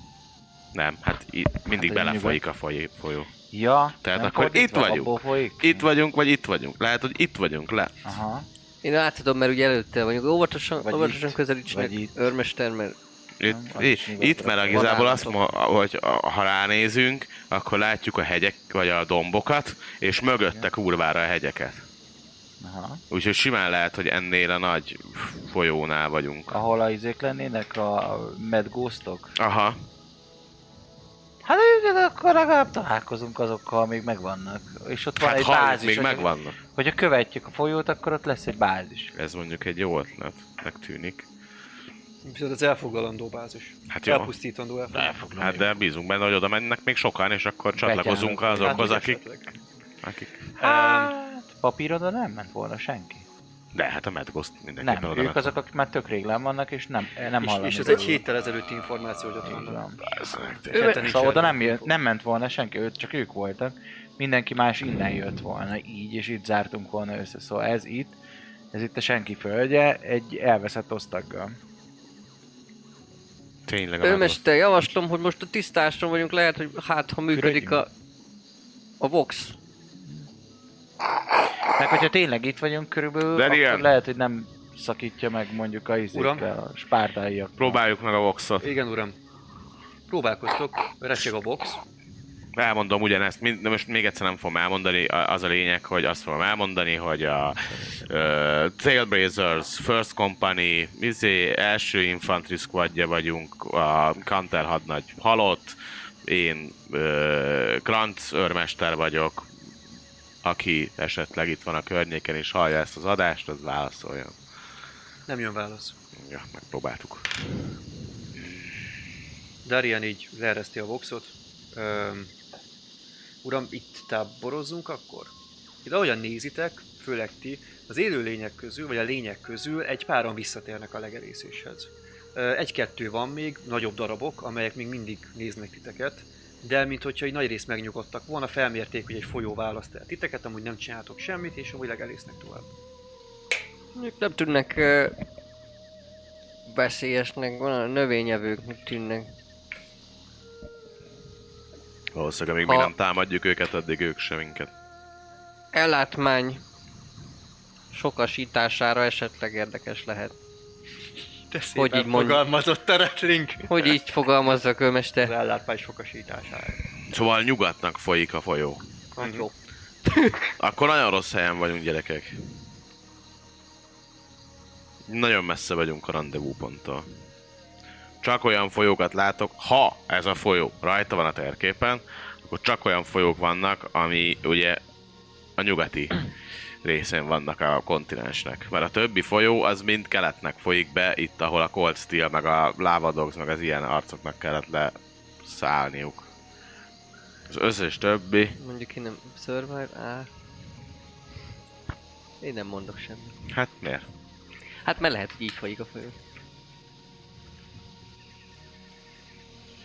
Nem, hát itt mindig Hát, belefolyik a foly, folyó. Ja, Tehát akkor fordítva, itt vagyunk. Folyik? Itt vagyunk, vagy itt vagyunk. Lehet, hogy itt vagyunk le. Aha. Én láthatom, mert ugye előtte vagyunk. Óvatosan, Vagy óvatosan itt, közelítsenek. Őrmester, mert Itt, itt, itt mert igazából azt mondja, hogy ha ránézünk, akkor látjuk a hegyek, vagy a dombokat, és mögötte kurvára a hegyeket. Aha. Úgyhogy simán lehet, hogy ennél a nagy folyónál vagyunk. Ahol a izék lennének, a Mad Ghostok? Aha. Hát akkor legalább találkozunk azokkal, amíg megvannak. És ott van Hát egy ha bázis. még hogyha- megvannak. Hogyha követjük a folyót, akkor ott lesz egy bázis. Ez mondjuk egy jó ötletnek tűnik. Viszont az elfoglalandó bázis. Hát jó. Elpusztítandó elfoglalandó. Hát de bízunk benne, hogy oda mennek még sokan, és akkor csatlakozunk azokhoz, Hát, akik... esetleg. akik... Hát, papírodon nem ment volna senki. De hát a Mad Ghost mindenképpen Nem, oda ők azok, akik már tök rég vannak, és nem, nem És, hallani. és ez egy héttel ezelőtti információ, hogy ott. Ketten Szóval oda nem, jött, nem ment volna senki, őt, csak ők voltak. Mindenki más innen jött volna, így, és itt zártunk volna össze. Szóval ez itt, ez itt a senki földje, egy elveszett osztaggal. Tényleg a. Őrmester, javaslom, hogy most a tisztáson vagyunk, lehet, hogy hát ha működik a, a Vox. Meg hogyha tényleg itt vagyunk körülbelül, Daniel. akkor lehet, hogy nem szakítja meg mondjuk a izékkel, a spártáiak. Próbáljuk meg a Voxot. Igen, uram. Próbálkoztok, recseg a box. Elmondom ugyanezt, mind- de most még egyszer nem fogom elmondani, az a lényeg, hogy azt fogom elmondani, hogy a uh, Trailblazers First Company izé, első infantry squadja vagyunk, a Kanter hadnagy halott, én uh, Kranz őrmester vagyok, aki esetleg itt van a környéken és hallja ezt az adást, az válaszoljon. Nem jön válasz. Ja, megpróbáltuk. Darian így leereszti a voxot. Öm, uram, itt táborozzunk akkor? Itt ahogyan nézitek, főleg ti, az élőlények közül, vagy a lények közül egy páran visszatérnek a legelészéshez. Ö, Egy-kettő van még, nagyobb darabok, amelyek még mindig néznek titeket, de mint hogyha egy nagy rész megnyugodtak volna, felmérték, hogy egy folyó választ el titeket, amúgy nem csináltok semmit, és amúgy legelésznek tovább. Ők nem tűnnek uh, veszélyesnek, van a növényevőknek tűnnek. Valószínűleg amíg Ha- mi nem támadjuk őket, addig ők se minket. Ellátmány sokasítására esetleg érdekes lehet. Te Hogy így fogalmazott a Rattling. Hogy így fogalmazzak, Az őmester? ellátmány sokasítására. Szóval nyugatnak folyik a folyó. Hát jó. Akkor nagyon rossz helyen vagyunk, gyerekek. Nagyon messze vagyunk a rendezvúponttól. Csak olyan folyókat látok, ha ez a folyó rajta van a térképen, akkor csak olyan folyók vannak, ami ugye a nyugati részén vannak a kontinensnek. Mert a többi folyó az mind keletnek folyik be, itt ahol a Cold Steel, meg a Lava Dogs, meg az ilyen arcoknak kellett leszállniuk. Az összes többi, Mondjuk én nem Survivor, á. Én nem mondok semmit. hát miért? Hát mert lehet, hogy így folyik a folyó.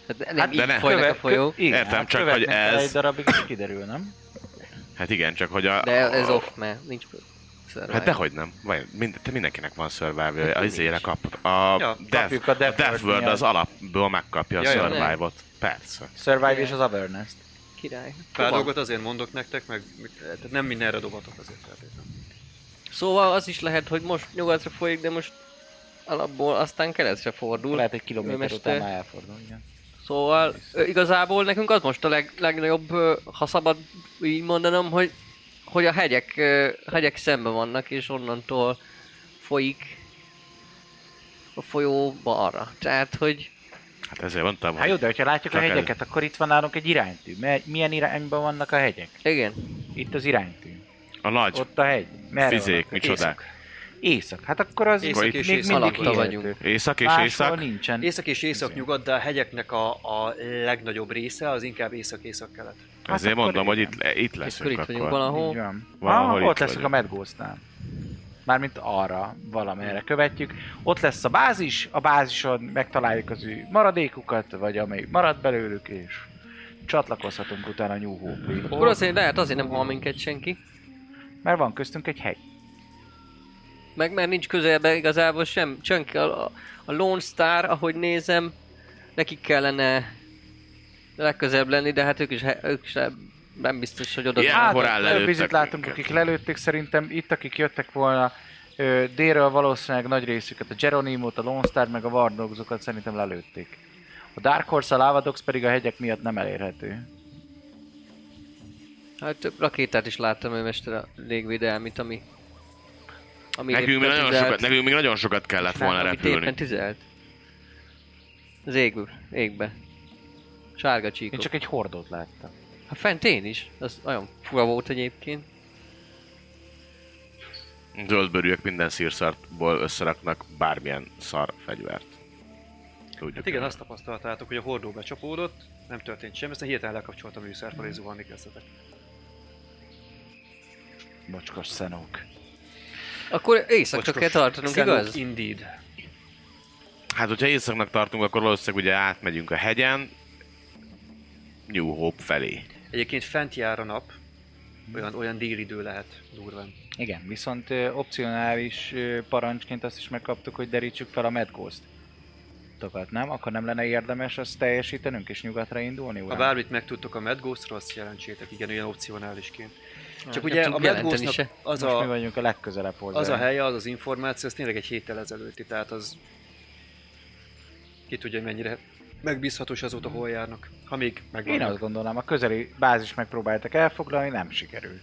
Hát nem Hát, így de ne. folynak a folyók, igen, Értem, hát csak hogy ez- Egy darabig is kiderül, nem? Hát igen, csak hogy a... de ez off, mert nincs survival. Hát dehogy nem. Vagy mind, te mindenkinek van survival Hát az izére kap. A, Ja, Death, a a Death Death Word az alapból megkapja a Ja, ja. survive-ot. Persze. Survive és az awareness Király. Pár dolgot azért mondok nektek, meg tehát nem mindenre dobatok azért feltétlenül. Szóval az is lehet, hogy most nyugatra folyik, de most alapból aztán keresztre fordul. Lehet egy kilométer után már elfordul, igen. Szóval igazából nekünk az most a leg, legnagyobb, ha szabad így mondanom, hogy, hogy a hegyek, hegyek szemben vannak, és onnantól folyik a folyó balra. Tehát, hogy Hát ezért mondtam, Hát jó, de hogyha látjuk a hegyeket, akkor itt van nálunk egy iránytű. Milyen irányban vannak a hegyek? igen, Itt az iránytű. a nagy Ott a hegy. Merre fizék, micsodák. Észak. Hát akkor az Észak és még észak. mindig Alatta vagyunk. Észak és Máshol észak. nincsen. Észak és észak-nyugat, de a hegyeknek a, a legnagyobb része az inkább észak-észak-kelet. Hát Ezért mondom, hogy itt, itt akkor leszünk itt vagyunk akkor. Így valahol. van. Valahol ah, ott leszünk a vagyunk. Medghost-nál. Mármint arra, valamerre követjük. Ott lesz a bázis, a bázison megtaláljuk az ő maradékukat, vagy amelyik marad belőlük, és csatlakozhatunk utána New Hope-ig. Akkor azért lehet, azért nem hal minket senki. Mert van köztünk egy hegy. Meg mert nincs közelben igazából sem, senki. A, a, Lone Star, ahogy nézem, nekik kellene legközelebb lenni, de hát ők is, ők is nem biztos, hogy oda... Ilyen Hát, lelőttek vizit látunk, akik lelőtték, szerintem itt, akik jöttek volna, délről valószínűleg nagy részüket, a Geronimo-t, a Lone Star, meg a Wardogs-okat szerintem lelőtték. A Dark Horse, a Lavadox pedig a hegyek miatt nem elérhető. Hát több rakétát is láttam, ő mester a légvédelmit, ami... ami Nekünk még, nagyon sokat, nekünk még nagyon sokat kellett volna Nem, amit éppen repülni. tüzelt. Az ég, égbe. Sárga csíkok. Én csak egy hordót láttam. Hát fent én is. Az olyan fura volt egyébként. Zöldbőrűek minden szírszartból összeraknak bármilyen szar fegyvert. Tudjuk. Hát igen, azt tapasztaltátok, hogy a hordó becsapódott, nem történt semmi, aztán hirtelen lekapcsolt a műszerfal és zuhanni kezdetek. Mocskos szenók. Akkor éjszakra kell tartanunk, igaz? Indeed. Hát, hogyha északnak tartunk, akkor valószínűleg ugye átmegyünk a hegyen, New Hope felé. Egyébként fent jár a nap, olyan, olyan délidő lehet durván. Igen, viszont ö, opcionális ö, parancsként azt is megkaptuk, hogy derítsük fel a Medghost. Tokat, nem? Akkor nem lenne érdemes azt teljesítenünk és nyugatra indulni? Ha uram? bármit megtudtok a Medghostról, azt jelentsétek, igen, olyan opcionálisként. Csak ugye a se. az Most mi a, vagyunk a legközelebb hozzá. az a helye, az az információ, az tényleg egy héttel ezelőtti, tehát az ki tudja, hogy mennyire megbízható, és azóta hol járnak. Ha még Én megvannak. azt gondolom, a közeli bázis megpróbáltak elfoglalni, nem sikerült.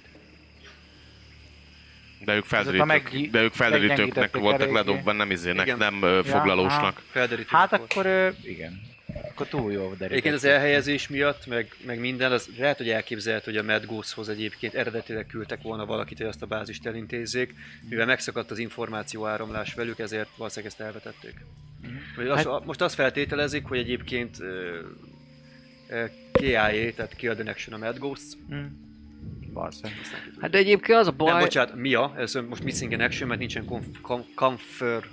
De ők felderítők, meg- de ők felderítőknek voltak ledobva, nem izének, Igen. nem ö, foglalósnak. Hát akkor igen. Akkor túl jó derített. Egyébként az elhelyezés miatt, meg, meg minden, az lehet, hogy elképzelhető, hogy a Mad Goose-hoz egyébként eredetileg küldtek volna valakit, hogy azt a bázist elintézzék, mivel megszakadt az információ áramlás velük, ezért valószínűleg ezt elvetették. Vagy az, Hát- most azt feltételezik, hogy egyébként KIA, tehát Kill the Action a Mad Ghost. Valószínűleg. Hát de egyébként az a Baj... Nem, bocsánat, MIA, ez most Missing in Action, mert nincsen conf, com, confer,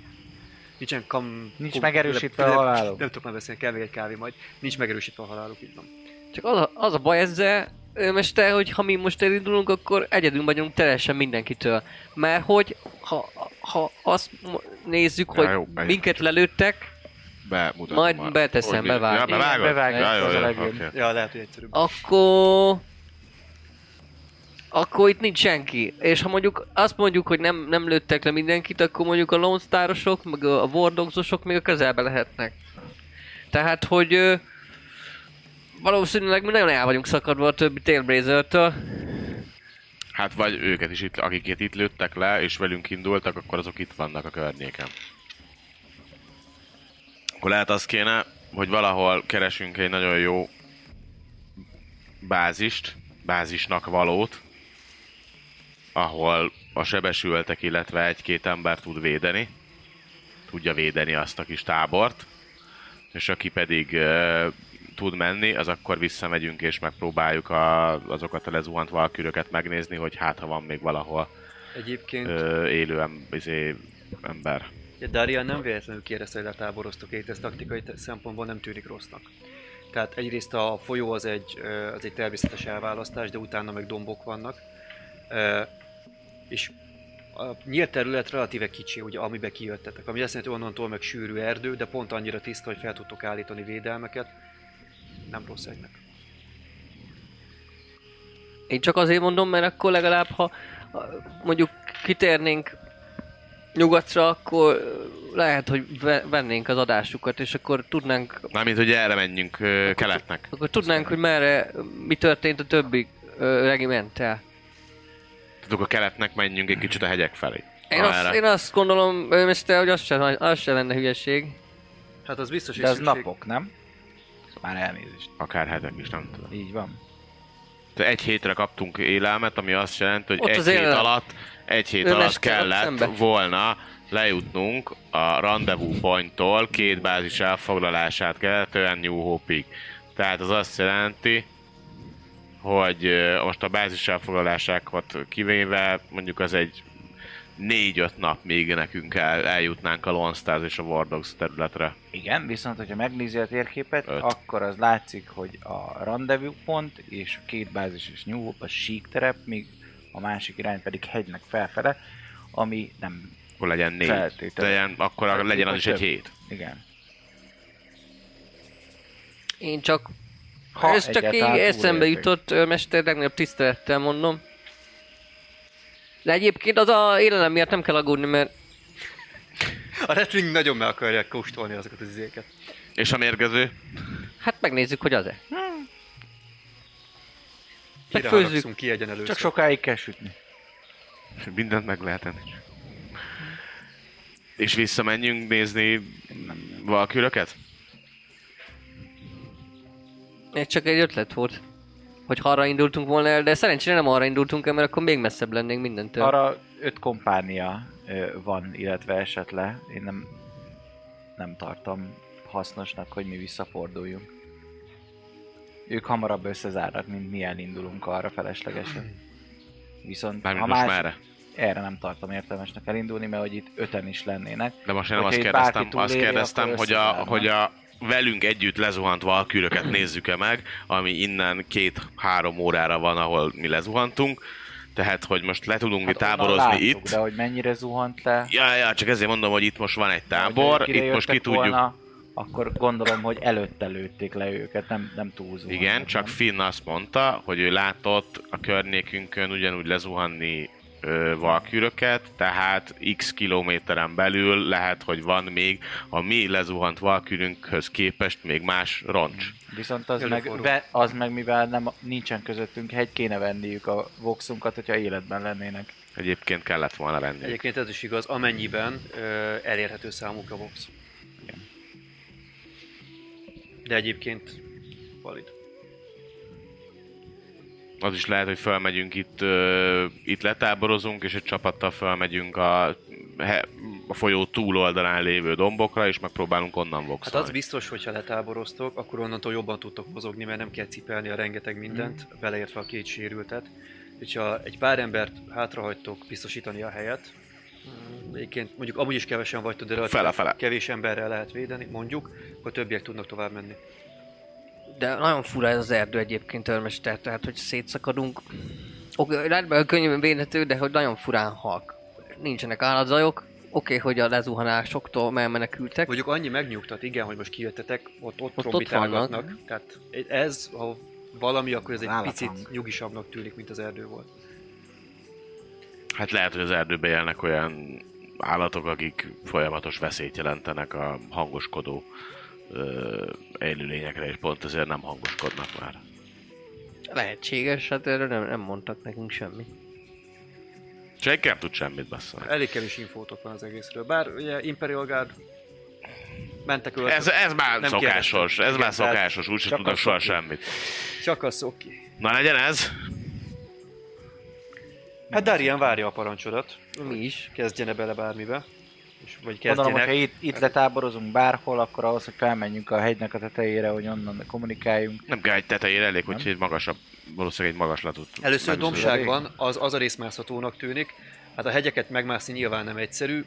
nincsen com, Nincs com- megerősítve a le- haláluk. Nem tudok már beszélni, kell még egy kávé majd. Nincs megerősítve a haláluk, így van. Csak az a, az a baj ezzel, mester, hogy ha mi most elindulunk, akkor egyedül vagyunk teljesen mindenkitől. Mert hogy, ha, ha azt nézzük, Ja, hogy jó, minket lelőttek, Majd már. beteszem, bevágom. Ja, bevágod? Ja, jó, a jó, legjobb. oké. Ja, lehet, hogy egyszerűbb. akkor... Akkor itt nincs senki. És ha mondjuk azt mondjuk, hogy nem, nem lőttek le mindenkit, akkor mondjuk a Lone Starosok, meg a Wardogsosok még a közelbe lehetnek. Tehát, hogy ö, valószínűleg mi nagyon el vagyunk szakadva a többi Tailblazer-től. Hát vagy őket is itt, akiket itt lőttek le, és velünk indultak, akkor azok itt vannak a környéken. Akkor lehet az kéne, hogy valahol keresünk egy nagyon jó bázist, bázisnak valót, ahol a sebesültek, illetve egy-két ember tud védeni. Tudja védeni azt a kis tábort. És aki pedig uh, tud menni, az akkor visszamegyünk és megpróbáljuk a, azokat a lezuhant valküröket megnézni, hogy hát ha van még valahol Egyébként ö, élő em, izé, ember. Ja, Daria nem véletlenül kérdezte, hogy letáboroztok itt, ez taktikai szempontból nem tűnik rossznak. Tehát egyrészt a folyó az egy, az egy természetes elválasztás, de utána meg dombok vannak. És a nyílt terület relatíve kicsi, ugye, amibe kijöttetek. Ami azt jelenti, hogy onnantól meg sűrű erdő, de pont annyira tiszta, hogy fel tudtok állítani védelmeket. Nem rossz egynek. Én csak azért mondom, mert akkor legalább, ha mondjuk kitérnénk nyugatra, akkor lehet, hogy ve- vennénk az adásukat, és akkor tudnánk, Mármint, hogy erre menjünk ö, keletnek. akkor tudnánk, hogy merre, mi történt a többi ö, regimenttel. Tudok a keletnek menjünk egy kicsit a hegyek felé. Én, Ha azt, erre. én azt gondolom, ö, Mester, hogy az sem, az sem lenne hülyeség. Hát az biztos, hogy De az szükség- napok, nem? Már elnézést. Akár hetek is, nem tudom. Így van. Tehát egy hétre kaptunk élelmet, ami azt jelenti, hogy Ott egy hét élelem. alatt, egy hét alatt kellett szembe. volna lejutnunk a rendezvous pointtól két bázis elfoglalását követően New Hope-ig. Tehát az azt jelenti, hogy most a bázis elfoglalásákat kivéve mondjuk az egy négy-öt nap még nekünk el, eljutnánk a Lone Stars és a War Dogs területre. Igen, viszont hogyha megnézi a térképet, Öt. akkor az látszik, hogy a rendezvous pont és a két bázis és New Hope a sík terep, míg a másik irány pedig hegynek felfele, ami nem... Akkor legyen négy. Feltétlenül. Legyen, akkor legyen az is egy hét. Igen. Én csak, Ha ez csak így eszembe jutott, Mester, legnagyobb tisztelettel mondom. De egyébként az a élelem miatt nem kell aggódni, mert A Redwing nagyon meg akarják kóstolni azokat az izéket. És a mérgező? hát megnézzük, hogy az-e. Kire Megfőzzük. ki egyen először. Csak sokáig kell sütni. Mindent meg lehet enni. És visszamenjünk nézni valkülöket? Ez csak egy ötlet volt. Hogy arra indultunk volna el, de szerencsére nem arra indultunk el, mert akkor még messzebb lennénk mindentől. Arra öt kompánia ö, van, illetve esett le. Én nem, nem tartom hasznosnak, hogy mi visszaforduljunk. Ők hamarabb összezárnak, mint mi elindulunk arra feleslegesen. Viszont Mármint ha más, merre? erre nem tartom értelmesnek elindulni, mert hogy itt öten is lennének. De most én nem azt kérdeztem, azt kérdeztem hogy, a, hogy a velünk együtt lezuhant valkülöket nézzük-e meg, ami innen két-három órára van, ahol mi lezuhantunk. Tehát, hogy most le tudunk mi Hát onnan táborozni láttuk, itt. De hogy mennyire zuhant le, Ja, ja, csak ezért mondom, hogy itt most van egy tábor, itt most ki tudjuk Volna, akkor gondolom, hogy előtte lőtték le őket, nem, nem túl zuhannak, Igen, csak nem? Finn azt mondta, hogy ő látott a környékünkön ugyanúgy lezuhanni valküröket, tehát x kilométeren belül lehet, hogy van még a mi lezuhant valkürünkhöz képest még más roncs. Viszont az meg, ve, az meg, mivel nem, nincsen közöttünk hegy, kéne venniük a voxunkat, hogyha életben lennének. Egyébként kellett volna venni. Egyébként ez is igaz, amennyiben ö, elérhető számukra Vox. Igen. De egyébként valid. Az is lehet, hogy felmegyünk itt, ö, itt letáborozunk, és egy csapattal felmegyünk a, a folyó túloldalán lévő dombokra, és megpróbálunk onnan Hát voxolni. az biztos, hogyha letáboroztok, akkor onnantól jobban tudtok mozogni, mert nem kell cipelni a rengeteg mindent, Mhm. beleértve a két sérültet. Hogyha egy pár embert hátrahagytok biztosítani a helyet, egyébként mondjuk amúgy is kevesen vagytok, de relatíve Fele-fele. kevés emberrel lehet védeni, mondjuk, akkor többiek tudnak tovább menni. De nagyon fura ez az erdő egyébként, Törmester, tehát hogy szétszakadunk. Oké, rendben könnyűen védhető, de hogy nagyon furán halk. Nincsenek állatzajok. Oké, hogy a lezuhanásoktól elmenekültek. Mondjuk annyi megnyugtat, igen, hogy most kijöttetek, ott, ott, ott trombitálgatnak. Tehát ez, ha valami, akkor ez egy Állatang. picit nyugisabbnak tűnik, mint az erdő volt. Hát lehet, hogy az erdőben élnek olyan állatok, akik folyamatos veszélyt jelentenek a hangoskodó élőlényekre, és pont ezért nem hangoskodnak már. Lehetséges, hát erről nem, nem mondtak nekünk semmi. Senki nem tud semmit beszélni. Elég kevés infótok van az egészről. Bár ugye Imperial Guard mentek öltözve. Ez, ez már Nem szokásos, kérdeztem. ez Igen, már szokásos, úgyse tudnak soha semmit. Csak az oké. Na legyen ez! Hát Darian várja a parancsodat. Mi is. Kezdjene bele bármibe. És, vagy Gondolom, kezdjenek. hogyha itt, itt letáborozunk bárhol, akkor ahhoz, hogy felmenjünk a hegynek a tetejére, hogy onnan kommunikáljunk. Nem kell egy tetejére, elég, hogy egy magasabb, valószínűleg egy magaslatot. Először dombságban az, az a rész mászhatónak tűnik. Hát a hegyeket megmászni nyilván nem egyszerű.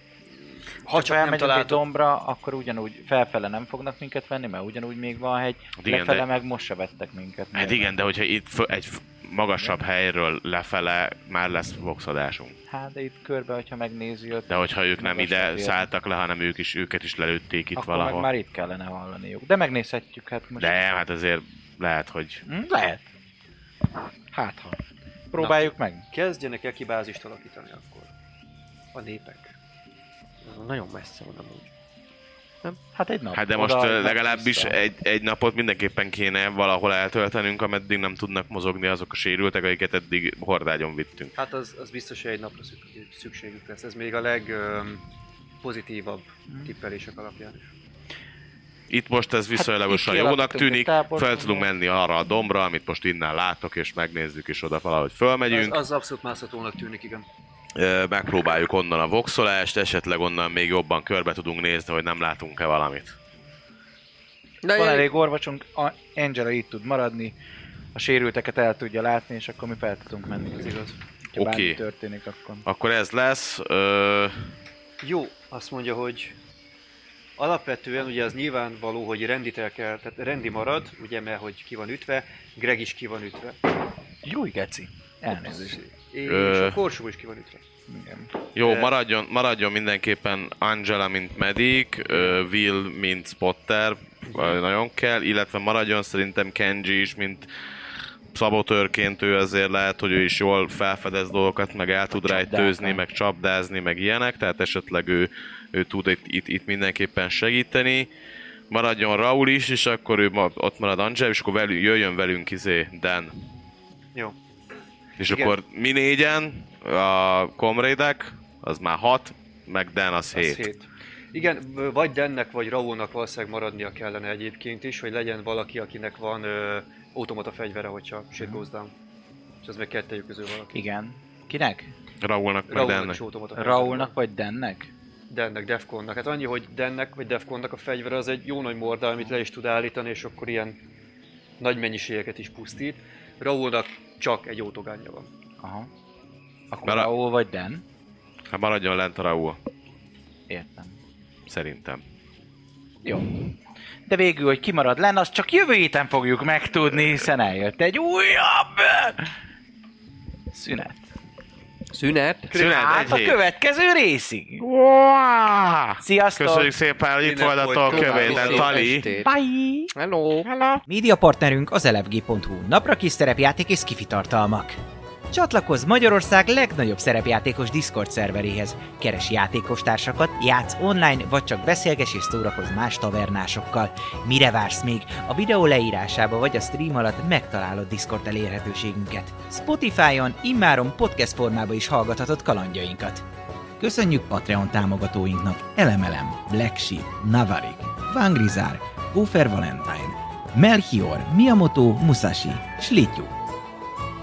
Ha csak, nem elmegyünk egy találtok, dombra, akkor ugyanúgy felfele nem fognak minket venni, mert ugyanúgy még van hegy, Hát igen, lefele de- meg most se vettek minket. Hát igen, de hogyha itt egy magasabb helyről lefele már lesz voxadásunk. Hát de itt körbe, hogyha megnézi, ott De hogyha ők nem ide ér. szálltak le, hanem ők is, őket is lelőtték itt akkor valahol. meg már itt kellene hallaniuk. De megnézhetjük, hát most... De hát azért lehet, hogy Hm, lehet. Hát ha. Próbáljuk meg. Kezdjenek el kibázist alakítani akkor. A népek. Nagyon messze van amúgy. Hát egy nap. Hát de most Oda, legalábbis egy, egy napot mindenképpen kéne valahol eltöltenünk, ameddig nem tudnak mozogni azok a sérültek, akiket eddig hordágyon vittünk. Hát az, az biztos, hogy egy napra szük- szükségük lesz. Ez még a leg öm, pozitívabb tippelések alapján is. Itt most ez viszonylagosan itt jónak kialakítunk tűnik, fel tudunk menni arra a dombra, amit most innen látok, és megnézzük, és oda valahogy fölmegyünk. Az, az abszolút mászhatónak tűnik, igen. Megpróbáljuk onnan a voxolást, esetleg onnan még jobban körbe tudunk nézni, hogy nem látunk-e valamit. De Van elég orvosunk, a- Angela itt tud maradni, a sérülteket el tudja látni, és akkor mi fel tudunk menni. Ez igaz. Oké. történik, akkor... Akkor ez lesz. Ö, Jó, azt mondja, hogy alapvetően ugye az nyilvánvaló, hogy Rendit el kell, tehát Rendi marad, ugye, mert hogy ki van ütve, Greg is ki van ütve. Jó, geci. Elnézést. És Ö. a Korsó is ki van ütve. Igen. jó, Ö, maradjon, maradjon mindenképpen Angela, mint medic, ö, Will, mint spotter, nagyon kell, illetve maradjon szerintem Kenji is, mint szabotőrként ő azért lehet, hogy ő is jól felfedez dolgokat, meg el tud rejtőzni, meg csapdázni, meg ilyenek, tehát esetleg ő, ő tud itt, itt, itt mindenképpen segíteni. Maradjon Raul is, és akkor ő ma, ott marad Angela, és akkor velünk, jöjjön velünk izé Dan. Jó. És Igen. akkor mi négyen, a komrédek, az már hat, meg Dan az Az hét. hét. Igen, v- vagy Dennek, vagy Raúlnak valószínűleg maradnia kellene egyébként is, hogy legyen valaki, akinek van ö, automata fegyvere, hogyha shit goes down. És az meg kettejük közül valaki. Igen. Kinek? Raúlnak is automata fegyvere Raulnak vagy Dennek? Dennek, Defconnak. Hát annyi, hogy Dennek vagy Defconnak a fegyvere az egy jó nagy morda, amit le is tud állítani, és akkor ilyen nagy mennyiségeket is pusztít. Raúlnak csak egy autogánja van. Aha. Akkor Mert a- Raul vagy Den? Hát maradjon lent a Raul, Értem. szerintem. Jó. De végül, hogy kimarad len, azt csak jövő héten fogjuk megtudni, hiszen eljött egy újabb szünet. Szünet? Szünet, Hát egy a hét. következő részig. Sziasztok! Köszönjük szépen, hogy itt Innen voltatok Szép Tali. Bye! Hello! Média partnerünk az elefg.hu, napra kis szerepjáték és skifi tartalmak. Csatlakozz Magyarország legnagyobb szerepjátékos Discord szerveréhez. Keres játékostársakat, játsz online, vagy csak beszélges és szórakozz más tavernásokkal. Mire vársz még? A videó leírásába vagy a stream alatt megtalálod Discord elérhetőségünket. Spotify-on immáron podcast formában is hallgathatod kalandjainkat. Köszönjük Patreon támogatóinknak Elemelem, Black Navarik, Vangrizár, Gófer Valentine, Melchior, Miyamoto, Musashi, Slityu.